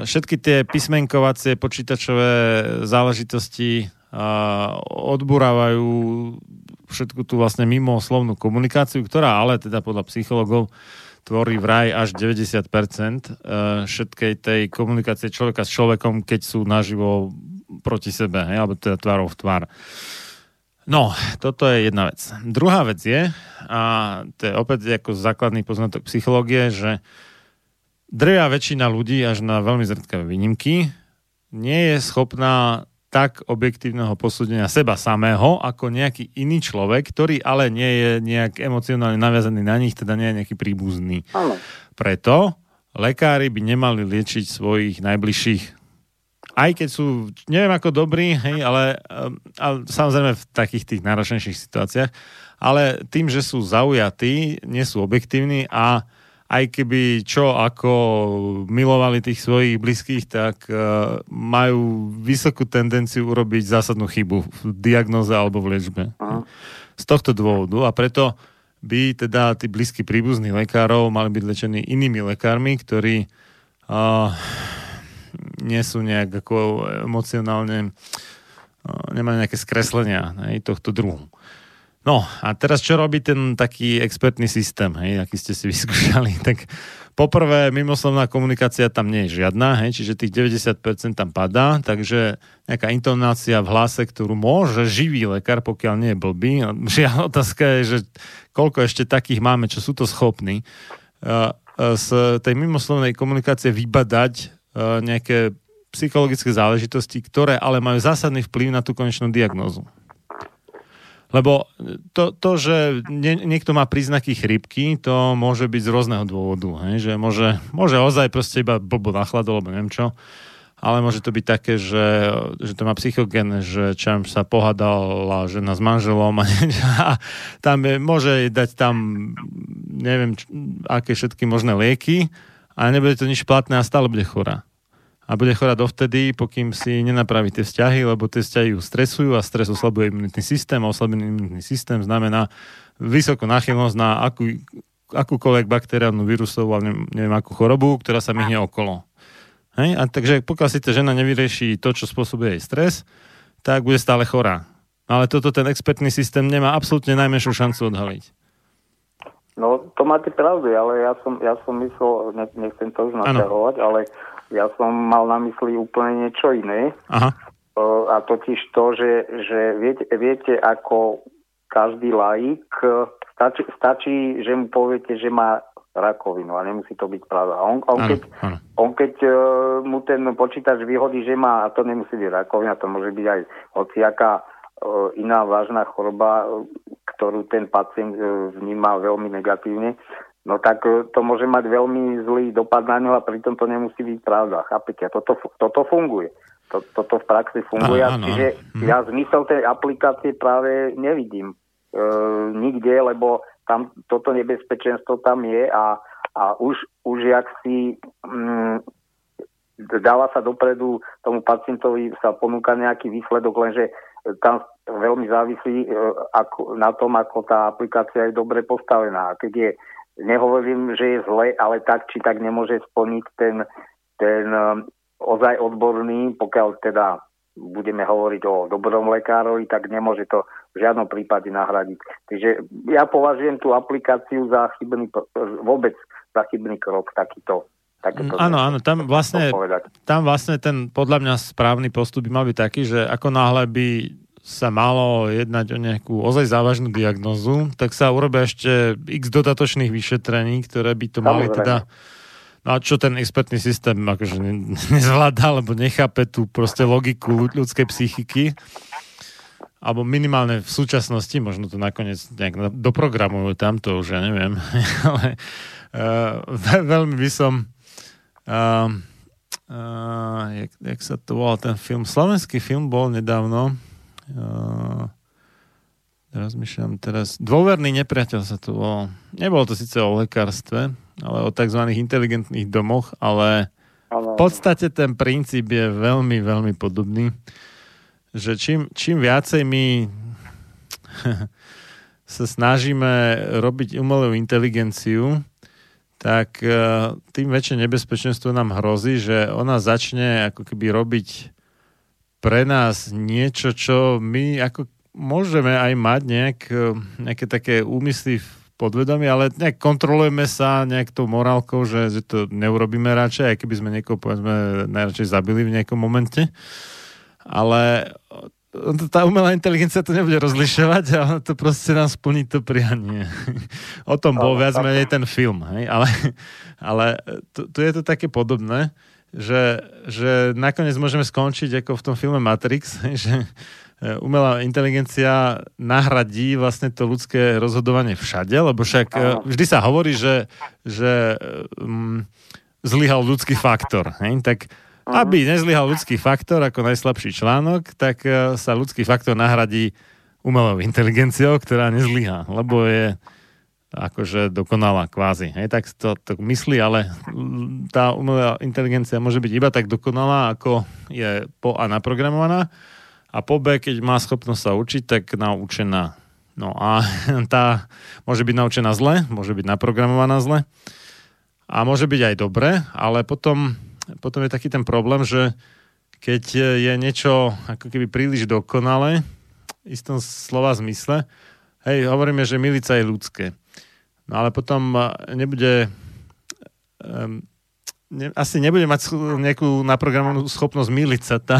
všetky tie písmenkovacie počítačové záležitosti odburávajú všetku tú vlastne mimo slovnú komunikáciu, ktorá ale teda podľa psychologov tvorí vraj až 90% všetkej tej komunikácie človeka s človekom, keď sú naživo proti sebe, hej, alebo teda tvárov v tvár. No, toto je jedna vec. Druhá vec je, a to je opäť ako základný poznatok psychológie, že drvia väčšina ľudí, až na veľmi zredkavé výnimky, nie je schopná tak objektívneho posúdenia seba samého, ako nejaký iný človek, ktorý ale nie je nejak emocionálne naviazaný na nich, teda nie je nejaký príbuzný. Áno. Preto lekári by nemali liečiť svojich najbližších aj keď sú, neviem ako dobrí, hej, ale, ale samozrejme v takých tých náročnejších situáciách, ale tým, že sú zaujatí, nie sú objektívni a aj keby čo ako milovali tých svojich blízkych, tak uh, majú vysokú tendenciu urobiť zásadnú chybu v diagnoze alebo v liečbe. Aha. Z tohto dôvodu a preto by teda tí blízky príbuzní lekárov mali byť lečení inými lekármi, ktorí uh, nie sú nejak ako emocionálne, nemajú nejaké skreslenia hej, tohto druhu. No a teraz čo robí ten taký expertný systém, hej, aký ste si vyskúšali? (laughs) Tak poprvé, mimoslovná komunikácia tam nie je žiadna, hej, čiže tých 90% tam padá, takže nejaká intonácia v hlase, ktorú môže živý lekár, pokiaľ nie je blbý. Žiaľ, (laughs) otázka je, že koľko ešte takých máme, čo sú to schopní z tej mimoslovnej komunikácie vybadať nejaké psychologické záležitosti, ktoré ale majú zásadný vplyv na tú konečnú diagnózu. Lebo to, to že nie, niekto má príznaky chrypky, to môže byť z rôzneho dôvodu. Hej? Že môže, môže ozaj proste iba blbo nachladol, alebo neviem čo. Ale môže to byť také, že, že to má psychogen, že čam sa pohádala žena s manželom a, (laughs) a tam je, môže dať tam neviem, aké všetky možné lieky a nebude to nič platné a stále bude chorá a bude chorá dovtedy, pokým si nenapraví tie vzťahy, lebo tie vzťahy ju stresujú a stres oslabuje imunitný systém a oslabený imunitný systém znamená vysokú náchylnosť na akú, akúkoľvek bakteriálnu vírusovú, ale neviem, akú chorobu, ktorá sa myhne okolo. Hej? A takže pokiaľ si tá žena nevyrieši to, čo spôsobuje jej stres, tak bude stále chorá. Ale toto ten expertný systém nemá absolútne najmenšiu šancu odhaliť. No, to máte pravdu, ale ja som, ja som myslel, nechcem to už naťahovať, ale ja som mal na mysli úplne niečo iné. Aha. A totiž to, že, že viete, viete, ako každý laik, stačí, stačí, že mu poviete, že má rakovinu a nemusí to byť pravda. On, on, ano, keď, ano. on keď uh, mu ten počítač vyhodí, že má, a to nemusí byť rakovina, to môže byť aj hociaká uh, iná vážna choroba, ktorú ten pacient uh, vníma veľmi negatívne, no tak e, to môže mať veľmi zlý dopad na ňo a pritom to nemusí byť pravda. Chápete? Toto, toto funguje. Toto v praxi funguje. Áno, áno. Čiže hm. ja zmysel tej aplikácie práve nevidím e, nikde, lebo tam toto nebezpečenstvo tam je a, a už, už jak si mm, dáva sa dopredu tomu pacientovi sa ponúka nejaký výsledok, lenže tam veľmi závisí e, ako, na tom, ako tá aplikácia je dobre postavená. Keď je nehovorím, že je zle, ale tak či tak nemôže splniť ten, ten um, ozaj odborný, pokiaľ teda budeme hovoriť o dobrom lekárovi, tak nemôže to v žiadnom prípade nahradiť. Takže ja považujem tú aplikáciu za chybný, vôbec za chybný krok takýto. takýto áno, áno, tam vlastne, tam vlastne ten podľa mňa správny postup by mal byť taký, že ako náhle by sa malo jednať o nejakú ozaj závažnú diagnozu, tak sa urobia ešte x dodatočných vyšetrení, ktoré by to mali teda No a čo ten expertný systém akože ne- (laughs) nezvláda, alebo nechápe tú proste logiku ľud- ľudskej psychiky, alebo minimálne v súčasnosti, možno to nakoniec nejak doprogramujú tam, to už ja neviem, (laughs) ale uh, ve- veľmi by som uh, uh, jak, jak sa to volal ten film, slovenský film bol nedávno uh, rozmýšľam teraz, dôverný nepriateľ sa to volal. Nebolo to síce o lekárstve, ale o tzv. inteligentných domoch, ale v podstate ten princíp je veľmi, veľmi podobný. Že čím, čím viacej my (laughs) sa snažíme robiť umelú inteligenciu, tak eh, tým väčšie nebezpečenstvo nám hrozí, že ona začne ako keby robiť pre nás niečo, čo my ako môžeme aj mať nejak, eh, nejaké také úmysly v podvedomí, ale nejak kontrolujeme sa nejak tou morálkou, že, že to neurobíme radšej, aj keby sme niekoho povedzme najradšej zabili v nejakom momente. Ale eh, tá umelá inteligencia to nebude rozlišovať a ona to proste nám splní to prianie. (laughs) o tom bol viac menej ten film. Hej? Ale, ale tu, tu je to také podobné, že, že nakoniec môžeme skončiť ako v tom filme Matrix, (laughs) že e, umelá inteligencia nahradí vlastne to ľudské rozhodovanie všade, lebo však e, vždy sa hovorí, že, že um, zlyhal ľudský faktor. Hej? Tak aby nezlyhal ľudský faktor ako najslabší článok, tak e, sa ľudský faktor nahradí umelou inteligenciou, ktorá nezlyhá, lebo je akože dokonalá kvázi. Hej, tak to, to myslí, ale tá umelá inteligencia môže byť iba tak dokonalá, ako je po A naprogramovaná a po B, keď má schopnosť sa učiť, tak naučená. No a (laughs) tá môže byť naučená zle, môže byť naprogramovaná zle a môže byť aj dobre, ale potom, potom je taký ten problém, že keď je niečo ako keby príliš dokonalé, v istom slova zmysle, hej, hovoríme, že milica je ľudské. No ale potom eh, nebude um, ne, asi nebude mať nejakú naprogramovanú schopnosť miliť sa tá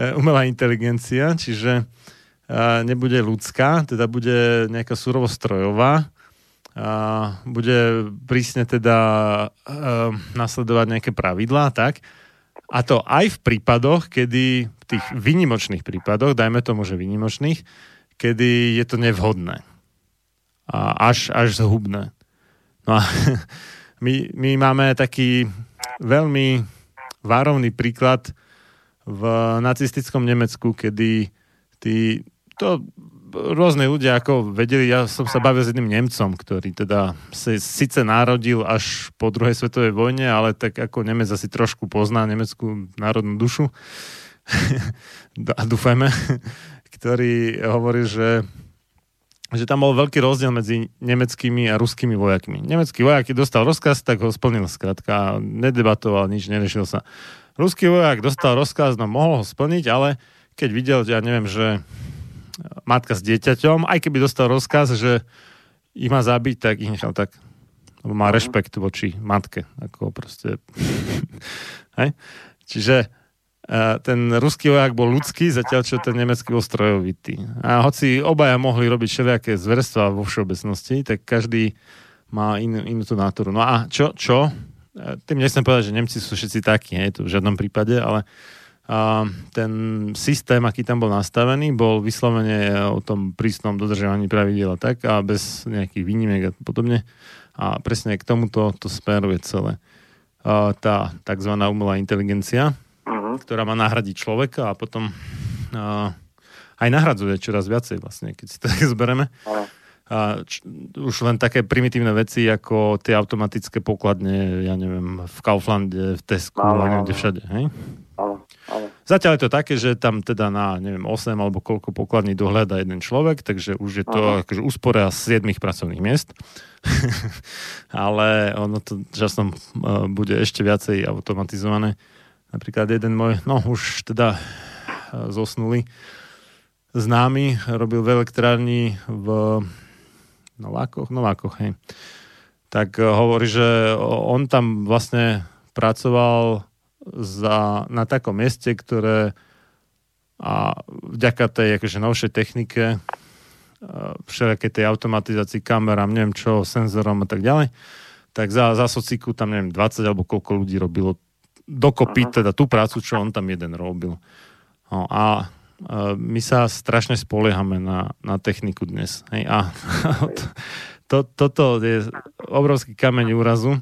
eh, umelá inteligencia, čiže uh, nebude ľudská, teda bude nejaká surovo strojová, a bude prísne teda uh, nasledovať nejaké pravidlá, tak. A to aj v prípadoch, kedy, v tých výnimočných prípadoch, dajme tomu, že výnimočných, kedy je to nevhodné. A až, až zhubné. No a (laughs) my, my máme taký veľmi várovný príklad v nacistickom Nemecku, kedy tí, to rôzne ľudia ako vedeli, ja som sa bavil s jedným Nemcom, ktorý teda sa síce narodil až po druhej svetovej vojne, ale tak ako Nemec asi trošku pozná nemeckú národnú dušu (laughs) a dúfajme, (laughs) ktorý hovorí, že že tam bol veľký rozdiel medzi nemeckými a ruskými vojakmi. Nemecký vojak, keď dostal rozkaz, tak ho splnil skrátka. Nedebatoval, nič, nerešil sa. Ruský vojak dostal rozkaz, no mohol ho splniť, ale keď videl, ja neviem, že matka s dieťaťom, aj keby dostal rozkaz, že ich má zabiť, tak ich nechal tak. Lebo má rešpekt voči matke. Ako proste... (laughs) Hej? Čiže ten ruský vojak bol ľudský, zatiaľ čo ten nemecký bol strojovitý. A hoci obaja mohli robiť všelijaké zverstva vo všeobecnosti, tak každý má inú, inú tú nátoru. No a čo, čo? Tým nechcem povedať, že Nemci sú všetci takí, hej, to v žiadnom prípade, ale a ten systém, aký tam bol nastavený, bol vyslovene o tom prísnom dodržiavaní pravidel a tak a bez nejakých výnimiek a podobne. A presne k tomuto to smeruje celé. A tá tzv. umelá inteligencia, ktorá má nahradiť človeka a potom a, aj nahradzuje čoraz viacej vlastne, keď si to (laughs) tak zbereme. A č- už len také primitívne veci ako tie automatické pokladne, ja neviem, v Kauflande, v Tesku, a neviem, kde všade, hej? Zatiaľ je to také, že tam teda na, neviem, 8 alebo koľko pokladní dohľada jeden človek, takže už je to akože úspora z 7 pracovných miest. (laughs) Ale ono to časom uh, bude ešte viacej automatizované. Napríklad jeden môj, no už teda uh, zosnulý, známy, robil v elektrárni v Novákoch, Novákoch, hej. Tak uh, hovorí, že on tam vlastne pracoval za, na takom mieste, ktoré a vďaka tej akože novšej technike, všelijakej tej automatizácii kamerám, neviem čo, senzorom a tak ďalej, tak za, za sociku tam neviem 20 alebo koľko ľudí robilo dokopy teda tú prácu, čo on tam jeden robil. No, a uh, my sa strašne spoliehame na, na techniku dnes. Hej? A (laughs) to, toto je obrovský kameň úrazu.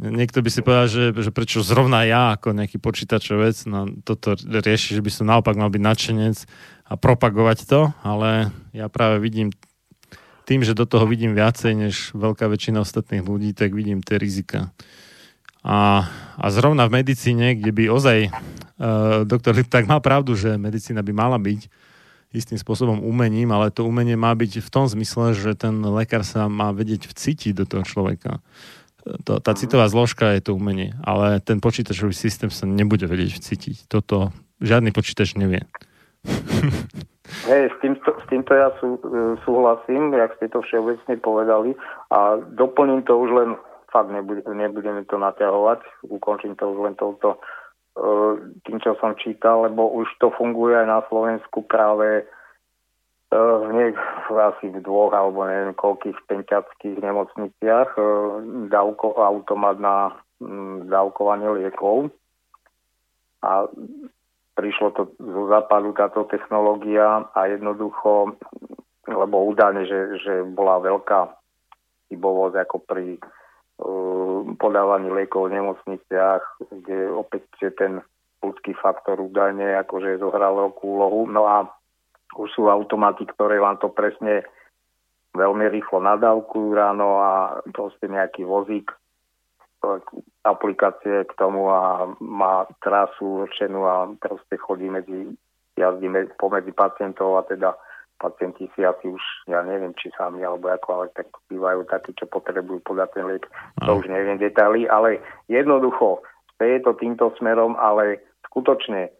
Niekto by si povedal, že, že prečo zrovna ja ako nejaký počítačovec no, toto rieši, že by som naopak mal byť nadšenec a propagovať to, ale ja práve vidím tým, že do toho vidím viacej než veľká väčšina ostatných ľudí, tak vidím tie rizika. A, a zrovna v medicíne, kde by ozaj uh, doktor tak má pravdu, že medicína by mala byť istým spôsobom umením, ale to umenie má byť v tom zmysle, že ten lekár sa má vedieť vcítiť do toho človeka. To, tá citová zložka je to umenie, ale ten počítačový systém sa nebude vedieť vcítiť. Toto žiadny počítač nevie. (laughs) Hej, s týmto, s týmto ja sú, e, súhlasím, jak ste to všeobecne povedali a doplním to už len fakt nebudeme to naťahovať, ukončím to už len touto e, tým, čo som čítal, lebo už to funguje aj na Slovensku práve e, v niek- asi v dvoch alebo neviem koľkých penťackých nemocniciach e, dávko, automat na dávkovanie liekov. A prišlo to zo západu táto technológia a jednoducho, lebo údajne, že, že bola veľká chybovosť ako pri podávaní liekov v nemocniciach, kde opäť ten ľudský faktor údajne akože zohral veľkú úlohu. No a už sú automaty, ktoré vám to presne veľmi rýchlo nadávkujú ráno a proste nejaký vozík aplikácie k tomu a má trasu určenú a proste chodí medzi, jazdí pomedzi pacientov a teda pacienti si asi už, ja neviem, či sami alebo ako, ale tak bývajú takí, čo potrebujú podať ten liek. To už neviem detaily, ale jednoducho, je to týmto smerom, ale skutočne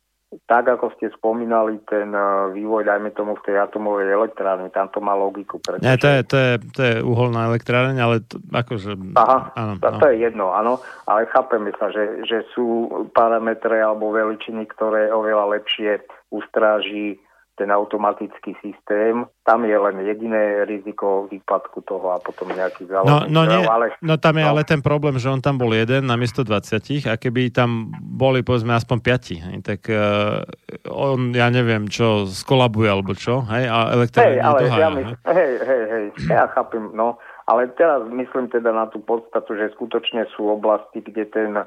tak, ako ste spomínali, ten uh, vývoj, dajme tomu, v tej atomovej elektrárne, tam to má logiku. Pretože... Nie, to je, to, je, to je uholná elektrárne, ale to, akože... Aha, áno, to, to je jedno, áno, ale chápeme sa, že, že sú parametre alebo veličiny, ktoré oveľa lepšie ustráži ten automatický systém. Tam je len jediné riziko výpadku toho a potom nejaký záložný no, no, nie, ale, no tam je no. ale ten problém, že on tam bol jeden na miesto 20 a keby tam boli povedzme aspoň 5, tak uh, on, ja neviem, čo skolabuje alebo čo, hej, a elektrárne hej, ale ja mysl, hej, hej, hej, ja chápem, no, ale teraz myslím teda na tú podstatu, že skutočne sú oblasti, kde ten uh,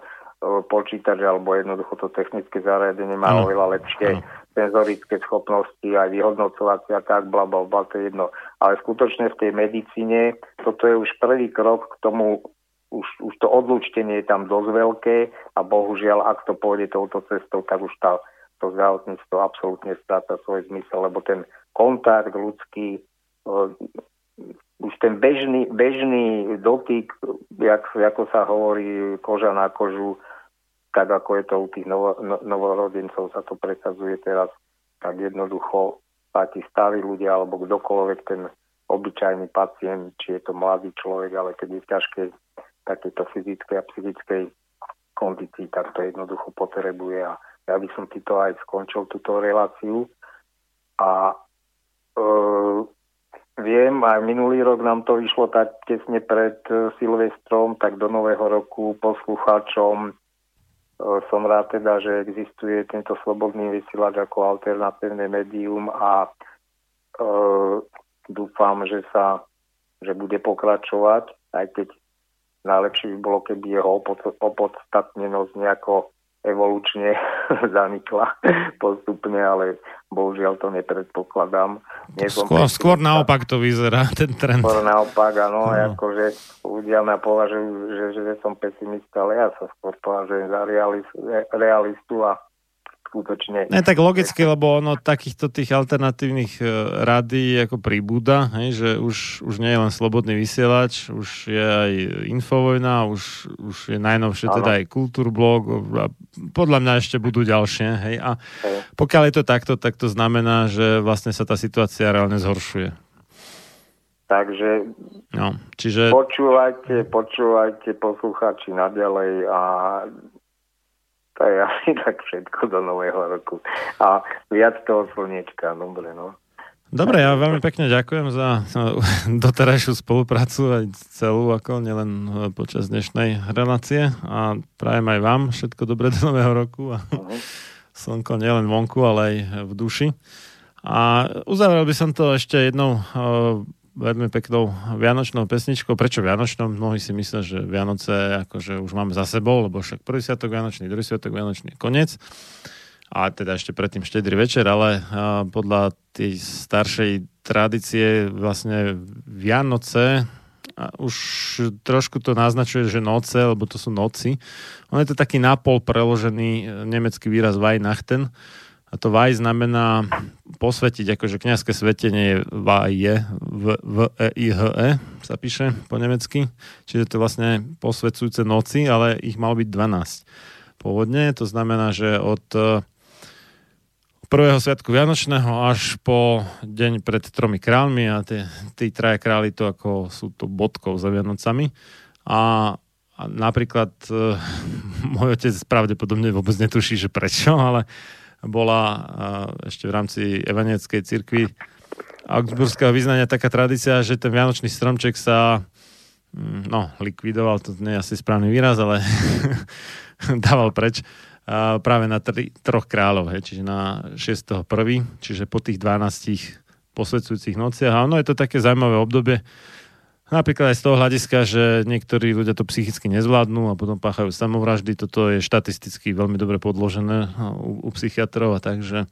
počítač alebo jednoducho to technické zariadenie má oveľa lepšie ano senzorické schopnosti, aj vyhodnocovacie a tak, bla, bla, bla, to je jedno. Ale skutočne v tej medicíne toto je už prvý krok k tomu, už, už to odlúčtenie je tam dosť veľké a bohužiaľ, ak to pôjde touto cestou, tak už tá, to zdravotníctvo absolútne stráca svoj zmysel, lebo ten kontakt ľudský, uh, už ten bežný, bežný dotyk, jak, ako sa hovorí, koža na kožu, tak ako je to u tých novo, no, novorodencov sa to presadzuje teraz, tak jednoducho tí starí ľudia alebo kdokoľvek ten obyčajný pacient, či je to mladý človek, ale keď je v ťažkej takéto fyzickej a psychickej kondícii, tak to jednoducho potrebuje. A ja by som týto aj skončil túto reláciu. A e, viem, aj minulý rok nám to vyšlo tak tesne pred e, Silvestrom, tak do nového roku poslucháčom som rád teda, že existuje tento slobodný vysielač ako alternatívne médium a e, dúfam, že sa že bude pokračovať, aj keď najlepšie by bolo, keby jeho opodstatnenosť nejako evolučne (laughs) zanikla postupne, ale bohužiaľ to nepredpokladám. Nie skôr, skôr naopak to vyzerá, (laughs) ten trend. Skôr naopak, áno, no. akože ľudia ma považujú, že, že som pesimista, ale ja sa skôr považujem za realistu a skutočne... Ne, tak logicky, lebo ono takýchto tých alternatívnych e, rady ako príbuda, hej, že už, už nie je len slobodný vysielač, už je aj Infovojna, už, už je najnovšie ano. teda aj Kultúrblog a podľa mňa ešte budú ďalšie. Hej, a hej. pokiaľ je to takto, tak to znamená, že vlastne sa tá situácia reálne zhoršuje. Takže no, čiže... počúvajte, počúvajte poslucháči naďalej a to je asi (laughs) tak všetko do nového roku. A viac toho slniečka, dobre, no. Dobre, ja veľmi pekne ďakujem za (laughs) doterajšiu spoluprácu aj celú, ako nielen e, počas dnešnej relácie a prajem aj vám všetko dobré do nového roku a (laughs) slnko nielen vonku, ale aj v duši. A uzavrel by som to ešte jednou uh, veľmi peknou vianočnou pesničkou. Prečo vianočnou? Mnohí si myslia, že Vianoce akože už máme za sebou, lebo však prvý sviatok Vianočný, druhý sviatok Vianočný koniec a teda ešte predtým štedrý večer, ale podľa tej staršej tradície vlastne Vianoce a už trošku to naznačuje, že noce, lebo to sú noci. On je to taký napol preložený nemecký výraz Weihnachten. A to Vaj znamená posvetiť, akože kniazské svetenie je Vaje, v, e, i, h, e, sa píše po nemecky. Čiže to vlastne posvedzujúce noci, ale ich mal byť 12 pôvodne. To znamená, že od e, prvého sviatku Vianočného až po deň pred tromi kráľmi a tie, tí traja králi to ako sú to bodkou za Vianocami. A, a napríklad e, môj otec pravdepodobne vôbec netuší, že prečo, ale bola ešte v rámci evanieckej cirkvi augsburského vyznania taká tradícia, že ten vianočný stromček sa mm, no, likvidoval, to nie je asi správny výraz, ale (laughs) dával preč práve na tri, troch kráľov, hej, čiže na 6.1., čiže po tých 12 posvedcujúcich nociach. A ono je to také zaujímavé obdobie, Napríklad aj z toho hľadiska, že niektorí ľudia to psychicky nezvládnu a potom páchajú samovraždy. Toto je štatisticky veľmi dobre podložené u, u psychiatrov a takže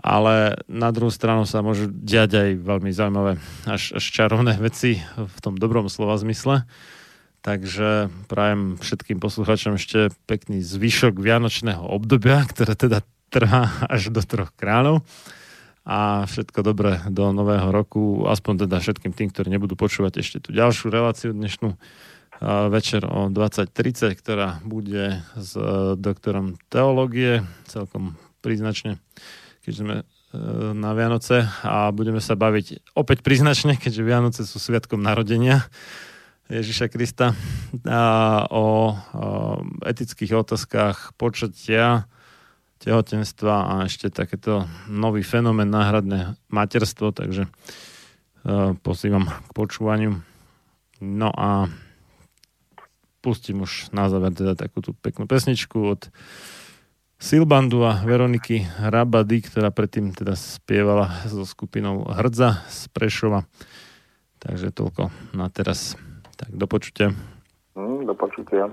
ale na druhú stranu sa môžu diať aj veľmi zaujímavé až, až čarovné veci v tom dobrom slova zmysle. Takže prajem všetkým poslucháčom ešte pekný zvyšok vianočného obdobia, ktoré teda trvá až do troch kráľov. A všetko dobré do nového roku, aspoň teda všetkým tým, ktorí nebudú počúvať ešte tú ďalšiu reláciu dnešnú. Večer o 20.30, ktorá bude s e, doktorom teológie, celkom príznačne, keďže sme e, na Vianoce. A budeme sa baviť opäť príznačne, keďže Vianoce sú sviatkom narodenia Ježiša Krista. A o, o etických otázkach počatia, tehotenstva a ešte takéto nový fenomén náhradné materstvo, takže uh, posývam k počúvaniu. No a pustím už na záver teda takúto peknú pesničku od Silbandu a Veroniky Rabady, ktorá predtým teda spievala so skupinou Hrdza z Prešova. Takže toľko na teraz. Tak do počutia. Mm, do počutia.